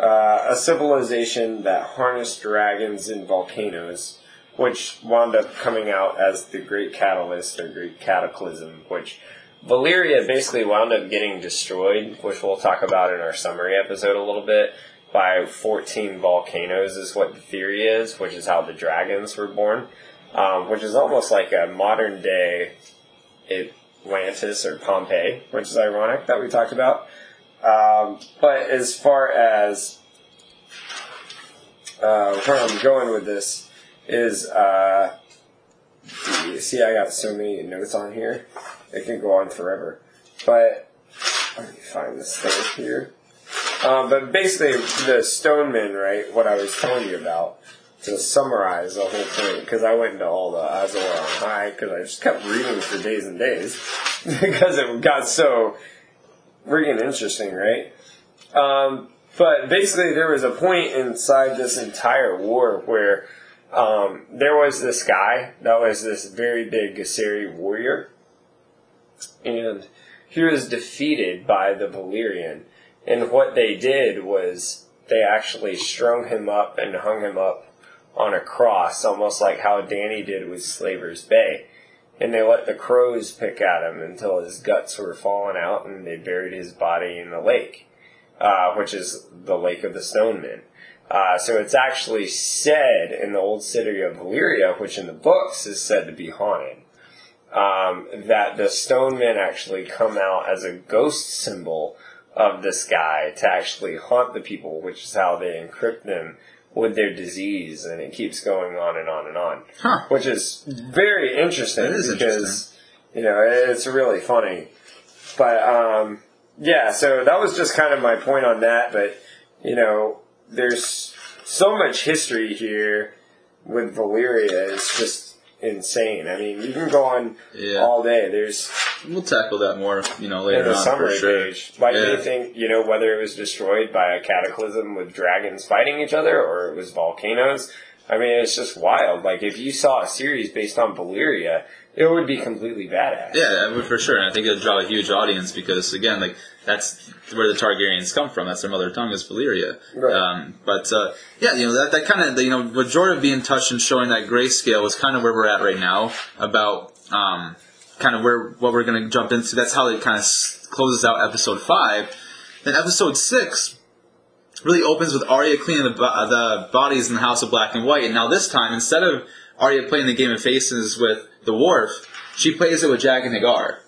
uh, a civilization that harnessed dragons and volcanoes which wound up coming out as the Great Catalyst or Great Cataclysm, which Valyria basically wound up getting destroyed, which we'll talk about in our summary episode a little bit, by 14 volcanoes, is what the theory is, which is how the dragons were born, um, which is almost like a modern day Atlantis or Pompeii, which is ironic that we talked about. Um, but as far as uh, where I'm going with this, is uh, see, I got so many notes on here. It can go on forever. But let me find this thing here. Um, but basically, the Stonemen, right? What I was telling you about to summarize the whole thing, because I went into all the Azor Ahai, because I just kept reading for days and days, [LAUGHS] because it got so freaking interesting, right? Um, but basically, there was a point inside this entire war where um, there was this guy that was this very big Gisseri warrior, and he was defeated by the Valyrian. And what they did was they actually strung him up and hung him up on a cross, almost like how Dany did with Slaver's Bay. And they let the crows pick at him until his guts were falling out, and they buried his body in the lake, uh, which is the Lake of the Stonemen. Uh, so it's actually said in the old city of Valyria, which in the books is said to be haunted, um, that the stone men actually come out as a ghost symbol of this guy to actually haunt the people, which is how they encrypt them with their disease, and it keeps going on and on and on, Huh. which is very interesting is because interesting. you know it's really funny. But um, yeah, so that was just kind of my point on that. But you know, there's so much history here with Valyria. It's just insane. I mean, you can go on Yeah. all day. There's We'll tackle that more, you know, in later the on summary for sure. page. Why do you think, you know, whether it was destroyed by a cataclysm with dragons fighting each other or it was volcanoes? I mean, it's just wild. Like, if you saw a series based on Valyria, it would be completely badass. Yeah, would for sure. And I think it would draw a huge audience because, again, like that's where the Targaryens come from. That's their mother tongue is Valyria. Right. Um, but uh, yeah, you know that, that kind of you know with Jorah being touched and showing that grayscale is kind of where we're at right now about um, kind of where what we're going to jump into. That's how it kind of s- closes out episode five. Then episode six really opens with Arya cleaning the, bo- the bodies in the House of Black and White. And now this time, instead of Arya playing the game of faces with the Waif, she plays it with Jaqen H'ghar.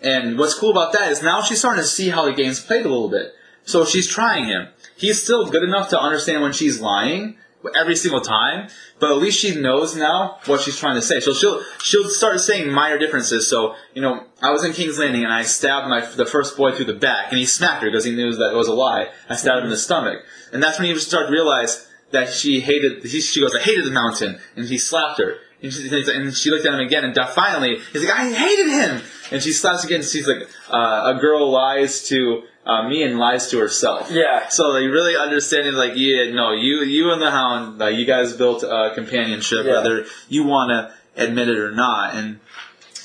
And what's cool about that is now she's starting to see how the game's played a little bit. So she's trying him. He's still good enough to understand when she's lying every single time, but at least she knows now what she's trying to say. So she'll she'll start saying minor differences. So you know, I was in King's Landing and I stabbed my the first boy through the back, and he smacked her because he knew that it was a lie. I stabbed him in the stomach, and that's when he started to realize that she hated. He, she goes, "I hated the mountain," and he slapped her. And she, and she looked at him again, and finally, he's like, "I hated him." And she slaps again. And she's like, uh, "A girl lies to uh, me and lies to herself." Yeah. So like really understanding, like, yeah, no, you you and the Hound, like, you guys built a companionship, Yeah. whether you want to admit it or not. And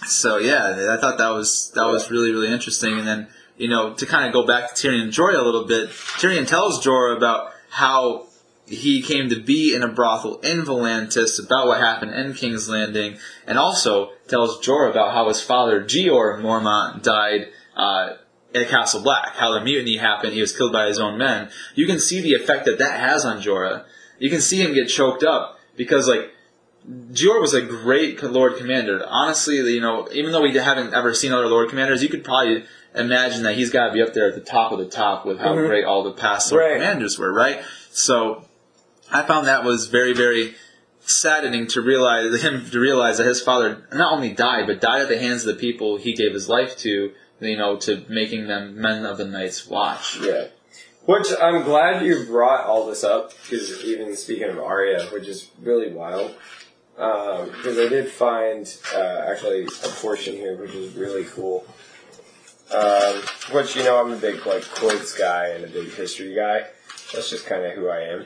So yeah, I thought that was that was really really interesting. And then you know to kind of go back to Tyrion and Jorah a little bit, Tyrion tells Jorah about how he came to be in a brothel in Volantis, about what happened in King's Landing, and also tells Jorah about how his father Jeor Mormont died. Uh, at Castle Black, how the mutiny happened, he was killed by his own men. You can see the effect that that has on Jorah. You can see him get choked up because, like, Jorah was a great Lord Commander. Honestly, you know, even though we haven't ever seen other Lord Commanders, you could probably imagine that he's got to be up there at the top of the top with how Mhm. great all the past Lord Right. Commanders were, right? So, I found that was very, very saddening to realize [LAUGHS] him to realize that his father not only died, but died at the hands of the people he gave his life to. You know, to making them men of the Night's Watch. Yeah. Which I'm glad you brought all this up because even speaking of Arya, which is really wild, because I did find uh, actually a portion here which is really cool. Um, which you know I'm a big like quotes guy and a big history guy. That's just kind of who I am.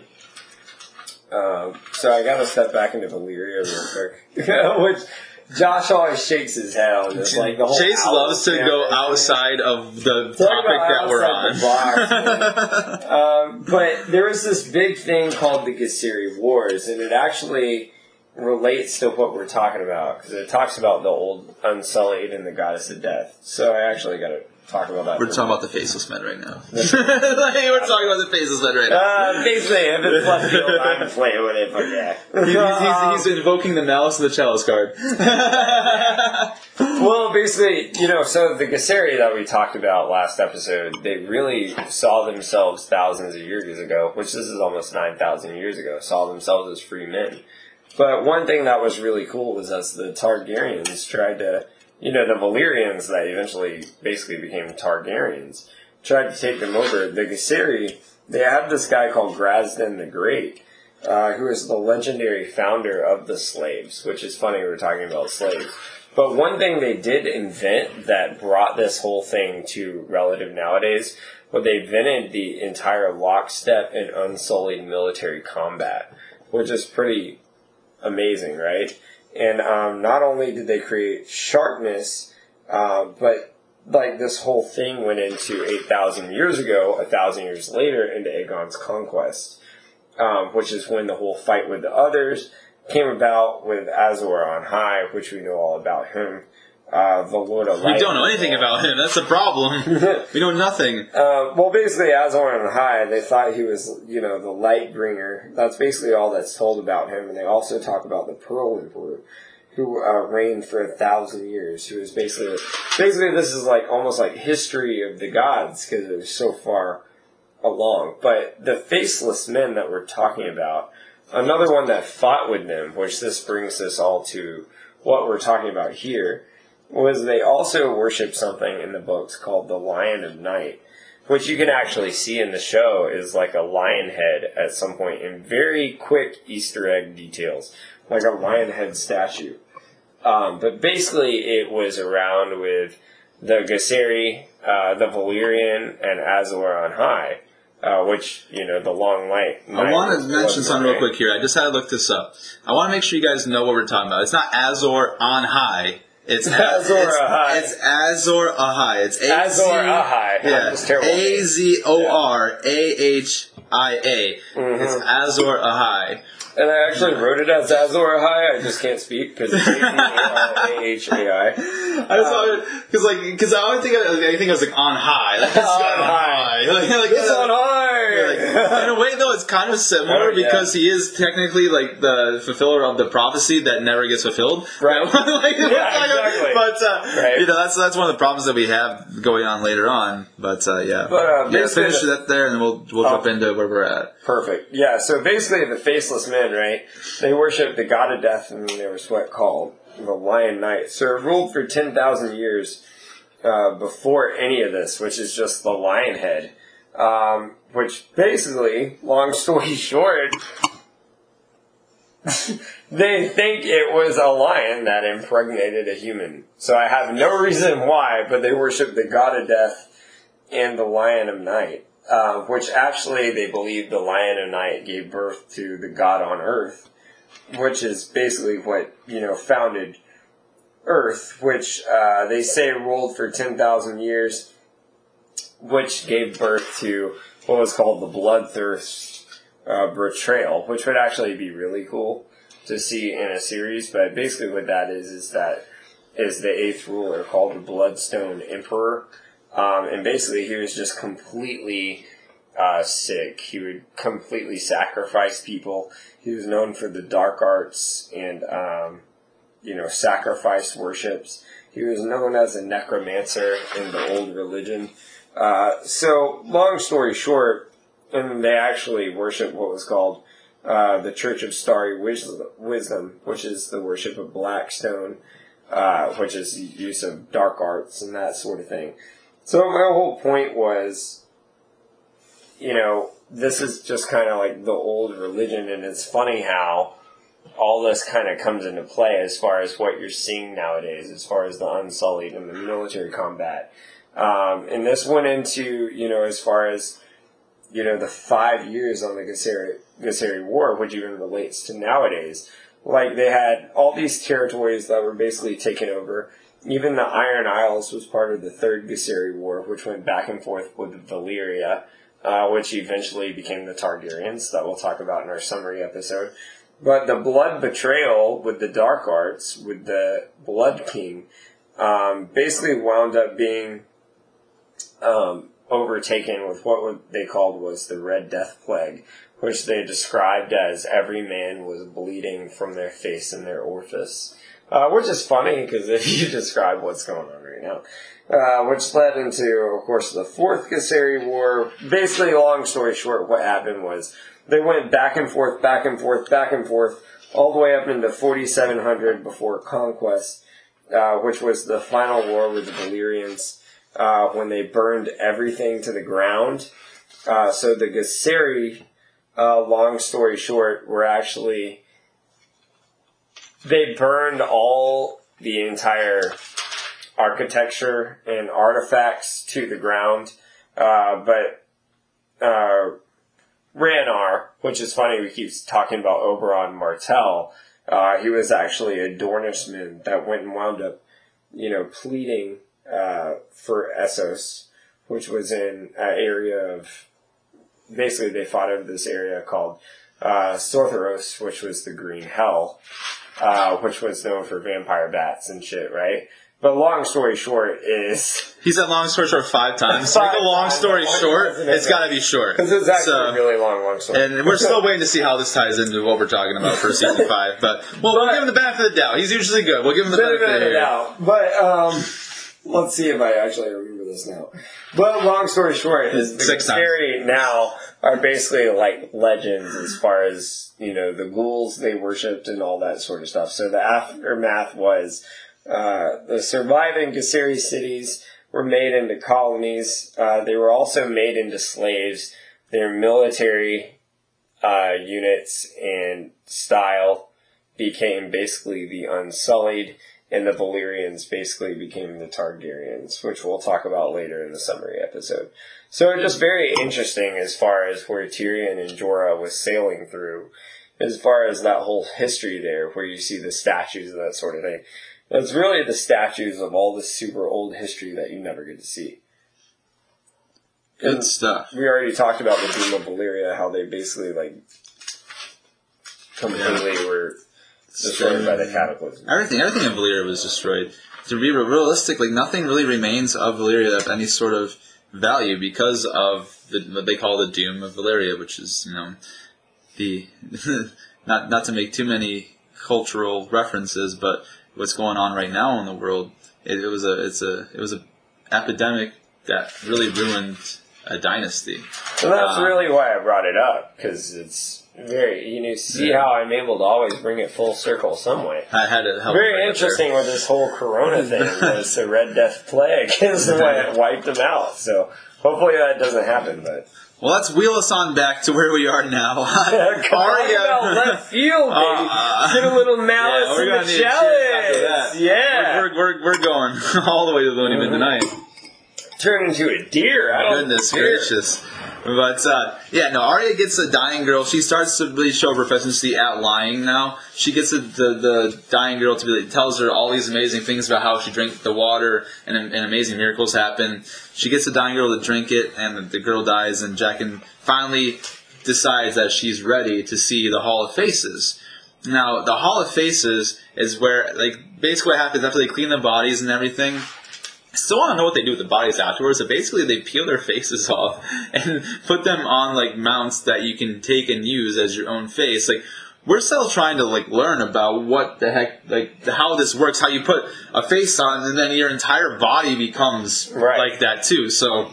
Um, so I got to step back into Valyria real quick, [LAUGHS] which Josh always shakes his head. It's like the whole Chase loves to go outside of the topic that we're the on. [LAUGHS] Um, but there was this big thing called the Githsiri Wars, and it actually relates to what we're talking about because it talks about the old Unsullied and the Goddess of Death. So I actually got to talk about that. We're talking about the faceless men right now. like, [LAUGHS] we're talking about the faceless men right now. Uh, basically, if it's left field, I'm playing with it, but yeah. He- he's, he's invoking the malice of the chalice card. [LAUGHS] Well, basically, you know, so the Githsiri that we talked about last episode, they really saw themselves thousands of years ago, which this is almost 9,000 years ago, saw themselves as free men. But one thing that was really cool was as the Targaryens tried to, you know, the Valyrians that eventually basically became Targaryens, tried to take them over, the Githsiri, they had this guy called Grazdan the Great, uh, who is the legendary founder of the slaves, which is funny we were talking about slaves. But one thing they did invent that brought this whole thing to relative nowadays, well, they invented the entire lockstep and unsullied military combat, which is pretty amazing, right? And um, not only did they create sharpness, uh, but like this whole thing went into 8,000 years ago, a thousand years later, into Aegon's conquest, um, which is when the whole fight with the others came about with Azor on high, which we know all about him. Uh, the Lord of Light. we don't know anything about him. That's the problem. [LAUGHS] we know nothing. Uh, well, basically, Azor on high, they thought he was, you know, the light bringer. That's basically all that's told about him. And they also talk about the Pearl Emperor, who uh, reigned for a thousand years. Who is basically, basically, this is like almost like history of the gods because it was so far along. But the faceless men that we're talking about, another one that fought with them, which this brings us all to what we're talking about here, was they also worship something in the books called the Lion of Night, which you can actually see in the show is like a lion head at some point in very quick Easter egg details, like a lion head statue. Um, but basically, it was around with the Githsiri, uh, the Valyrian, and Azor on high, uh, which you know the long light. I want to mention something real quick here. I just had to look this up. I want to make sure you guys know what we're talking about. It's not Azor on high. It's [LAUGHS] Azor it's, Ahai. It's Azor Ahai. It's A Azor Ahai. Yeah. A Z O R A H I A. Mhm. It's Azor Ahai. And I actually wrote it as Azor Ahai. I just can't speak because it's A-Z-O-R-A-H-A-I. I [LAUGHS] just thought because like because I always think of, I think it was like on high. Like, it's [LAUGHS] On high. Like, like, It's uh, on like, [LAUGHS] in a way, though, it's kind of similar Oh, yeah. because he is technically like the fulfiller of the prophecy that never gets fulfilled. Right. [LAUGHS] Like, Yeah, [LAUGHS] exactly. But uh, Right. you know, that's that's one of the problems that we have going on later on. But uh, yeah, But, uh, yeah, finish the- that there, and then we'll we'll Oh. jump into where we're at. Perfect. Yeah. So basically, the faceless men, right? They worship the god of death, and they were what called the Lion Knight. So it ruled for ten thousand years uh, before any of this, which is just the lion head. Um, which basically, long story [LAUGHS] short, they think it was a lion that impregnated a human. So I have no reason why, but they worship the god of death and the lion of night. Uh, which actually they believe the lion of night gave birth to the god on earth, which is basically what, you know, founded Earth, which uh, they say ruled for 10,000 years, which gave birth to what was called the Bloodthirst uh, Betrayal, which would actually be really cool to see in a series. But basically, what that is is that is the eighth ruler called the Bloodstone Emperor, um, and basically he was just completely uh, sick. He would completely sacrifice people. He was known for the dark arts and um, you know sacrifice worships. He was known as a necromancer in the old religion. Uh, so, long story short, and they actually worship what was called uh, the Church of Starry Wisdom, which is the worship of Blackstone, uh, which is use of dark arts and that sort of thing. So my whole point was, you know, this is just kind of like the old religion, and it's funny how all this kind of comes into play as far as what you're seeing nowadays, as far as the Unsullied and the military combat. Um, and this went into, you know, as far as, you know, the five years on the Gesserit War, which even relates to nowadays. Like, they had all these territories that were basically taken over. Even the Iron Isles was part of the Third Gesserit War, which went back and forth with Valyria, uh, which eventually became the Targaryens, that we'll talk about in our summary episode. But the blood betrayal with the Dark Arts, with the Blood King, um, basically wound up being um, overtaken with what they called was the Red Death Plague, which they described as every man was bleeding from their face and their orifice. Uh, which is funny because if [LAUGHS] you describe what's going on right now. Uh, which led into, of course, the Fourth Ghiscari War. Basically, long story short, what happened was they went back and forth, back and forth, back and forth, all the way up into 4700 before Conquest, uh, which was the final war with the Valyrians uh, when they burned everything to the ground. Uh, so the Ghiscari, uh, long story short, were actually they burned all the entire architecture and artifacts to the ground. Uh, but uh, Ragnar, which is funny, we keep talking about Oberyn Martell. Uh, he was actually a Dornishman that went and wound up, you know, pleading uh, for Essos, which was in an area of basically they fought over this area called uh, Sothoryos, which was the Green Hell, uh, which was known for vampire bats and shit, right? But long story short is [LAUGHS] he said long story short five times. Five Make a long story short. It's got to be short because it's actually so, a really long, long story. And we're still waiting to see how this ties into what we're talking about for season [LAUGHS] five. But well, but, we'll give him the benefit of the doubt. He's usually good. We'll give him the benefit of the doubt. But um, Let's see if I actually remember this now. But long story short, the Six now are basically like legends as far as you know the ghouls they worshipped and all that sort of stuff. So the aftermath was uh, the surviving Ghiscari cities were made into colonies. Uh, they were also made into slaves. Their military uh, units and style became basically the Unsullied and the Valyrians basically became the Targaryens, which we'll talk about later in the summary episode. So it's just very interesting as far as where Tyrion and Jorah was sailing through, as far as that whole history there, where you see the statues and that sort of thing. It's really the statues of all this super old history that you never get to see. Good stuff. We already talked about the Doom of Valyria, how they basically like completely yeah. were destroyed by the cataclysm. Everything, everything in Valyria was destroyed. To be realistic, like nothing really remains of Valyria of any sort of value because of the, what they call the doom of Valyria, which is you know the [LAUGHS] not not to make too many cultural references, but what's going on right now in the world. It, it was a it's a it was a epidemic that really ruined a dynasty. So that's um, really why I brought it up because it's very, you know, see yeah. how I'm able to always bring it full circle some way. I had to help. Very interesting with this whole Corona thing [LAUGHS] was the Red Death Plague [LAUGHS] is the way it wiped them out. So hopefully that doesn't happen, but. Well, let's wheel us on back to where we are now. [LAUGHS] yeah, Aria, left field, baby. Uh, Get a little malice yeah, in the chalice. Yeah, we're, we're, we're, going all the way to the Looney Bin tonight. Turn into a deer. I Goodness gracious. But uh, yeah, no. Arya gets a dying girl. She starts to really show proficiency at lying now. She gets the the, the dying girl to be like, tells her all these amazing things about how she drank the water and, and amazing miracles happen. She gets the dying girl to drink it, and the, the girl dies. And Jaqen finally decides that she's ready to see the Hall of Faces. Now, the Hall of Faces is where, like, basically what happens after they clean the bodies and everything. I still want to know what they do with the bodies afterwards. So basically, they peel their faces [LAUGHS] off and put them on like mounts that you can take and use as your own face. Like we're still trying to like learn about what the heck, like how this works. How you put a face on, and then your entire body becomes Right. like that too. So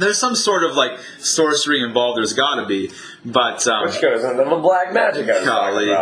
there's some sort of like sorcery involved. There's got to be, but um, Which goes into the black magic I Golly.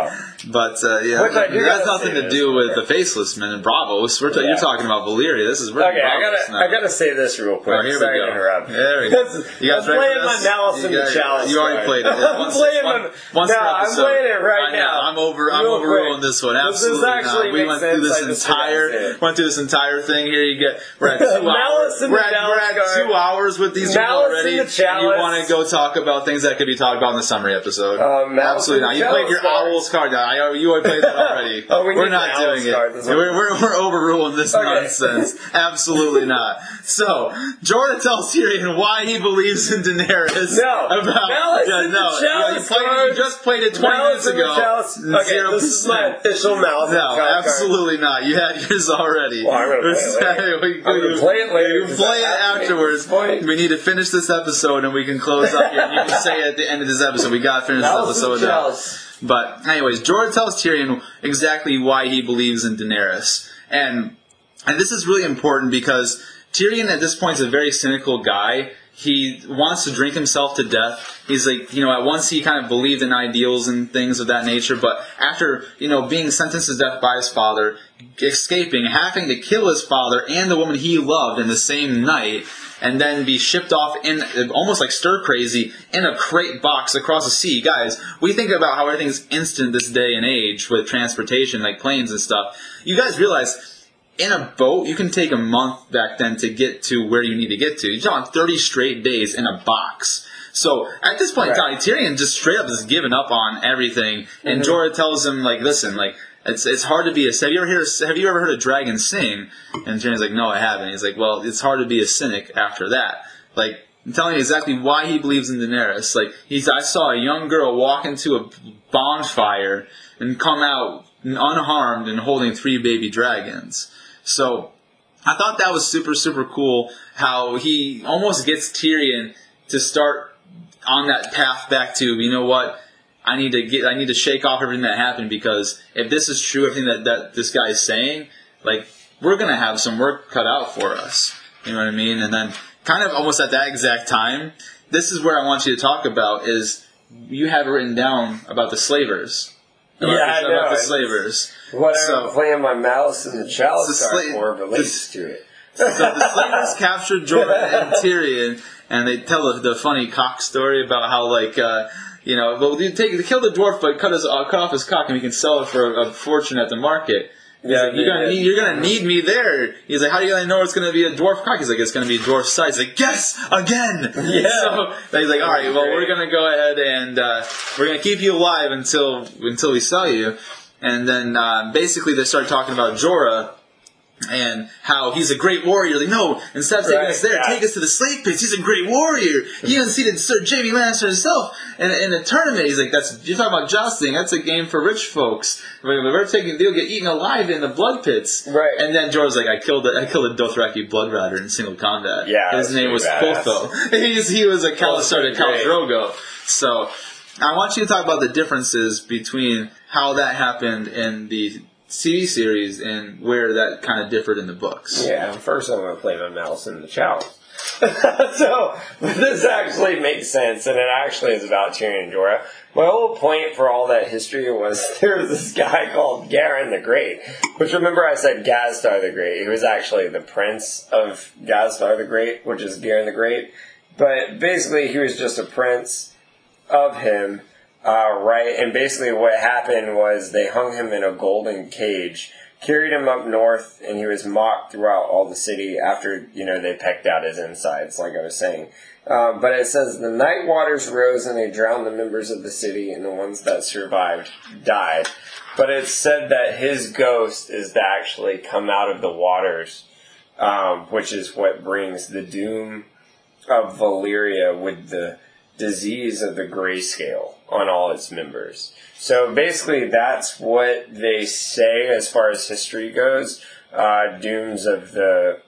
But uh, yeah, Which I do it has nothing to do with okay. the faceless men and Braavos. We're ta- Yeah. You're talking about Valyria. This is Okay, I gotta, now. I gotta say this real quick. Oh, here we Sorry go. to interrupt. There we go. Because You guys I'm playing my malice in the chalice. you already played it. [LAUGHS] I'm Once- playing one- my, once no, I'm playing it right now. I'm over. I'm overruling this one. This Absolutely actually not. We went through this I just forgot entire to say it. went through this entire thing. Here you get. We're at [LAUGHS] two hours. We're at, two hours with these people already. and you want to go talk about things that could be talked about in the summary episode? Uh, Absolutely not. You played your owls card. I, you already played that already. [LAUGHS] Oh, we are not doing it. We're, we're, we're overruling this Okay. nonsense. Absolutely not. So, Jorah tells Tyrion why he believes in Daenerys. No. About, Malice yeah, no. Yeah, you, played, you just played it 20 Malice minutes ago. Okay, Zero this is my official malice No, chalice card. absolutely not. You had yours already. Well, I'm gonna play it later. [LAUGHS] we- you- play it later, You play it I to afterwards. We need to finish this episode and we can close up here. And you can say at the end of this episode, we gotta finish Malice this episode now. But anyways, Jorah tells Tyrion exactly why he believes in Daenerys, and and this is really important because Tyrion at this point is a very cynical guy. He wants to drink himself to death. He's like, you know, at once he kind of believed in ideals and things of that nature, but after, you know, being sentenced to death by his father, escaping, having to kill his father and the woman he loved in the same night, and then be shipped off in almost like stir crazy in a crate box across the sea. Guys, we think about how everything's instant this day and age with transportation, like planes and stuff. You guys realize in a boat, you can take a month back then to get to where you need to get to. You're talking 30 straight days in a box. So at this point in time, Right. Tyrion just straight up has given up on everything, and Mm-hmm. Jorah tells him like, "Listen, like it's it's hard to be a. Have you ever heard? Have you ever heard a dragon sing?" And Tyrion's like, "No, I haven't." He's like, "Well, it's hard to be a cynic after that." Like I'm telling you exactly why he believes in Daenerys. Like he's, I saw a young girl walk into a bonfire and come out unharmed and holding three baby dragons. So I thought that was super, super cool how he almost gets Tyrion to start on that path back to, you know what, I need to get, I need to shake off everything that happened because if this is true, everything that, that this guy is saying, like, we're gonna have some work cut out for us. You know what I mean? And then kind of almost at that exact time, this is where I want you to talk about is you have it written down about the slavers. About Yeah, I know. about the slavers. What So- I'm playing my mouse in the chalice The card sla- for relates to it. So the slavers captured Jorah and [LAUGHS] Tyrion, and they tell the, the funny cock story about how like uh, you know, well, you take kill the dwarf, but cut his uh, cut off his cock, and we can sell it for a, fortune at the market. Yeah, like, you're gonna need, you're gonna need me there. He's like, how do you know it's gonna be a dwarf cock? He's like, it's gonna be dwarf size. He's like, yes, again. Yeah. [LAUGHS] [LAUGHS] So he's like, all right, well, we're gonna go ahead and uh, we're gonna keep you alive until until we sell you. And then uh, basically they start talking about Jorah and how he's a great warrior. Like, no, instead of taking Right, us there, yeah. take us to the slave pits. He's a great warrior. He unseated Sir Jaime Lannister himself in, in a tournament. He's like, that's you're talking about jousting. That's a game for rich folks. When we're taking, they'll get eaten alive in the blood pits. Right. And then Jorah's like, I killed, a, I killed a Dothraki blood rider in single combat. Yeah, his name was pretty badass. Qotho. [LAUGHS] He's, he was a started Drogo. So. I want you to talk about the differences between how that happened in the TV series and where that kind of differed in the books. Yeah, first I'm going to play my mouse in the chalice. [LAUGHS] so, this actually makes sense, and it actually is about Tyrion and Jorah. My whole point for all that history was [LAUGHS] there was this guy called Garin the Great, which remember I said Gazdar the Great. He was actually the prince of Gazdar the Great, which is Garin the Great. But basically, he was just a prince of him, uh, right? And basically, what happened was they hung him in a golden cage carried him up north, and he was mocked throughout all the city after, you know, they pecked out his insides, like I was saying. Uh, but it says the night waters rose and they drowned the members of the city, and the ones that survived died. But it's said that his ghost is to actually come out of the waters, um, which is what brings the doom of Valyria with the disease of the grayscale on all its members. So basically, that's what they say as far as history goes. Uh, dooms of the,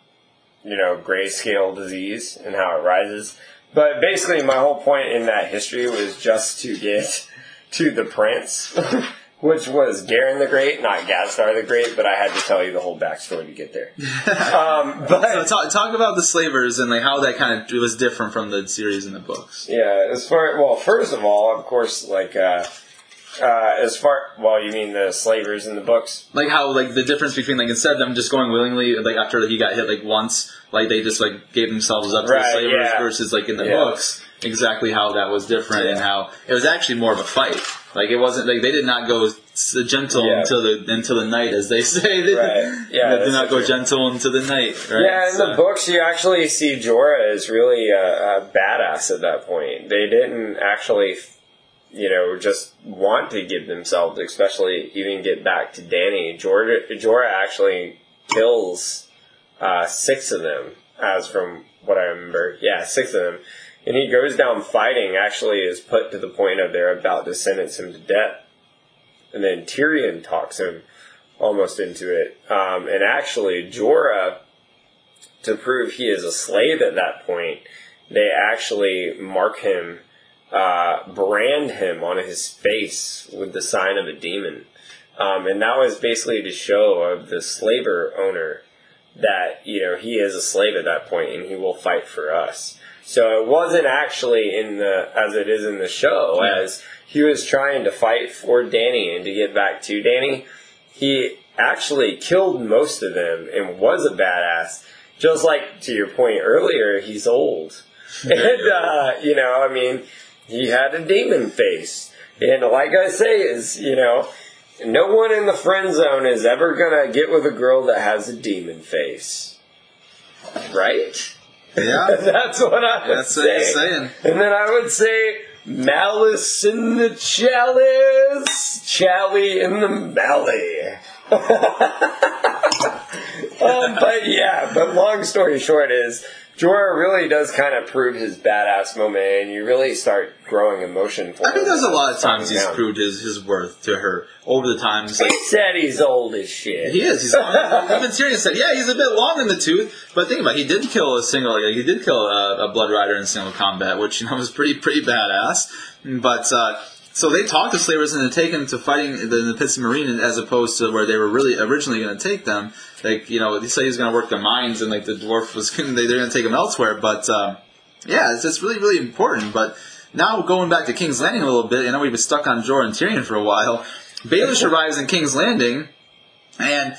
you know, grayscale disease and how it rises. But basically, my whole point in that history was just to get [LAUGHS] to the prince. [LAUGHS] which was Garin the Great, not Gadstar the Great, but I had to tell you the whole backstory to get there. [LAUGHS] um, but So talk, talk about the slavers and like how that kind of was different from the series in the books. yeah, as far well, first of all, of course, like uh, uh, as far well, you mean the slavers in the books? Like how like the difference between like instead of them just going willingly like after he got hit like once like they just like gave themselves up to Right, the slavers yeah. versus like in the Yeah. books exactly how that was different and how it was actually more of a fight. Like it wasn't like they did not go gentle Yeah. until the until the night as they [LAUGHS] say. They, Right. Yeah, they did not go true. gentle into the night. Right? Yeah, in the books, you actually see Jorah is really a, a badass at that point. They didn't actually, you know, just want to give themselves, especially even get back to Dany. Jorah, Jorah actually kills uh, six of them, as from what I remember. Yeah, six of them. And he goes down fighting, actually is put to the point of they're about to sentence him to death. And then Tyrion talks him almost into it. Um, and actually, Jorah to prove he is a slave at that point, they actually mark him, uh, brand him on his face with the sign of a demon. Um, and that was basically to show of the slaver owner that, you know, he is a slave at that point and he will fight for us. So it wasn't actually in the, as it is in the show, Yeah. as he was trying to fight for Dany and to get back to Dany. He actually killed most of them and was a badass. Just like to your point earlier, he's old. [LAUGHS] And, uh, you know, I mean, he had a demon face. And like I say, is, you know, no one in the friend zone is ever gonna get with a girl that has a demon face. Right? Yeah, [LAUGHS] That's what I would that's say. saying. And then I would say malice in the chalice, chally in the mallee. [LAUGHS] um, but yeah, but long story short is Jorah really does kind of prove his badass moment, and you really start growing emotion for him. I think there's a lot of times he's down. proved his, his worth to her over the times. Like, He said he's old as shit. He is. He's even Tyrion said, yeah, he's a bit long in the tooth. But think about, it, he did kill a single. Like, he did kill a, a blood rider in single combat, which you know was pretty pretty badass. But uh, so they talked to slavers and they take them to fighting in the, the pits of Meereen, as opposed to where they were really originally going to take them. Like you know, they said he was going to work the mines, and like the dwarf was they, they're going to take him elsewhere. But um, yeah, it's, it's really really important. But now going back to King's Landing a little bit, I know we've been stuck on Jorah and Tyrion for a while. Baelish arrives in King's Landing. And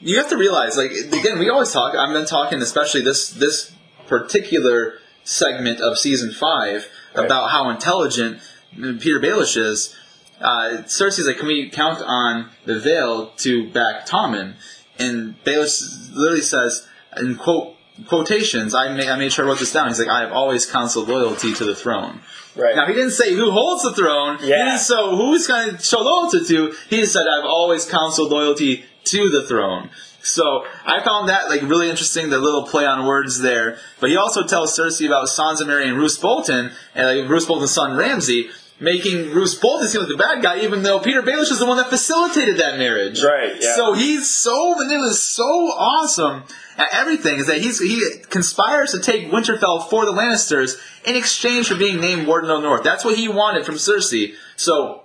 you have to realize, like again, we always talk. I've been talking, especially this this particular segment of season five, Right. about how intelligent Petyr Baelish is. Uh, Cersei's like, can we count on the Vale to back Tommen? And Baelish literally says, in quote quotations, I made, I made sure I wrote this down. He's like, I have always counseled loyalty to the throne. Right. Now he didn't say who holds the throne. Yeah. didn't so who's going to show loyalty to. He said, "I've always counseled loyalty to the throne." So I found that like really interesting, the little play on words there. But he also tells Cersei about Sansa marrying Roose Bolton and like Roose Bolton's son Ramsay, making Roose Bolton seem like the bad guy, even though Petyr Baelish is the one that facilitated that marriage. Right, yeah. So he's so and it was so awesome at everything is that he's he conspires to take Winterfell for the Lannisters in exchange for being named Warden of the North. That's what he wanted from Cersei. So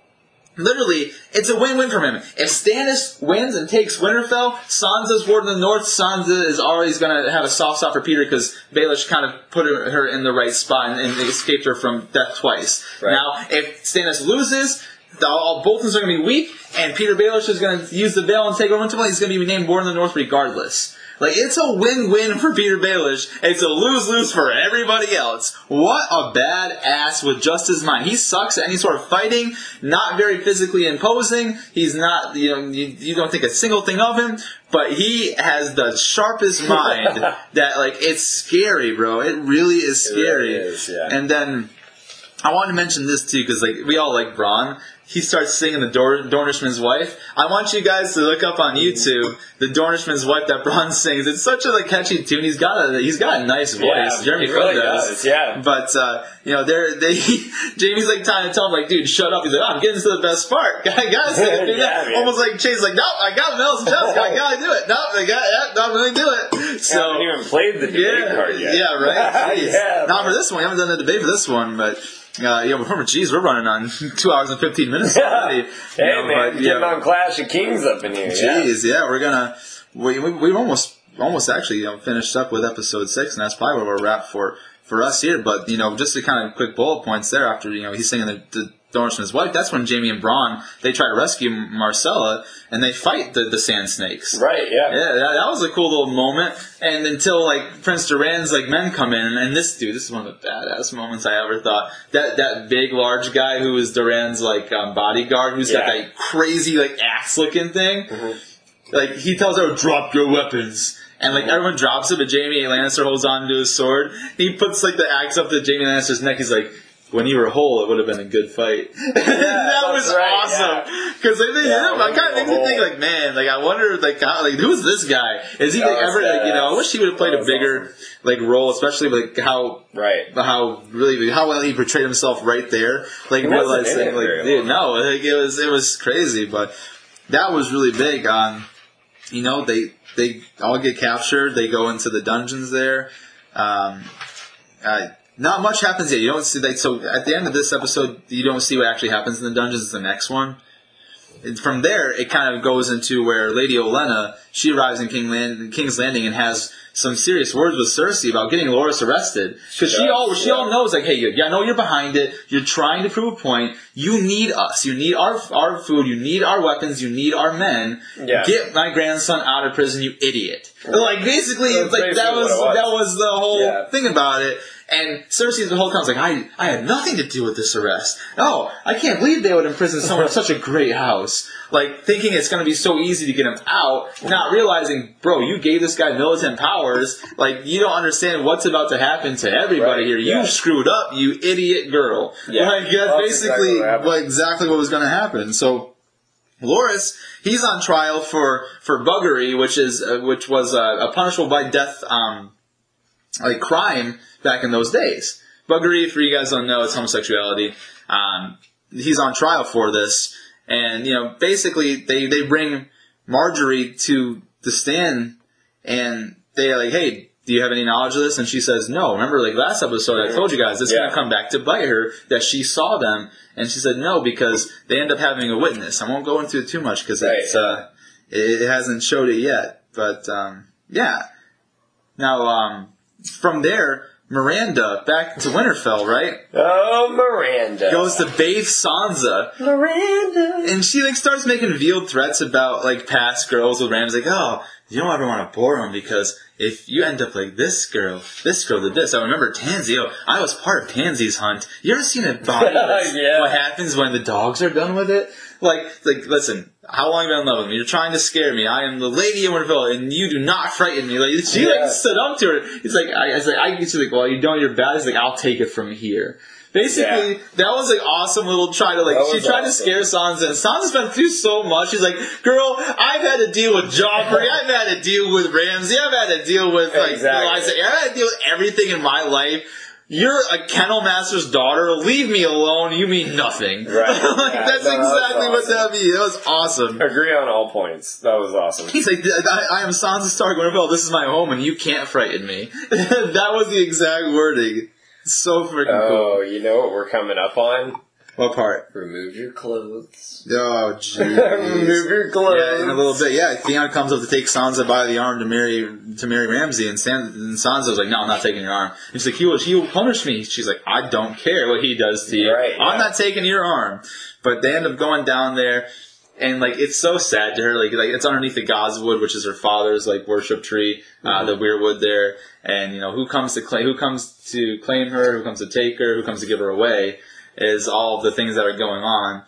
literally, it's a win-win for him. If Stannis wins and takes Winterfell, Sansa's ward in the North. Sansa is always going to have a soft spot for Petyr because Baelish kind of put her, her in the right spot and, and escaped her from death twice. Right. Now, if Stannis loses, the, all Boltons are going to be weak, and Petyr Baelish is going to use the Vale and take over Winterfell. He's going to be named Warden in the North regardless. Like it's a win-win for Petyr Baelish. It's a lose-lose for everybody else. What a bad ass with just his mind. He sucks at any sort of fighting. Not very physically imposing. He's not. You know. You, you don't think a single thing of him. But he has the sharpest mind [LAUGHS] that like it's scary, bro. It really is It really scary. is, yeah. And then I wanted to mention this too because like we all like Bronn. He starts singing the Dor- Dornishman's wife. I want you guys to look up on YouTube the Dornishman's wife that Bronn [LAUGHS] sings. It's such a like catchy tune. He's got a he's got a nice voice. Yeah, Jeremy he really does. does, yeah. But uh, you know, they're they [LAUGHS] Jaime's like trying to tell him like, dude, shut up. He's like, oh, I'm getting to the best part. [LAUGHS] I gotta it. dude. Yeah. Almost like Chase like, nope, I got Mel's Jessica. I gotta do it. Nope, I got yeah, I'm gonna do it. So, So haven't even played the debate yeah, card yet. yeah, right. Yeah. Not for this one. We haven't done the debate for this one, but uh, yeah, remember, geez, we're running on [LAUGHS] two hours and fifteen minutes already. [LAUGHS] Hey know, man, but, getting on Clash of Kings up in here. yeah. Jeez, yeah, we're gonna we we we've almost almost actually you know, finished up with episode six, and that's probably where we're wrap for for us here. But you know, just to kind of quick bullet points there. After you know he's singing the, the Dornishman's wife, that's when Jaime and Bronn they try to rescue Myrcella and they fight the the Sand Snakes. Right, yeah. Yeah, that, that was a cool little moment. And until like Prince Doran's like men come in, and this dude, this is one of the badass moments I ever thought. That that big large guy who was Doran's like um, bodyguard, who's got that crazy like axe looking thing. Mhm. Like he tells her, "Drop your weapons." And like everyone drops it, but Jaime Lannister holds on to his sword. He puts like the axe up to Jaime Lannister's neck. He's like, "When you were whole, it would have been a good fight." [LAUGHS] that was right, awesome. Because like, they Yeah, hit him, I when kind of you makes me think like, man, like I wonder, like, how, like who's this guy? Is he That like, was ever, like, you know? I wish he would have played a was bigger like role, especially like how Right. how really how well he portrayed himself right there. Like He realizing, like, dude, no, like, it was it was crazy, but that was really big. On you know, they they all get captured. They go into the dungeons there. Um, uh, not much happens yet. You don't see like so at the end of this episode, you don't see what actually happens in the dungeons. It's the next one. And from there, it kind of goes into where Lady Olenna she arrives in King Land, King's Landing and has some serious words with Cersei about getting Loras arrested because she does, all she yeah. all knows like, hey, you, yeah, I know you're behind it. You're trying to prove a point. You need us. You need our our food. You need our weapons. You need our men. Yeah. Get my grandson out of prison, you idiot. Like basically, like that was, was. that was the whole Yeah. thing about it. And Cersei the whole time was like, I, I had nothing to do with this arrest. Oh, I can't believe they would imprison someone in such a great house. Like, thinking it's gonna be so easy to get him out, not realizing, bro, you gave this guy militant powers. Like, you don't understand what's about to happen to everybody Right, here. You yeah. screwed up, you idiot girl. Yeah. Like, that's that's basically exactly what exactly what was gonna happen. So, Loras, he's on trial for for buggery, which is uh, which was uh, a punishable by death um, like crime back in those days. Buggery, for you guys don't know, it's homosexuality. Um, he's on trial for this, and you know, basically they they bring Margaery to the stand, and they're like, "Hey, do you have any knowledge of this?" And she says, "No." Remember, like last episode, I told you guys this is Yeah. gonna come back to bite her that she saw them, and she said no because they end up having a witness. I won't go into it too much because Right. it's uh, it, it hasn't showed it yet, but um, yeah. Now, um, from there, Myranda back to Winterfell, right? Oh, Myranda. Goes to bathe Sansa, Myranda. and she like starts making veiled threats about like past girls with Rams. Like, oh, you don't ever want to bore him because if you end up like this girl, this girl did this. I remember Tansy. Oh, I was part of Tansy's hunt. You ever seen a body? [LAUGHS] Yeah. What happens when the dogs are done with it? Like, like, listen. How long have you been in love with me? You're trying to scare me. I am the lady in Winterfell, and you do not frighten me. Like she Yeah. like stood up to her. He's like, I, I was like, I she's like, well, you know you're bad. He's like, I'll take it from here. Basically, Yeah. that was like awesome little try to like. That She tried to scare Sansa, and Sansa's been through so much. She's like, "Girl, I've had to deal with Joffrey. I've had to deal with Ramsay. I've had to deal with like Exactly. Eliza. I've had to deal with everything in my life. You're a kennel master's daughter. Leave me alone. You mean nothing. Right. [LAUGHS] like Yeah, that's no, that exactly what awesome. that means. That was awesome. Agree on all points. That was awesome. He's like, I, I am Sansa Stark Winterfell. This is my home, and you can't frighten me. [LAUGHS] that was the exact wording. So freaking oh, cool. Oh, you know what we're coming up on? What part? Remove your clothes. Oh, [LAUGHS] jeez. Remove your clothes. Yeah, in a little bit. Yeah, Theon comes up to take Sansa by the arm to marry to marry Ramsay, and, San, and Sansa's like, "No, I'm not taking your arm." And she's like, "He will, he will punish me." She's like, "I don't care what he does to you. Right, I'm yeah. not taking your arm." But they end up going down there, and like it's so sad to her. Like like it's underneath the Godswood, which is her father's like worship tree, uh, the Weirwood there. And you know who comes to claim who comes to claim her, who comes to take her, who comes to give her away, is all of the things that are going on.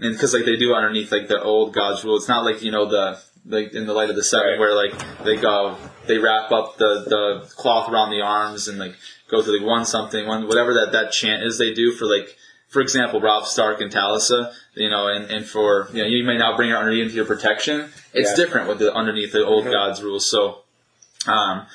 And because like they do underneath like the old God's rule, it's not like you know the like in the light of the seven Right. where like they go they wrap up the the cloth around the arms and like go through like one something one whatever that that chant is they do for like for example Robb Stark and Talisa you know and and for you know you may now bring her underneath your protection it's Yeah. different with the underneath the old Mhm. God's rules so um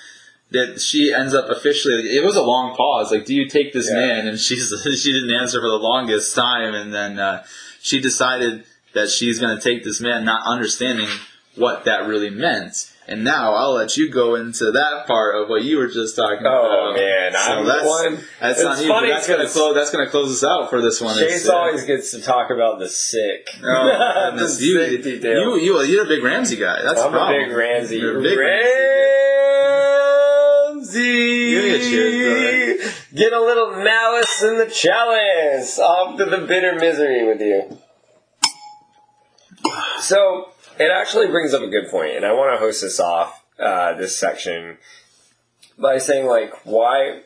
that she ends up officially it was a long pause like do you take this Yeah. man and she's [LAUGHS] she didn't answer for the longest time and then uh, she decided that she's going to take this man not understanding what that really meant and now I'll let you go into that part of what you were just talking Oh about. man, I'm that's, one. That's It's on you. funny That's gonna close. That's gonna close us out for this one. Chase uh, always gets to talk about the sick. Oh, [LAUGHS] the goodness. you, sick detail. you, you, you're a big Ramsay guy. That's I'm a big Ramsay. You're a big Ramsay. Give cheers, Get a little malice in the chalice. Off to the bitter misery with you. So it actually brings up a good point, and I want to host this off uh, this section by saying, like, why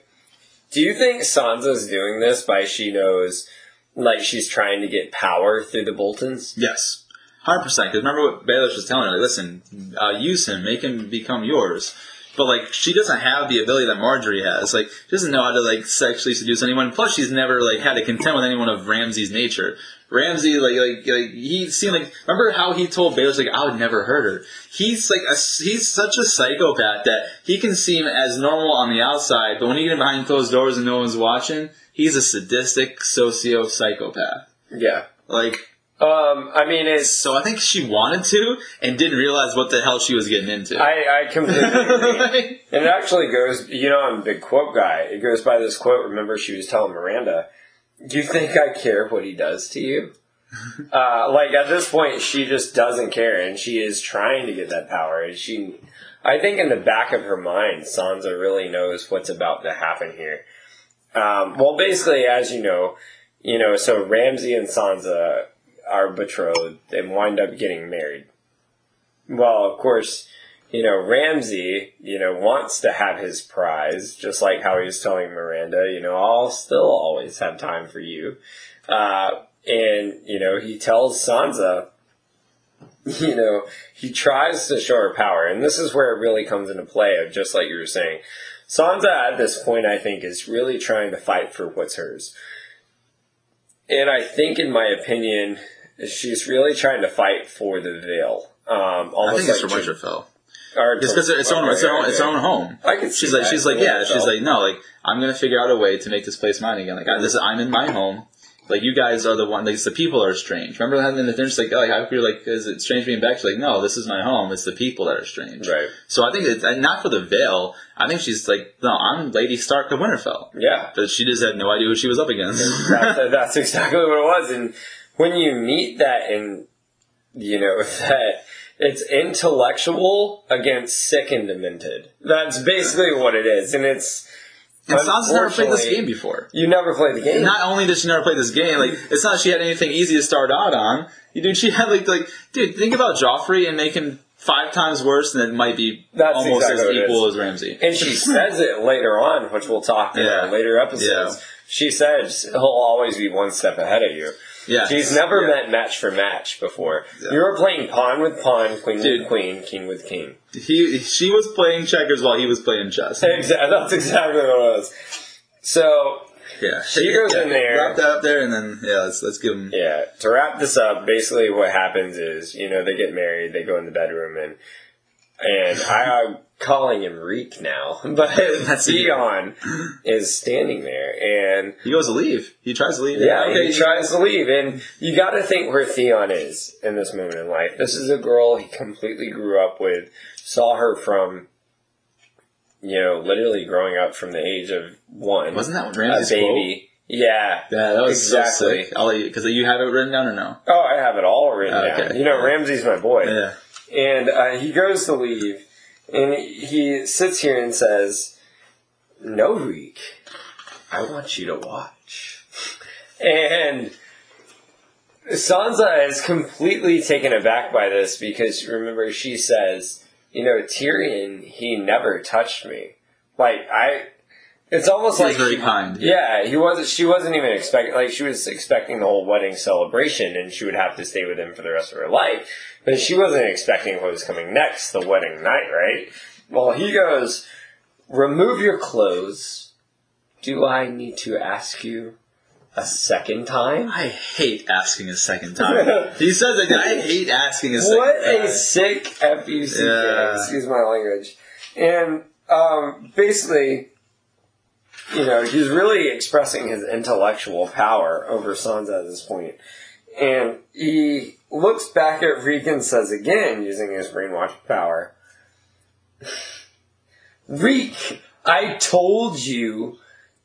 do you think Sansa's doing this by she knows, like, she's trying to get power through the Boltons? Yes, hundred percent. Because remember what Baelish was telling her. Like, listen, uh, use him, make him become yours. But like, she doesn't have the ability that Margaery has. Like, she doesn't know how to like sexually seduce anyone. Plus, she's never like had to contend with anyone of Ramsay's nature. Ramsay, like, like, like he seemed like. Remember how he told Baelish like, I would never hurt her. He's like, a, he's such a psychopath that he can seem as normal on the outside, but when you get behind closed doors and no one's watching, he's a sadistic socio psychopath. Yeah. Like, Um, I mean, it's so I think she wanted to and didn't realize what the hell she was getting into. I, I completely [LAUGHS] agree. And it actually goes, you know, I'm a big quote guy. It goes by this quote. Remember, she was telling Myranda, "Do you think I care what he does to you?" [LAUGHS] uh, like at this point, she just doesn't care, and she is trying to get that power. And she, I think, in the back of her mind, Sansa really knows what's about to happen here. Um, well, basically, as you know, you know, so Ramsay and Sansa are betrothed and wind up getting married. Well, of course, you know, Ramsay, you know, wants to have his prize, just like how he was telling Myranda, you know, I'll still always have time for you. Uh, and, you know, he tells Sansa, [LAUGHS] you know, he tries to show her power. And this is where it really comes into play of just like you were saying. Sansa at this point, I think, is really trying to fight for what's hers. And I think, in my opinion, she's really trying to fight for the Vale. Um, I think it's like for Winterfell. or It's because it's, her own, it's, own, it's own home. I can see She's like, that. she's like, yeah, she's like, no, like, I'm gonna figure out a way to make this place mine again. Like, I, this, I'm in my home. Like, you guys are the one. Like, it's the people are strange. Remember that? And they're just like, oh, like, how could you like, is it strange being back? She's like, no, this is my home. It's the people that are strange. Right. So I think it's not for the Vale. I think she's like, no, I'm Lady Stark of Winterfell. Yeah. But she just had no idea who she was up against. that's, that's exactly what it was. And when you meet that, and you know [LAUGHS] that it's intellectual against sick and demented. That's basically what it is, and it's. And Sansa's never played this game before. You never played the game. Not only did she never play this game, like it's not she had anything easy to start out on. Dude, she had like like dude, think about Joffrey and make him five times worse, than it might be That's almost exactly as equal as Ramsay. and she [LAUGHS] says it later on, which we'll talk in Yeah. our later episodes. Yeah. She says he'll always be one step ahead of you. Yeah, She's never Yeah. met match for match before. Yeah. You were playing pawn with pawn, queen Dude. with queen, king with king. He she was playing checkers while he was playing chess. [LAUGHS] Exactly. That's exactly what it was. So Yeah, She goes in there. wrap that up there, and then yeah, let's let's give him. Yeah, to wrap this up, basically what happens is, you know, they get married, they go in the bedroom, and and I, calling him Reek now, [LAUGHS] but Theon is standing there, and He goes to leave. He tries to leave. yeah, okay. he tries to leave, and you got to think where Theon is in this moment in life. This is a girl he completely grew up with, saw her from, you know, literally growing up from the age of one, Wasn't that Ramsay's quote? baby. Yeah, Yeah, that was Exactly. so sick. Because you have it written down or no? Oh, I have it all written Okay. down. You know, Ramsay's my boy. Yeah. And uh, he goes to leave, and he sits here and says, No, Reek, I want you to watch. And Sansa is completely taken aback by this because remember she says, you know, Tyrion, he never touched me. Like I, it's almost He like was very she- kind. Yeah, he wasn't. She wasn't even expecting. Like she was expecting the whole wedding celebration, and she would have to stay with him for the rest of her life. But she wasn't expecting what was coming next, the wedding night, right? Well, he goes, "Remove your clothes. Do I need to ask you a second time?" I hate asking a second time. [LAUGHS] he says I hate asking a second What time. What a sick FUC Yeah. excuse my language. And um, basically, you know, he's really expressing his intellectual power over Sansa at this point. And he looks back at Reek and says again, using his brainwash power, Reek, I told you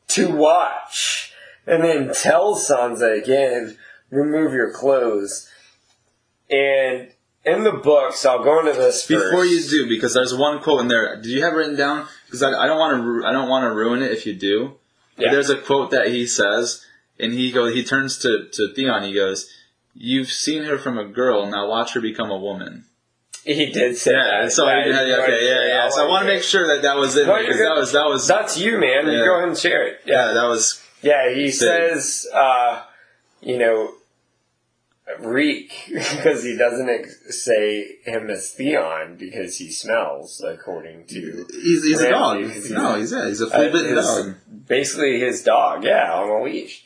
to watch. And then tell Sansa again, remove your clothes. And in the books, I'll go into this first. Before you do, because there's one quote in there. Did you have it written down? Because I, I don't want to. I don't want to ruin it if you do. But Yeah. There's a quote that he says, and he goes. He turns to to Theon. He goes, "You've seen her from a girl. Now watch her become a woman." He did say Yeah. that. So Yeah, yeah, yeah, okay, yeah, yeah. So I want to make sure that that was in No, there, you're 'cause that was that was That's you, man. You go ahead and share it. yeah that was Yeah, he Big. says, uh, you know, reek, [LAUGHS] because he doesn't ex- say him as Theon because he smells, according to he's, he's a dog. He's- No, he's yeah, he's a uh, full bitten his- dog. basically his dog, yeah, on a leash.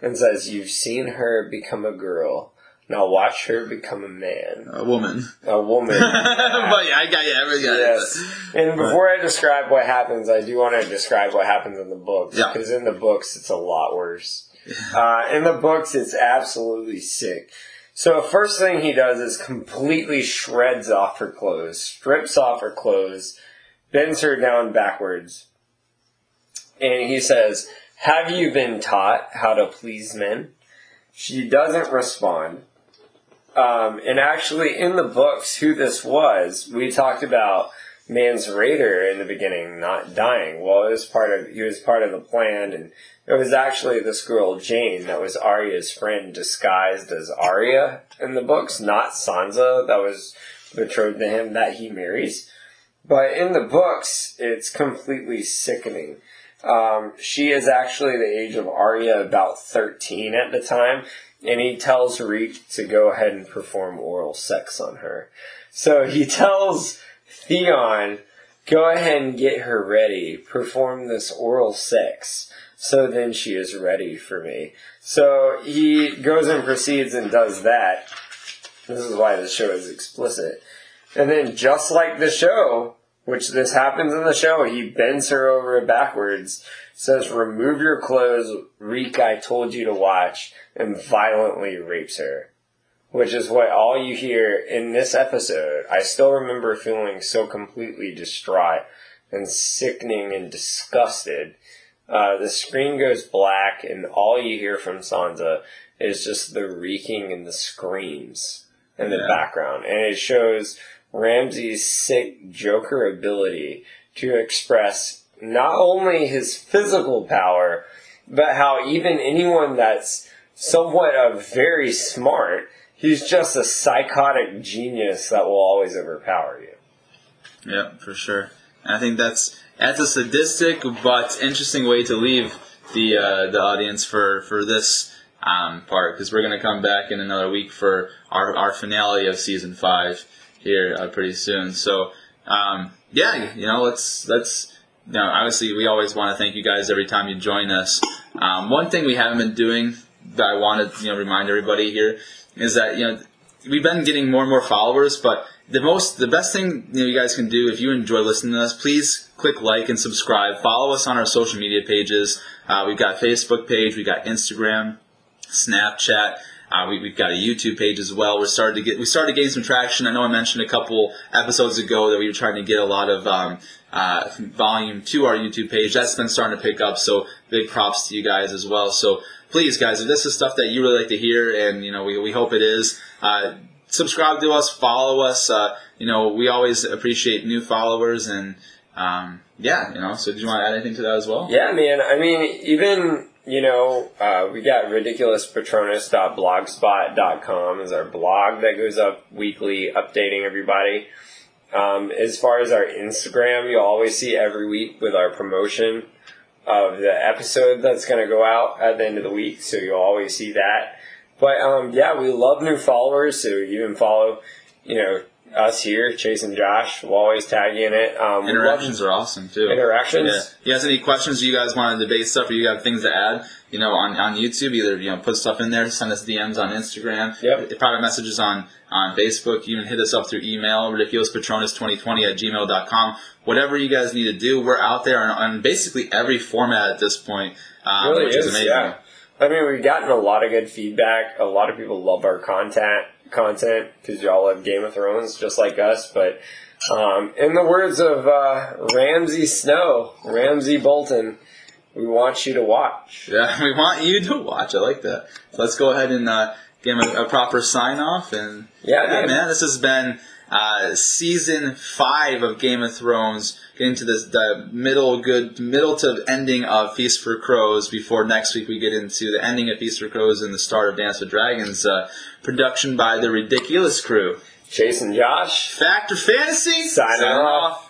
And says, You've seen her become a girl. Now watch her become a man. A woman. A woman. [LAUGHS] but yeah, I got yeah, I got Yes. it. And before I describe what happens, I do want to describe what happens in the books. Yeah. Because in the books, it's a lot worse. Uh, in the books, it's absolutely sick. So first thing he does is completely shreds off her clothes, strips off her clothes, bends her down backwards, and he says, "Have you been taught how to please men?" She doesn't respond. Um, and actually, in the books, who this was, we talked about Mance Rayder in the beginning not dying. Well, it was part of he was part of the plan, and it was actually this girl Jeyne that was Arya's friend disguised as Arya in the books, not Sansa that was betrothed to him that he marries. But in the books, it's completely sickening. Um, she is actually the age of Arya, about 13 at the time, and he tells Reek to go ahead and perform oral sex on her. So he [LAUGHS] tells Theon, go ahead and get her ready, perform this oral sex, so then she is ready for me. So he goes and proceeds and does that. This is why the show is explicit. And then just like the show, which this happens in the show, he bends her over backwards, says, remove your clothes, Reek, I told you to watch, and violently rapes her. Which is what all you hear in this episode. I still remember feeling so completely distraught and sickening and disgusted. Uh, the screen goes black, and all you hear from Sansa is just the reeking and the screams in the Yeah. background. And it shows Ramsay's sick Joker ability to express not only his physical power, but how even anyone that's somewhat of very smart, he's just a psychotic genius that will always overpower you. Yeah, for sure. And I think that's that's a sadistic but interesting way to leave the uh, the audience for for this um, part because we're gonna come back in another week for our our finale of season five here uh, pretty soon. So um, yeah, you know, let's let's. You know, obviously, we always want to thank you guys every time you join us. Um, one thing we haven't been doing that I want to you know remind everybody here is that you know we've been getting more and more followers, but the most, the best thing you, know, you guys can do if you enjoy listening to us, please click like and subscribe. Follow us on our social media pages. Uh, we've got Facebook page, we've got Instagram, Snapchat. Uh, we, we've got a YouTube page as well. We're starting to get we started getting some traction. I know I mentioned a couple episodes ago that we were trying to get a lot of um, uh, volume to our YouTube page. That's been starting to pick up. So big props to you guys as well. So please, guys, if this is stuff that you really like to hear, and you know we, we hope it is, uh, subscribe to us, follow us. Uh, you know we always appreciate new followers, and um, yeah, you know. So did you want to add anything to that as well? Yeah, man. I mean, even you know, uh, we got ridiculouspatronus.blogspot.com is our blog that goes up weekly, updating everybody. Um, as far as our Instagram, you'll always see every week with our promotion of the episode that's going to go out at the end of the week, so you'll always see that. But um, yeah, we love new followers, so you can follow, you know, us here, Chase and Josh. We'll always tag you in it. Um, love Interactions are awesome too. interactions. Yeah. If You guys any questions? You guys want to debate stuff, or you have things to add? You know, on, on YouTube, either you know, put stuff in there, send us DMs on Instagram, Yep. private messages on on Facebook. You can hit us up through email, ridiculouspatronus2020 at gmail.com. Whatever you guys need to do, we're out there on, on basically every format at this point, um, really which is, is amazing. yeah. I mean, we've gotten a lot of good feedback. A lot of people love our content content because y'all love Game of Thrones just like us. But um, in the words of uh, Ramsay Snow, Ramsay Bolton, we want you to watch. [LAUGHS] Yeah, we want you to watch. I like that. So let's go ahead and uh, give him a, a proper sign off. And Yeah, yeah, man. man, this has been uh, season five of Game of Thrones, getting to this the middle good middle to ending of Feast for Crows. Before next week we get into the ending of Feast for Crows and the start of Dance with Dragons. Uh, production by the Ridiculous Crew. Chase and Josh. Factor Fantasy Signing off.